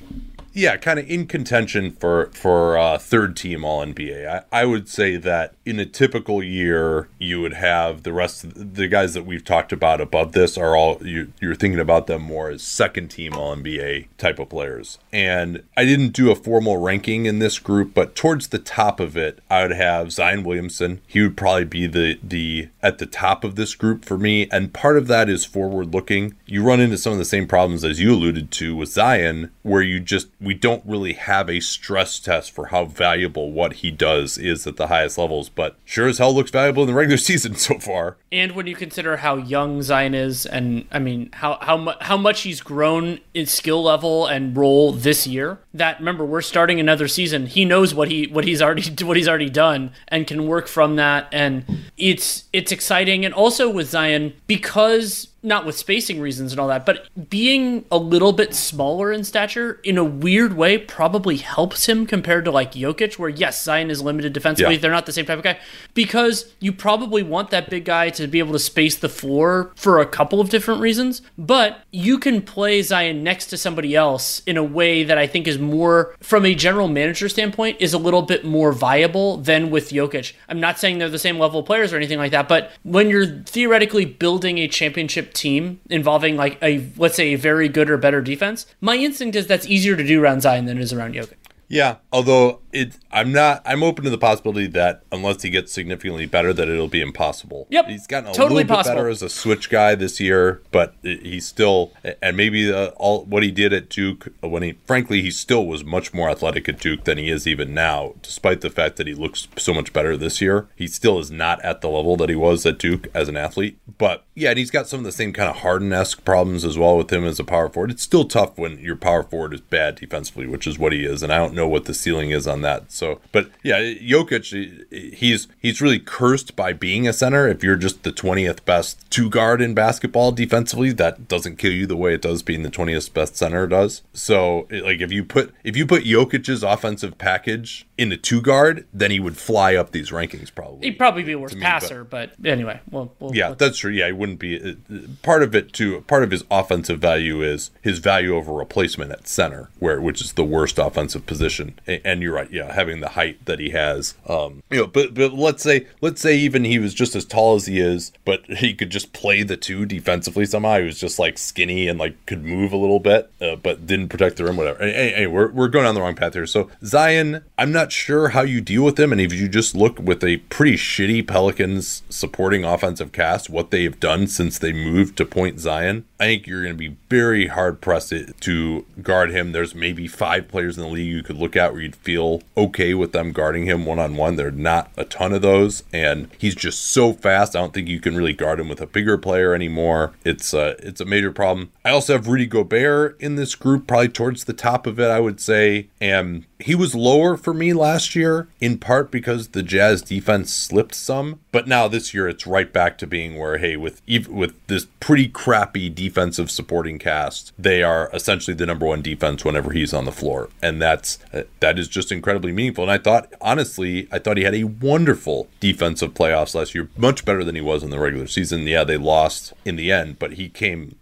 A: yeah, kind of in contention for for uh, third team All NBA. I, I would say that in a typical year, you would have the rest of the guys that we've talked about above this are all you, you're thinking about them more as second team All NBA type of players. And I didn't do a formal ranking in this group, but towards the top of it, I would have Zion Williamson. He would probably be the the at the top of this group for me, and part of that is forward looking. You run into some of the same problems as you alluded to with Zion, where you just we don't really have a stress test for how valuable what he does is at the highest levels, but sure as hell looks valuable in the regular season so far.
B: And when you consider how young Zion is, and I mean how how mu- how much he's grown in skill level and role this year, that remember we're starting another season. He knows what he what he's already what he's already done and can work from that, and it's it's exciting. And also with Zion because not with spacing reasons and all that, but being a little bit smaller in stature in a weird way probably helps him compared to like Jokic, where yes, Zion is limited defensively. Yeah. They're not the same type of guy because you probably want that big guy to be able to space the floor for a couple of different reasons, but you can play Zion next to somebody else in a way that I think is more, from a general manager standpoint, is a little bit more viable than with Jokic. I'm not saying they're the same level of players or anything like that, but when you're theoretically building a championship team involving like a let's say a very good or better defense, my instinct is that's easier to do around Zion than it is around Jokic.
A: Yeah, although it, I'm not. I'm open to the possibility that unless he gets significantly better, that it'll be impossible.
B: Yep,
A: he's gotten a
B: totally
A: little
B: bit
A: better as a switch guy this year, but he's still. And maybe the, all what he did at Duke when he, frankly, he still was much more athletic at Duke than he is even now. Despite the fact that he looks so much better this year, he still is not at the level that he was at Duke as an athlete. But yeah, and he's got some of the same kind of Harden esque problems as well with him as a power forward. It's still tough when your power forward is bad defensively, which is what he is, and I don't know what the ceiling is on that. So, but yeah, Jokic, he's he's really cursed by being a center. If you're just the twentieth best two guard in basketball defensively, that doesn't kill you the way it does being the twentieth best center does. So, like if you put if you put Jokic's offensive package in a two guard, then he would fly up these rankings probably.
B: He'd probably be a worse me, passer, but, but, anyway, well, we'll
A: yeah, that's true. Yeah, he wouldn't be. Uh, part of it too. Part of his offensive value is his value over replacement at center, where which is the worst offensive position. And you're right. Yeah, having the height that he has. Um, you know, but but let's say let's say even he was just as tall as he is, but he could just play the two defensively somehow. He was just like skinny and like could move a little bit, uh, but didn't protect the rim. Whatever. Anyway, hey, we're we're going on the wrong path here. So Zion, I'm not sure how you deal with him, and if you just look with a pretty shitty Pelicans supporting offensive cast, what they have done since they moved to Point Zion, I think you're going to be very hard pressed to guard him. There's maybe five players in the league you could look at where you'd feel okay with them guarding him one on one. There are not a ton of those, and he's just so fast. I don't think you can really guard him with a bigger player anymore. It's a it's a major problem. I also have Rudy Gobert in this group, probably towards the top of it, I would say, and he was lower for me last year, in part because the Jazz defense slipped some. But now this year, it's right back to being where, hey, with with this pretty crappy defensive supporting cast, they are essentially the number one defense whenever he's on the floor, and that's that is just incredibly meaningful. And I thought, honestly, I thought he had a wonderful defensive playoffs last year, much better than he was in the regular season. Yeah, they lost in the end, but he came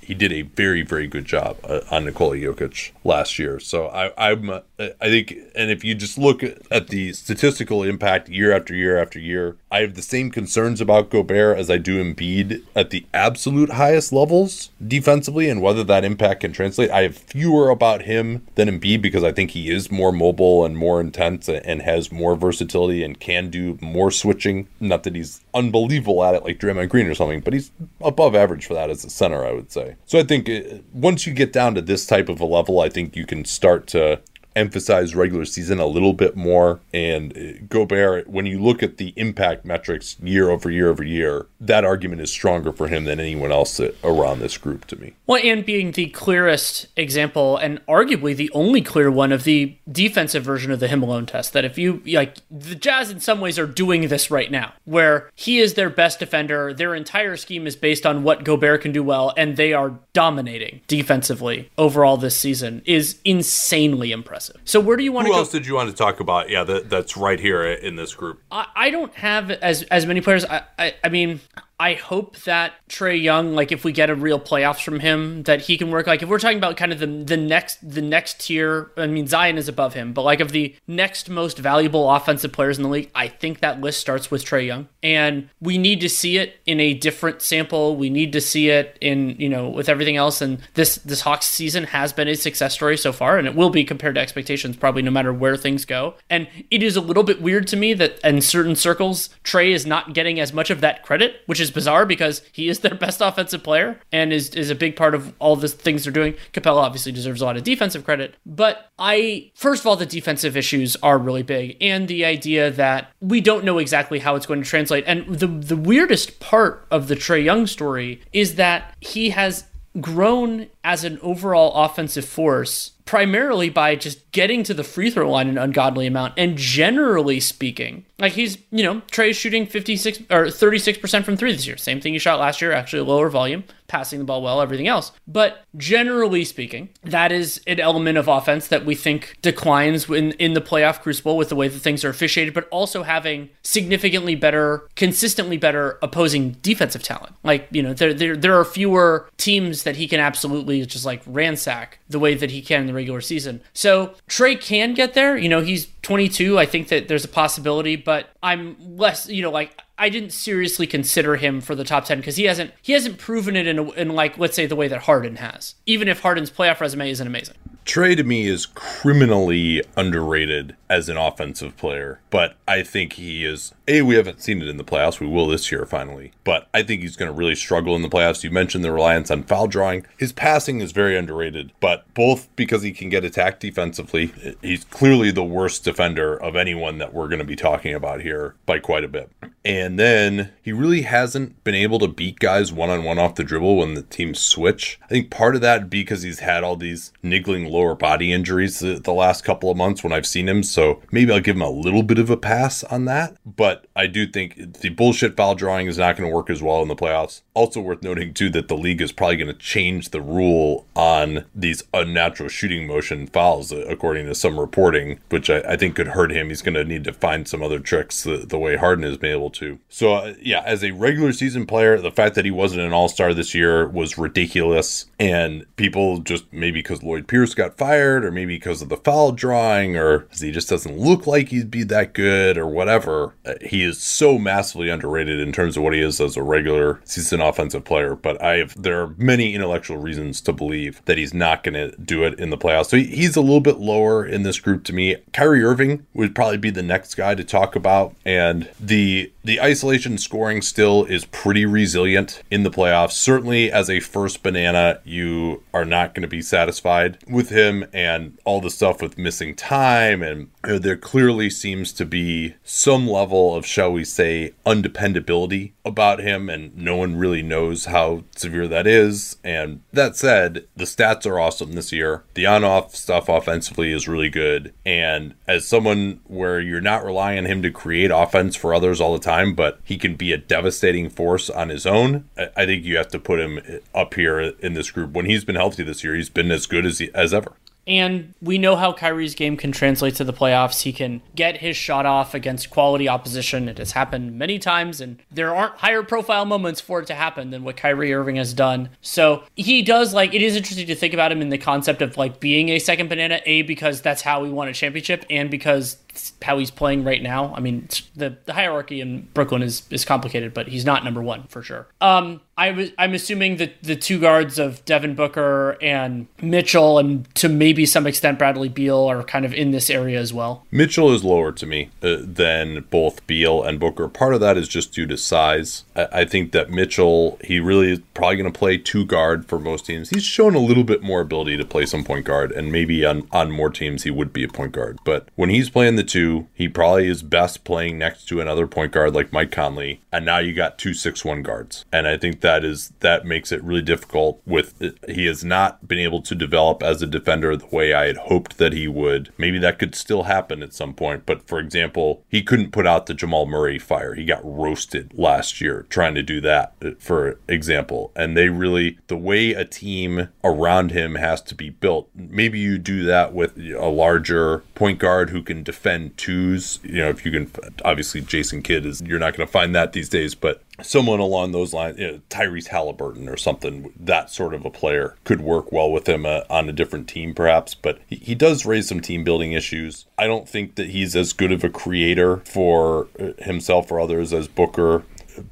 A: he, did a very very good job uh, on Nikola Jokic last year. So I I'm uh, I think and if you just look at the statistical impact year after year after year, I have the same concerns about Gobert as I do Embiid at the absolute highest levels defensively and whether that impact can translate. I have fewer about him than Embiid because I think he is more mobile and more intense and has more versatility and can do more switching. Not that he's unbelievable at it like Draymond Green or something, but he's above average for that as a center, I would say say. So I think uh, once you get down to this type of a level, I think you can start to emphasize regular season a little bit more. And uh, Gobert, when you look at the impact metrics year over year over year, that argument is stronger for him than anyone else around this group to me.
B: Well, and being the clearest example, and arguably the only clear one of the defensive version of the him alone test, that if you like the Jazz in some ways are doing this right now, where he is their best defender, their entire scheme is based on what Gobert can do well, and they are dominating defensively overall this season, is insanely impressive impressive. So where do you want
A: Who
B: to? Who
A: else did you want to talk about? Yeah, that, that's right here in this group.
B: I, I don't have as as many players. I, I, I mean, I hope that Trae Young, like if we get a real playoffs from him, that he can work. Like if we're talking about kind of the the next the next tier, I mean Zion is above him, but like of the next most valuable offensive players in the league, I think that list starts with Trae Young. And we need to see it in a different sample. We need to see it in, you know, with everything else. And this this Hawks season has been a success story so far, and it will be compared to expectations, probably no matter where things go. And it is a little bit weird to me that in certain circles, Trae is not getting as much of that credit, which is is bizarre because he is their best offensive player and is, is a big part of all the things they're doing. Capela obviously deserves a lot of defensive credit. But I, first of all, the defensive issues are really big. And the idea that we don't know exactly how it's going to translate. And the, the weirdest part of the Trae Young story is that he has grown as an overall offensive force primarily by just getting to the free throw line an ungodly amount. And generally speaking, like he's, you know, Trae's shooting 56 or 36% from three this year. Same thing he shot last year, actually lower volume, passing the ball well, everything else. But generally speaking, that is an element of offense that we think declines in, in the playoff crucible with the way that things are officiated, but also having significantly better, consistently better opposing defensive talent. Like, you know, there, there, there are fewer teams that he can absolutely just like ransack the way that he can in the regular season. So Trae can get there. You know, he's 22. I think that there's a possibility, but I'm less, you know, like I didn't seriously consider him for the top 10 because he hasn't he hasn't proven it in, a, in like let's say the way that Harden has. Even if Harden's playoff resume isn't amazing.
A: Trae to me is criminally underrated as an offensive player, but I think he is. A, we haven't seen it in the playoffs. We will this year finally, but I think he's going to really struggle in the playoffs. You mentioned the reliance on foul drawing. His passing is very underrated, but both because he can get attacked defensively, he's clearly the worst defender of anyone that we're going to be talking about here by quite a bit. And then he really hasn't been able to beat guys one on one off the dribble when the teams switch. I think part of that because he's had all these niggling lower body injuries the, the last couple of months when I've seen him. So maybe I'll give him a little bit of a pass on that. But I do think the bullshit foul drawing is not going to work as well in the playoffs. Also worth noting too that the league is probably going to change the rule on these unnatural shooting motion fouls, according to some reporting, which I, I think could hurt him. He's going to need to find some other tricks the, the way Harden has been able to. So uh, yeah, as a regular season player, the fact that he wasn't an All Star this year was ridiculous, and people just maybe because Lloyd Pierce got got fired, or maybe because of the foul drawing, or he just doesn't look like he'd be that good, or whatever. Uh, he is so massively underrated in terms of what he is as a regular season offensive player. But I have there are many intellectual reasons to believe that he's not going to do it in the playoffs. So he's a little bit lower in this group to me. Kyrie Irving would probably be the next guy to talk about, and the the isolation scoring still is pretty resilient in the playoffs. Certainly, as a first banana, you are not going to be satisfied with him and all the stuff with missing time. And there clearly seems to be some level of, shall we say, undependability about him, and no one really knows how severe that is. And that said, the stats are awesome this year. The on off stuff offensively is really good. And as someone where you're not relying on him to create offense for others all the time, time, but he can be a devastating force on his own. I think you have to put him up here in this group. When he's been healthy this year, he's been as good as he, as ever.
B: And we know how Kyrie's game can translate to the playoffs. He can get his shot off against quality opposition. It has happened many times, and there aren't higher profile moments for it to happen than what Kyrie Irving has done. So he does like it is interesting to think about him in the concept of like being a second banana, A, because that's how we won a championship, and because how he's playing right now. I mean, the, the hierarchy in Brooklyn is is complicated, but he's not number one for sure. Um, I was I'm assuming that the two guards of Devin Booker and Mitchell, and to maybe some extent Bradley Beal, are kind of in this area as well.
A: Mitchell is lower to me uh, than both Beal and Booker. Part of that is just due to size. I, I think that Mitchell, he really is probably going to play two guard for most teams. He's shown a little bit more ability to play some point guard, and maybe on on more teams he would be a point guard. But when he's playing the two, he probably is best playing next to another point guard like Mike Conley. And now you got two six one guards, and I think that is that makes it really difficult. With he has not been able to develop as a defender the way I had hoped that he would. Maybe that could still happen at some point. But for example, he couldn't put out the Jamal Murray fire. He got roasted last year trying to do that, uh, for example. And they really the way a team around him has to be built. Maybe you do that with a larger point guard who can defend twos. You know, if you can, obviously Jason Kidd is you're not going to find that these days, but someone along those lines, you know, Tyrese Halliburton or something, that sort of a player could work well with him uh, on a different team, perhaps. But he, he does raise some team building issues. I don't think that he's as good of a creator for uh, himself or others as Booker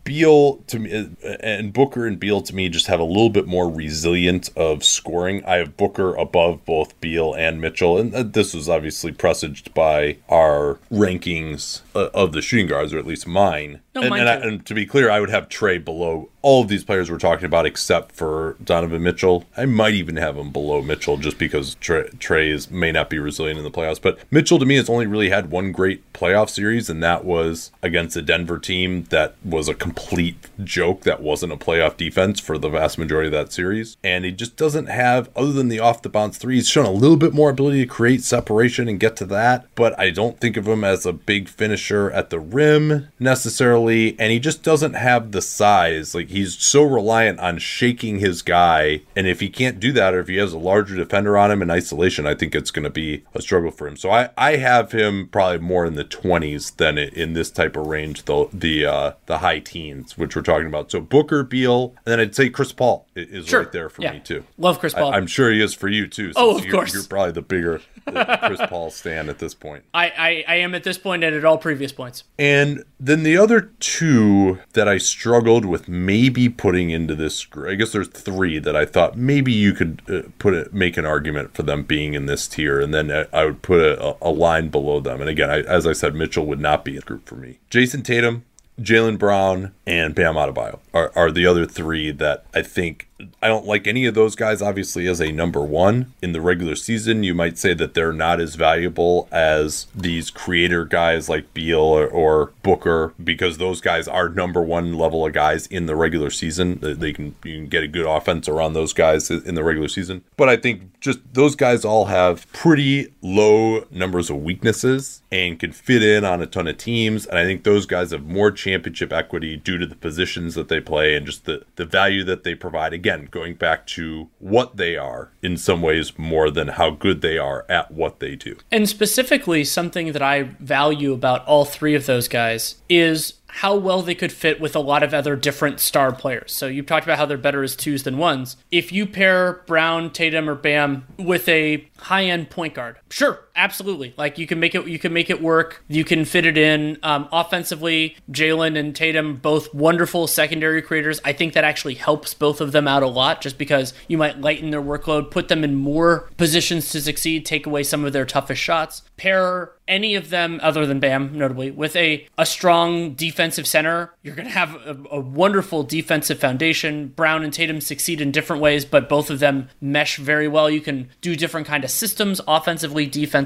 A: Beal to me and Booker and Beal to me just have a little bit more resilient of scoring. I have Booker above both Beal and Mitchell, and this was obviously presaged by our rankings uh, of the shooting guards, or at least mine.
B: No,
A: and, and, I, and to be clear, I would have Trae below all of these players we're talking about, except for Donovan Mitchell. I might even have him below Mitchell just because Trae, Trae is, may not be resilient in the playoffs. But Mitchell to me has only really had one great playoff series, and that was against a Denver team that was a complete joke. That wasn't a playoff defense for the vast majority of that series, and he just doesn't have, other than the off the bounce three, he's shown a little bit more ability to create separation and get to that. But I don't think of him as a big finisher at the rim necessarily, and he just doesn't have the size. Like he's so reliant on shaking his guy, and if he can't do that, or if he has a larger defender on him in isolation, I think it's going to be a struggle for him. So I I have him probably more in the 20s than in this type of range, though the uh, the high teens, which we're talking about. So Booker, Beal, and then I'd say Chris Paul is
B: Sure.
A: right there for
B: Yeah.
A: me too.
B: Love Chris Paul.
A: I, am sure he is for you too.
B: Oh, of
A: you're,
B: course.
A: You're probably the bigger Chris Paul stand at this point.
B: I, I, I am at this point and at all previous points.
A: And then the other two that I struggled with maybe putting into this, I guess there's three that I thought maybe you could uh, put it, make an argument for them being in this tier, and then uh, I would put a, a line below them. And again, I, as I said, Mitchell would not be in group for me. Jayson Tatum, Jaylen Brown, and Bam Adebayo are, are the other three that I think I don't like any of those guys, obviously, as a number one. In the regular season, you might say that they're not as valuable as these creator guys like Beal or, or Booker, because those guys are number one level of guys in the regular season. They they can you can get a good offense around those guys in the regular season. But I think just those guys all have pretty low numbers of weaknesses and can fit in on a ton of teams. And I think those guys have more championship equity due to the positions that they play and just the, the value that they provide. Again, going back to what they are in some ways more than how good they are at what they do.
B: And specifically, something that I value about all three of those guys is how well they could fit with a lot of other different star players. So you've talked about how they're better as twos than ones. If you pair Brown, Tatum, or Bam with a high-end point guard, sure, absolutely. Like you can make it, you can make it work. You can fit it in. Um, offensively, Jaylen and Tatum both wonderful secondary creators. I think that actually helps both of them out a lot, just because you might lighten their workload, put them in more positions to succeed, take away some of their toughest shots. Pair any of them other than Bam, notably, with a, a strong defensive center, you're going to have a, a wonderful defensive foundation. Brown and Tatum succeed in different ways, but both of them mesh very well. You can do different kind of systems, offensively, defensively.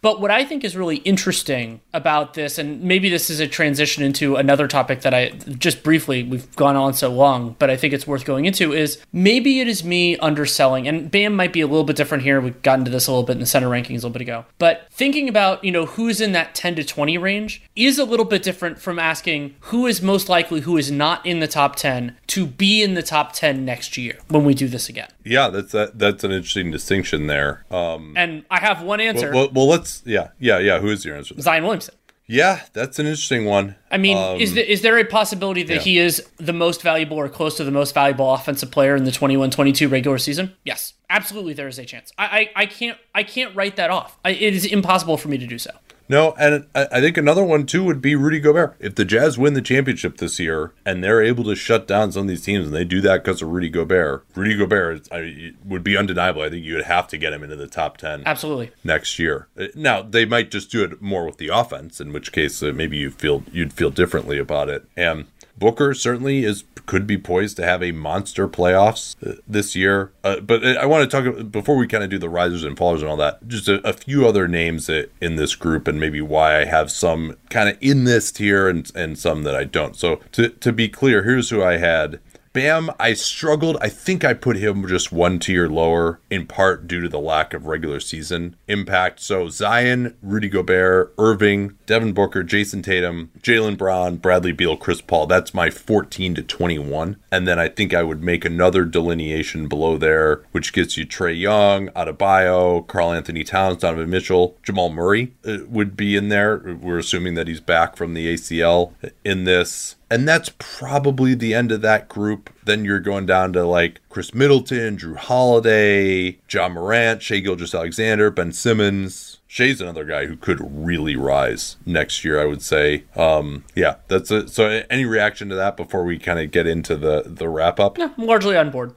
B: But what I think is really interesting about this, and maybe this is a transition into another topic that I just briefly, we've gone on so long, but I think it's worth going into, is maybe it is me underselling, and Bam might be a little bit different here. We've gotten to this a little bit in the center rankings a little bit ago. But thinking about, you know, who's in that 10 to 20 range is a little bit different from asking who is most likely who is not in the top 10 to be in the top 10 next year when we do this again.
A: Yeah, that's that, that's an interesting distinction there. Um,
B: And I have one answer
A: well, well, let's yeah, yeah, yeah. Who is your answer?
B: Zion Williamson.
A: Yeah, that's an interesting one.
B: I mean, is, there, is there a possibility that
A: yeah.
B: he is the most valuable or close to the most valuable offensive player in the 21-22 regular season? Yes, absolutely. There is a chance. I, I, I can't I can't write that off. I, it is impossible for me to do so.
A: No, and I, I think another one too would be Rudy Gobert. If the Jazz win the championship this year and they're able to shut down some of these teams, and they do that because of Rudy Gobert, Rudy Gobert I, would be undeniable. I think you would have to get him into the top ten
B: Absolutely.
A: next year. Uh, Now they might just do it more with the offense, in which case uh, maybe you feel you'd feel differently about it. And Booker certainly is could be poised to have a monster playoffs uh, this year. Uh, but uh, I want to talk before we kind of do the risers and fallers and all that. Just a, a few other names that, in this group, and maybe why I have some kind of in this tier and and some that I don't. So to to be clear, here's who I had. Bam, I struggled. I think I put him just one tier lower, in part due to the lack of regular season impact. So Zion, Rudy Gobert, Irving, Devin Booker, Jayson Tatum, Jaylen Brown, Bradley Beal, Chris Paul. That's my 14 to 21. And then I think I would make another delineation below there, which gets you Trae Young, Adebayo, Karl-Anthony Towns, Donovan Mitchell, Jamal Murray uh, would be in there. We're assuming that he's back from the ACL in this. And that's probably the end of that group. Then you're going down to like Khris Middleton, Jrue Holiday, Ja Morant, Shai Gilgeous-Alexander, Ben Simmons. Shai's another guy who could really rise next year, I would say. Um, yeah, that's it. So, any reaction to that before we kind of get into the the wrap up?
B: I'm largely on board.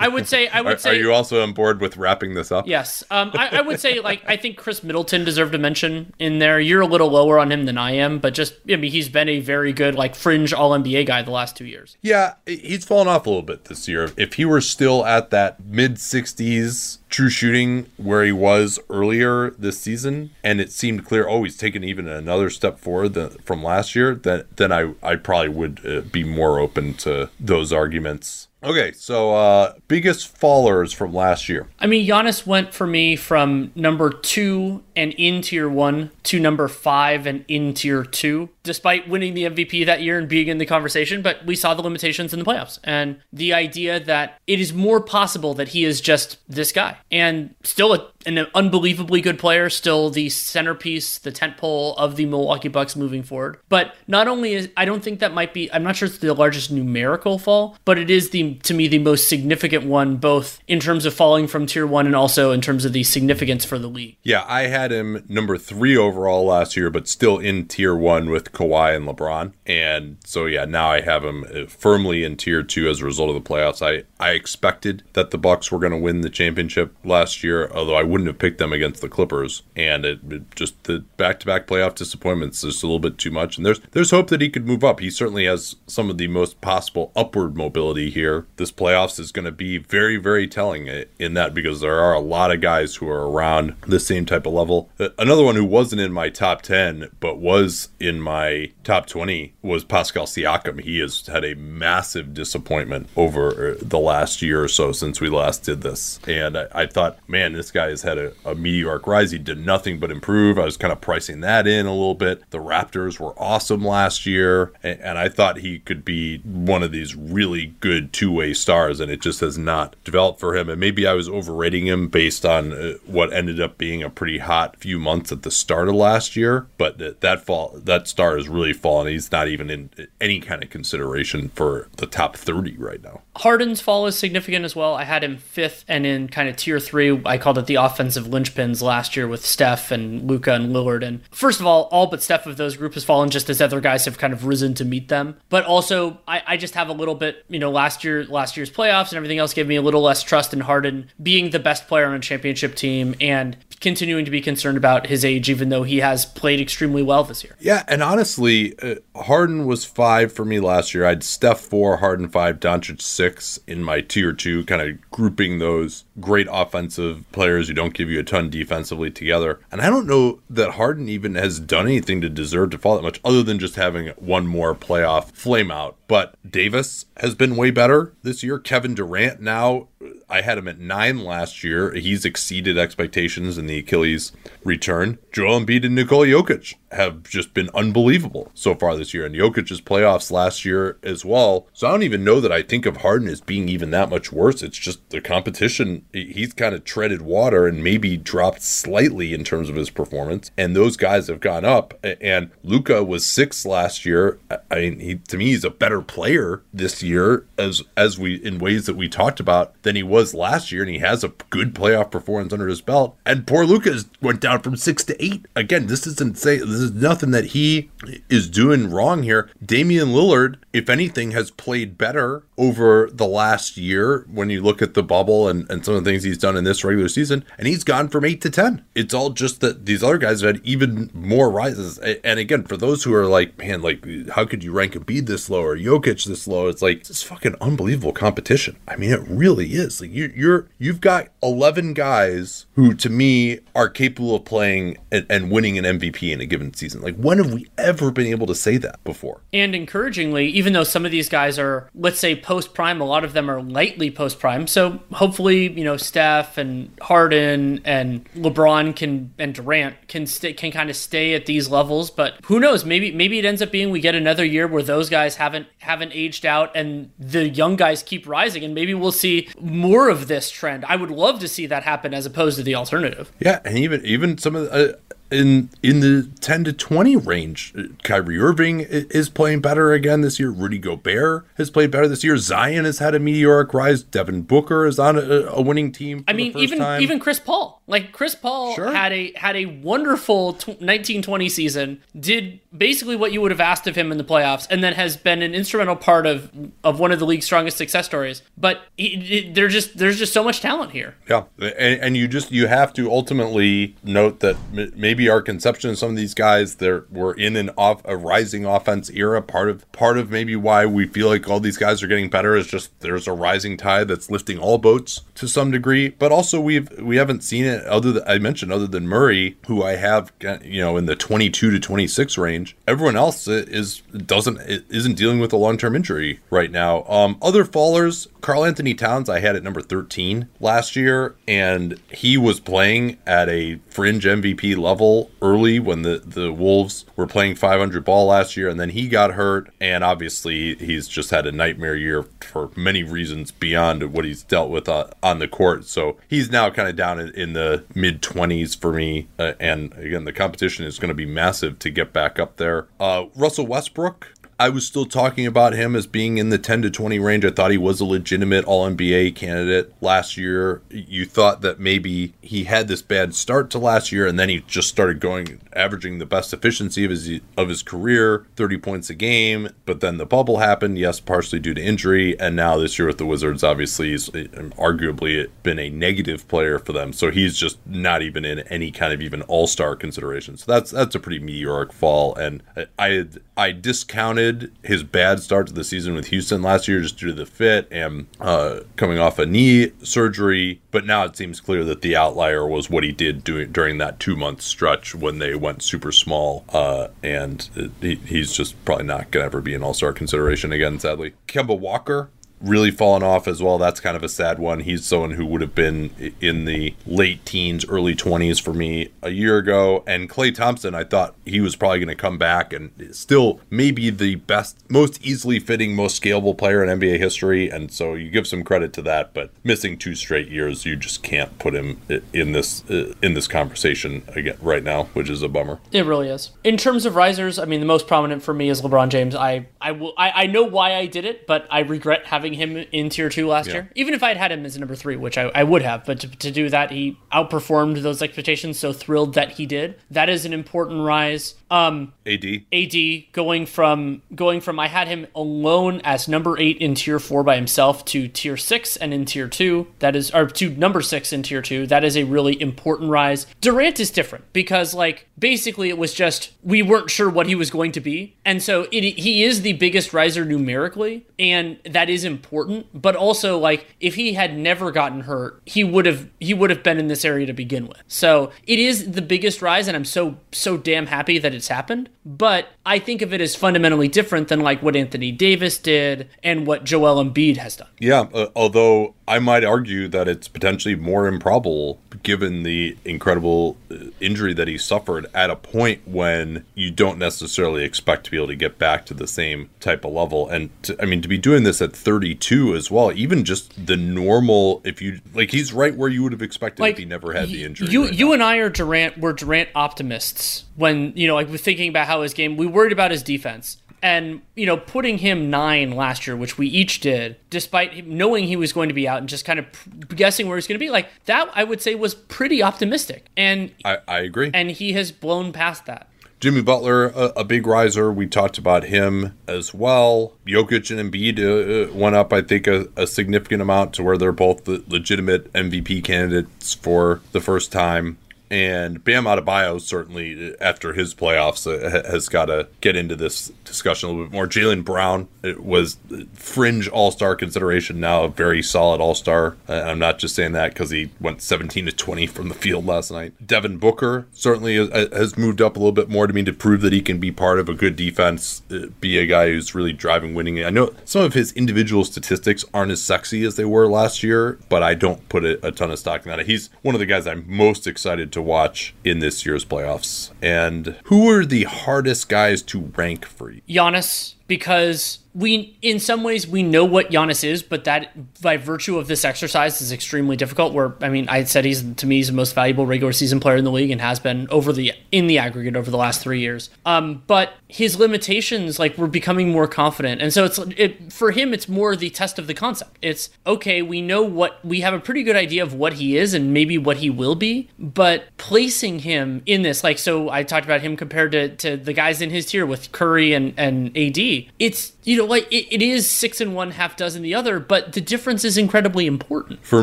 B: I would say. I would
A: Are,
B: say.
A: are you also on board with wrapping this up?
B: Yes. Um, I, I would say, like, I think Khris Middleton deserved a mention in there. You're a little lower on him than I am, but just, I mean, he's been a very good, like, fringe All NBA guy the last two years.
A: Yeah, he's fallen off a little bit this year. If he were still at that mid 60s true shooting where he was earlier this season, and it seemed clear, oh, he's taken even another step forward than, from last year, then then I I probably would uh, be more open to those arguments. Okay, so uh biggest fallers from last year.
B: I mean, Giannis went for me from number two and in tier one to number five and in tier two, despite winning the MVP that year and being in the conversation. But we saw the limitations in the playoffs and the idea that it is more possible that he is just this guy and still a, an unbelievably good player, still the centerpiece, the tent pole of the Milwaukee Bucks moving forward. But not only is, I don't think that might be, I'm not sure it's the largest numerical fall, but it is the, to me, the most significant one, both in terms of falling from tier one and also in terms of the significance for the league.
A: Yeah, I had him number three overall last year, but still in tier one with Kawhi and LeBron. And so, yeah, now I have him uh, firmly in tier two as a result of the playoffs. I, I expected that the Bucks were going to win the championship last year, although I wouldn't have picked them against the Clippers. And it, it just the back-to-back playoff disappointments is a little bit too much. And there's there's hope that he could move up. He certainly has some of the most possible upward mobility here. This playoffs is going to be very very telling in that because there are a lot of guys who are around the same type of level. Another one who wasn't in my top 10 but was in my top 20 was Pascal Siakam. He has had a massive disappointment over uh, the last year or so since we last did this. And I, I thought, man, this guy had a, a meteoric rise. He did nothing but improve. I was kind of pricing that in a little bit. The Raptors were awesome last year, and, and I thought he could be one of these really good two way stars, and it just has not developed for him. And maybe I was overrating him based on uh, what ended up being a pretty hot few months at the start of last year. But that, that fall, that star has really fallen. He's not even in any kind of consideration for the top 30 right now.
B: Harden's fall is significant as well. I had him fifth and in kind of tier three. I called it the offensive linchpins last year with Steph and Luka and Lillard. And first of all, all but Steph of those group has fallen just as other guys have kind of risen to meet them. But also, I, I just have a little bit, you know, last year, last year's playoffs and everything else gave me a little less trust in Harden being the best player on a championship team and continuing to be concerned about his age, even though he has played extremely well this year.
A: Yeah, and honestly, uh, Harden was five for me last year. I had Steph four, Harden five, Doncic six in my tier two, kind of grouping those great offensive players who don't give you a ton defensively together. And I don't know that Harden even has done anything to deserve to fall that much, other than just having one more playoff flame out. But Davis has been way better this year. Kevin Durant now I had him at nine last year. He's exceeded expectations in the Achilles return. Joel Embiid and Nikola Jokic have just been unbelievable so far this year. And Jokic's playoffs last year as well. So I don't even know that I think of Harden as being even that much worse. It's just the competition. He's kind of treaded water and maybe dropped slightly in terms of his performance. And those guys have gone up. And Luka was six last year. I mean, he, to me, he's a better player this year as as we in ways that we talked about than he was last year. And he has a good playoff performance under his belt. And poor Luka went down from six to eight. Again, this isn't say this is nothing that he is doing wrong here. Damian Lillard, if anything, has played better over the last year when you look at the bubble and, and some of the things he's done in this regular season, and he's gone from eight to 10. It's all just that these other guys have had even more rises. And again, for those who are like, man, like, how could you rank Embiid this low or Jokic this low? It's like, it's fucking unbelievable competition. I mean, it really is. Like, you, you're, you've got 11 guys who, to me, are capable of playing and, and winning an MVP in a given season. Like, when have we ever been able to say that before?
B: And encouragingly, even though some of these guys are, let's say, post prime, a lot of them are lightly post prime. So hopefully, you know, Steph and Harden and LeBron can and Durant can st- can kind of stay at these levels. But who knows? Maybe maybe it ends up being we get another year where those guys haven't haven't aged out and the young guys keep rising, and maybe we'll see more of this trend. I would love to see that happen as opposed to the alternative.
A: Yeah, and even even some of the, uh, in in the 10 to 20 range. Uh, Kyrie Irving is playing better again this year. Rudy Gobert has played better this year. Zion has had a meteoric rise. Devin Booker is on a, a winning team.
B: I mean, even
A: time.
B: even Chris Paul. Like Chris Paul sure. had a had a wonderful 1920 season. Did basically what you would have asked of him in the playoffs, and then has been an instrumental part of of one of the league's strongest success stories. But there's just there's just so much talent here.
A: Yeah, and, and you just you have to ultimately note that maybe our conception of some of these guys they're we're in an off a rising offense era. Part of part of maybe why we feel like all these guys are getting better is just there's a rising tide that's lifting all boats to some degree. But also we've we haven't seen it other than I mentioned other than Murray, who I have you know in the 22 to 26 range. Everyone else is doesn't isn't dealing with a long term injury right now. Um, other fallers, Karl-Anthony Towns, I had at number 13 last year, and he was playing at a fringe MVP level early when the the Wolves were playing 500 ball last year, and then he got hurt, and obviously he's just had a nightmare year for many reasons beyond what he's dealt with uh, on the court. So he's now kind of down in, in the the mid 20s for me. Uh, and again, the competition is going to be massive to get back up there. Uh, Russell Westbrook, I was still talking about him as being in the 10 to 20 range. I thought he was a legitimate All NBA candidate last year. You thought that maybe he had this bad start to last year and then he just started going averaging the best efficiency of his of his career, 30 points a game, but then the bubble happened, yes, partially due to injury, and now this year with the Wizards obviously he's arguably been a negative player for them. So he's just not even in any kind of even All-Star consideration. So that's that's a pretty meteoric fall and I I discounted his bad start to the season with Houston last year just due to the fit and uh, coming off a knee surgery. But now it seems clear that the outlier was what he did doing during that two month stretch when they went super small. Uh, and he, he's just probably not going to ever be an all star consideration again, sadly. Kemba Walker really fallen off as well. That's kind of a sad one. He's someone who would have been in the late teens, early 20s for me a year ago. And Klay Thompson, I thought he was probably going to come back and still maybe the best, most easily fitting, most scalable player in NBA history. And so you give some credit to that, but missing two straight years, you just can't put him in this uh, in this conversation again right now, which is a bummer.
B: It really is. In terms of risers, I mean, the most prominent for me is LeBron James. I I will I, I know why I did it, but I regret having having him in tier two last yeah. year. Even if I had had him as number three, which I, I would have, but to, to, do that, he outperformed those expectations. So thrilled that he did. That is an important rise. Um,
A: AD.
B: AD going from going from I had him alone as number eight in tier four by himself to tier six and in tier two. That is or to number six in tier two. That is a really important rise. Durant is different because like basically it was just we weren't sure what he was going to be, and so it, he is the biggest riser numerically, and that is important. Important, but also like if he had never gotten hurt, he would have he would have been in this area to begin with. So it is the biggest rise, and I'm so so damn happy that it's happened, but I think of it as fundamentally different than like what Anthony Davis did and what Joel Embiid has done.
A: Yeah, uh, although I might argue that it's potentially more improbable given the incredible uh, injury that he suffered at a point when you don't necessarily expect to be able to get back to the same type of level. And to, I mean, to be doing this at 32 as well, even just the normal, if you like, he's right where you would have expected like, if he never had the injury.
B: You, right you and I are Durant, we're Durant optimists when, you know, like we're thinking about how his game, we worried about his defense and you know putting him nine last year which we each did despite knowing he was going to be out and just kind of guessing where he's going to be like that i would say was pretty optimistic and
A: i, I agree
B: and he has blown past that
A: Jimmy Butler, a, a, big riser. We talked about him as well. Jokic and Embiid uh, uh went up, I think, a, a, significant amount to where they're both the legitimate MVP candidates for the first time and Bam Adebayo certainly after his playoffs uh, has got to get into this discussion a little bit more. Jaylen Brown was fringe All Star consideration now, a very solid All Star. Uh, I'm not just saying that because he went 17 to 20 from the field last night. Devin Booker certainly has moved up a little bit more to me to prove that he can be part of a good defense, uh, be a guy who's really driving winning. I know some of his individual statistics aren't as sexy as they were last year, but I don't put a ton of stock in that. He's one of the guys I'm most excited to to watch in this year's playoffs. And who are the hardest guys to rank for you?
B: Giannis, because we in some ways we know what Giannis is, but that by virtue of this exercise is extremely difficult. Where I mean, I said he's to me he's the most valuable regular season player in the league and has been over the in the aggregate over the last three years. Um, but his limitations, like we're becoming more confident, and so it's it for him. It's more the test of the concept. It's okay. We know what we have a pretty good idea of what he is and maybe what he will be, but placing him in this, like so, I talked about him compared to to the guys in his tier with Curry and and AD. It's you know, like it, it is six and one, half dozen the other, but the difference is incredibly important.
A: For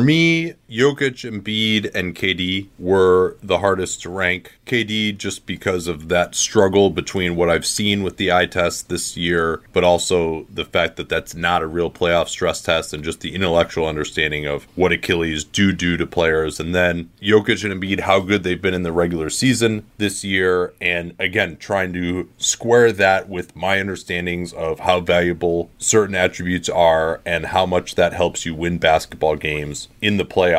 A: me, Jokic, Embiid, and KD were the hardest to rank. KD just because of that struggle between what I've seen with the eye test this year, but also the fact that that's not a real playoff stress test and just the intellectual understanding of what Achilles do do to players. And then Jokic and Embiid, how good they've been in the regular season this year. And again, trying to square that with my understandings of how valuable certain attributes are and how much that helps you win basketball games in the playoffs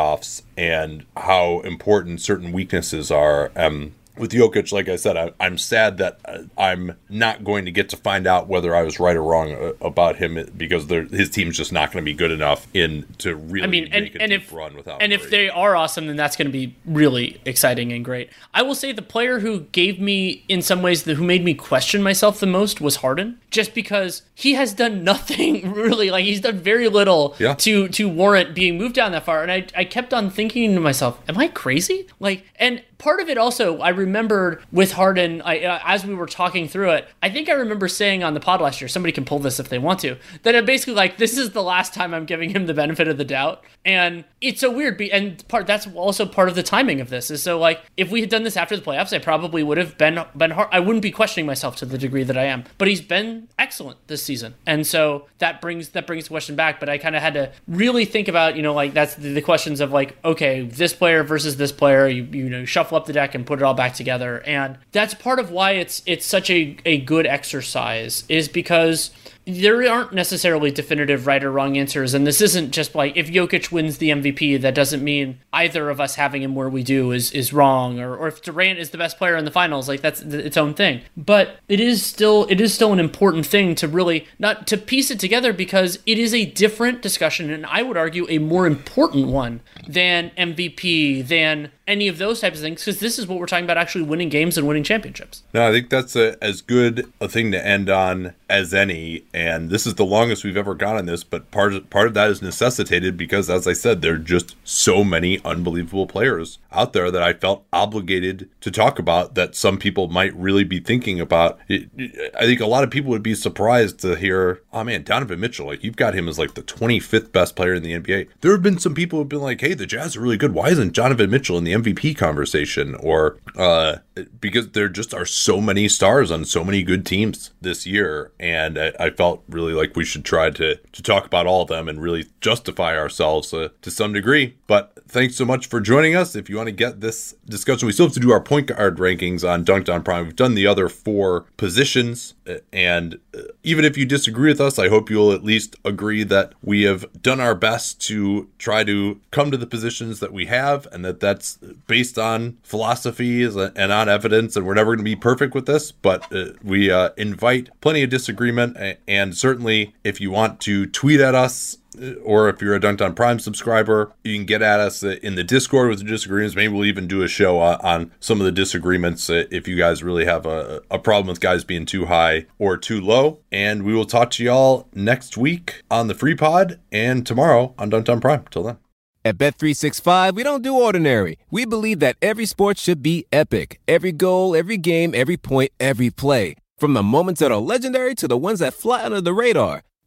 A: and how important certain weaknesses are. Um, with Jokic, like I said, I, am sad that uh, I'm not going to get to find out whether I was right or wrong uh, about him because his team's just not going to be good enough in to really I mean, and, and if, run without.
B: And if they are awesome, then that's going to be really exciting and great. I will say the player who gave me, in some ways, the, who made me question myself the most was Harden, just because he has done nothing really. Like he's done very little yeah. to to warrant being moved down that far. And I I kept on thinking to myself, am I crazy? Like, and part of it also, I remembered with Harden, I, uh, as we were talking through it, I think I remember saying on the pod last year, somebody can pull this if they want to, that it basically like, this is the last time I'm giving him the benefit of the doubt. And it's so weird. Be- And part that's also part of the timing of this is so like, if we had done this after the playoffs, I probably would have been, been hard. I wouldn't be questioning myself to the degree that I am, but he's been excellent this season. And so that brings, that brings the question back. But I kind of had to really think about, you know, like that's the, the questions of like, okay, this player versus this player, you, you know, shuffle up the deck and put it all back together. And that's part of why it's it's such a, a good exercise is because there aren't necessarily definitive right or wrong answers. And this isn't just like if Jokic wins the MVP, that doesn't mean either of us having him where we do is, is wrong. Or, or if Durant is the best player in the finals, like that's its own thing. But it is still it is still an important thing to really not to piece it together because it is a different discussion and I would argue a more important one than MVP, than any of those types of things because this is what we're talking about actually winning games and winning championships.
A: No, I think that's a, as good a thing to end on as any and this is the longest we've ever gone on this but part of, part of that is necessitated because as I said there are just so many unbelievable players out there that I felt obligated to talk about that some people might really be thinking about. I think a lot of people would be surprised to hear, oh man, Donovan Mitchell, like you've got him as like the 25th best player in the NBA. There have been some people who've been like, hey, the Jazz are really good. Why isn't Donovan Mitchell in the MVP conversation? Or uh, because there just are so many stars on so many good teams this year. And I, I felt really like we should try to, to talk about all of them and really justify ourselves uh, to some degree. But thanks so much for joining us. If you want to get this discussion, we still have to do our point guard rankings on Dunc'd On Prime. We've done the other four positions. And uh, even if you disagree with us, I hope you'll at least agree that we have done our best to try to come to the positions that we have and that that's based on philosophies and on evidence. And we're never going to be perfect with this, but uh, we uh, invite plenty of disagreement. And certainly, if you want to tweet at us, or if you're a Dunc'd On Prime subscriber, you can get at us in the Discord with the disagreements. Maybe we'll even do a show on some of the disagreements uh, if you guys really have a, a problem with guys being too high or too low. And we will talk to y'all next week on the free pod and tomorrow on Dunc'd On Prime. Till then.
C: At Bet365, we don't do ordinary. We believe that every sport should be epic. Every goal, every game, every point, every play. From the moments that are legendary to the ones that fly under the radar.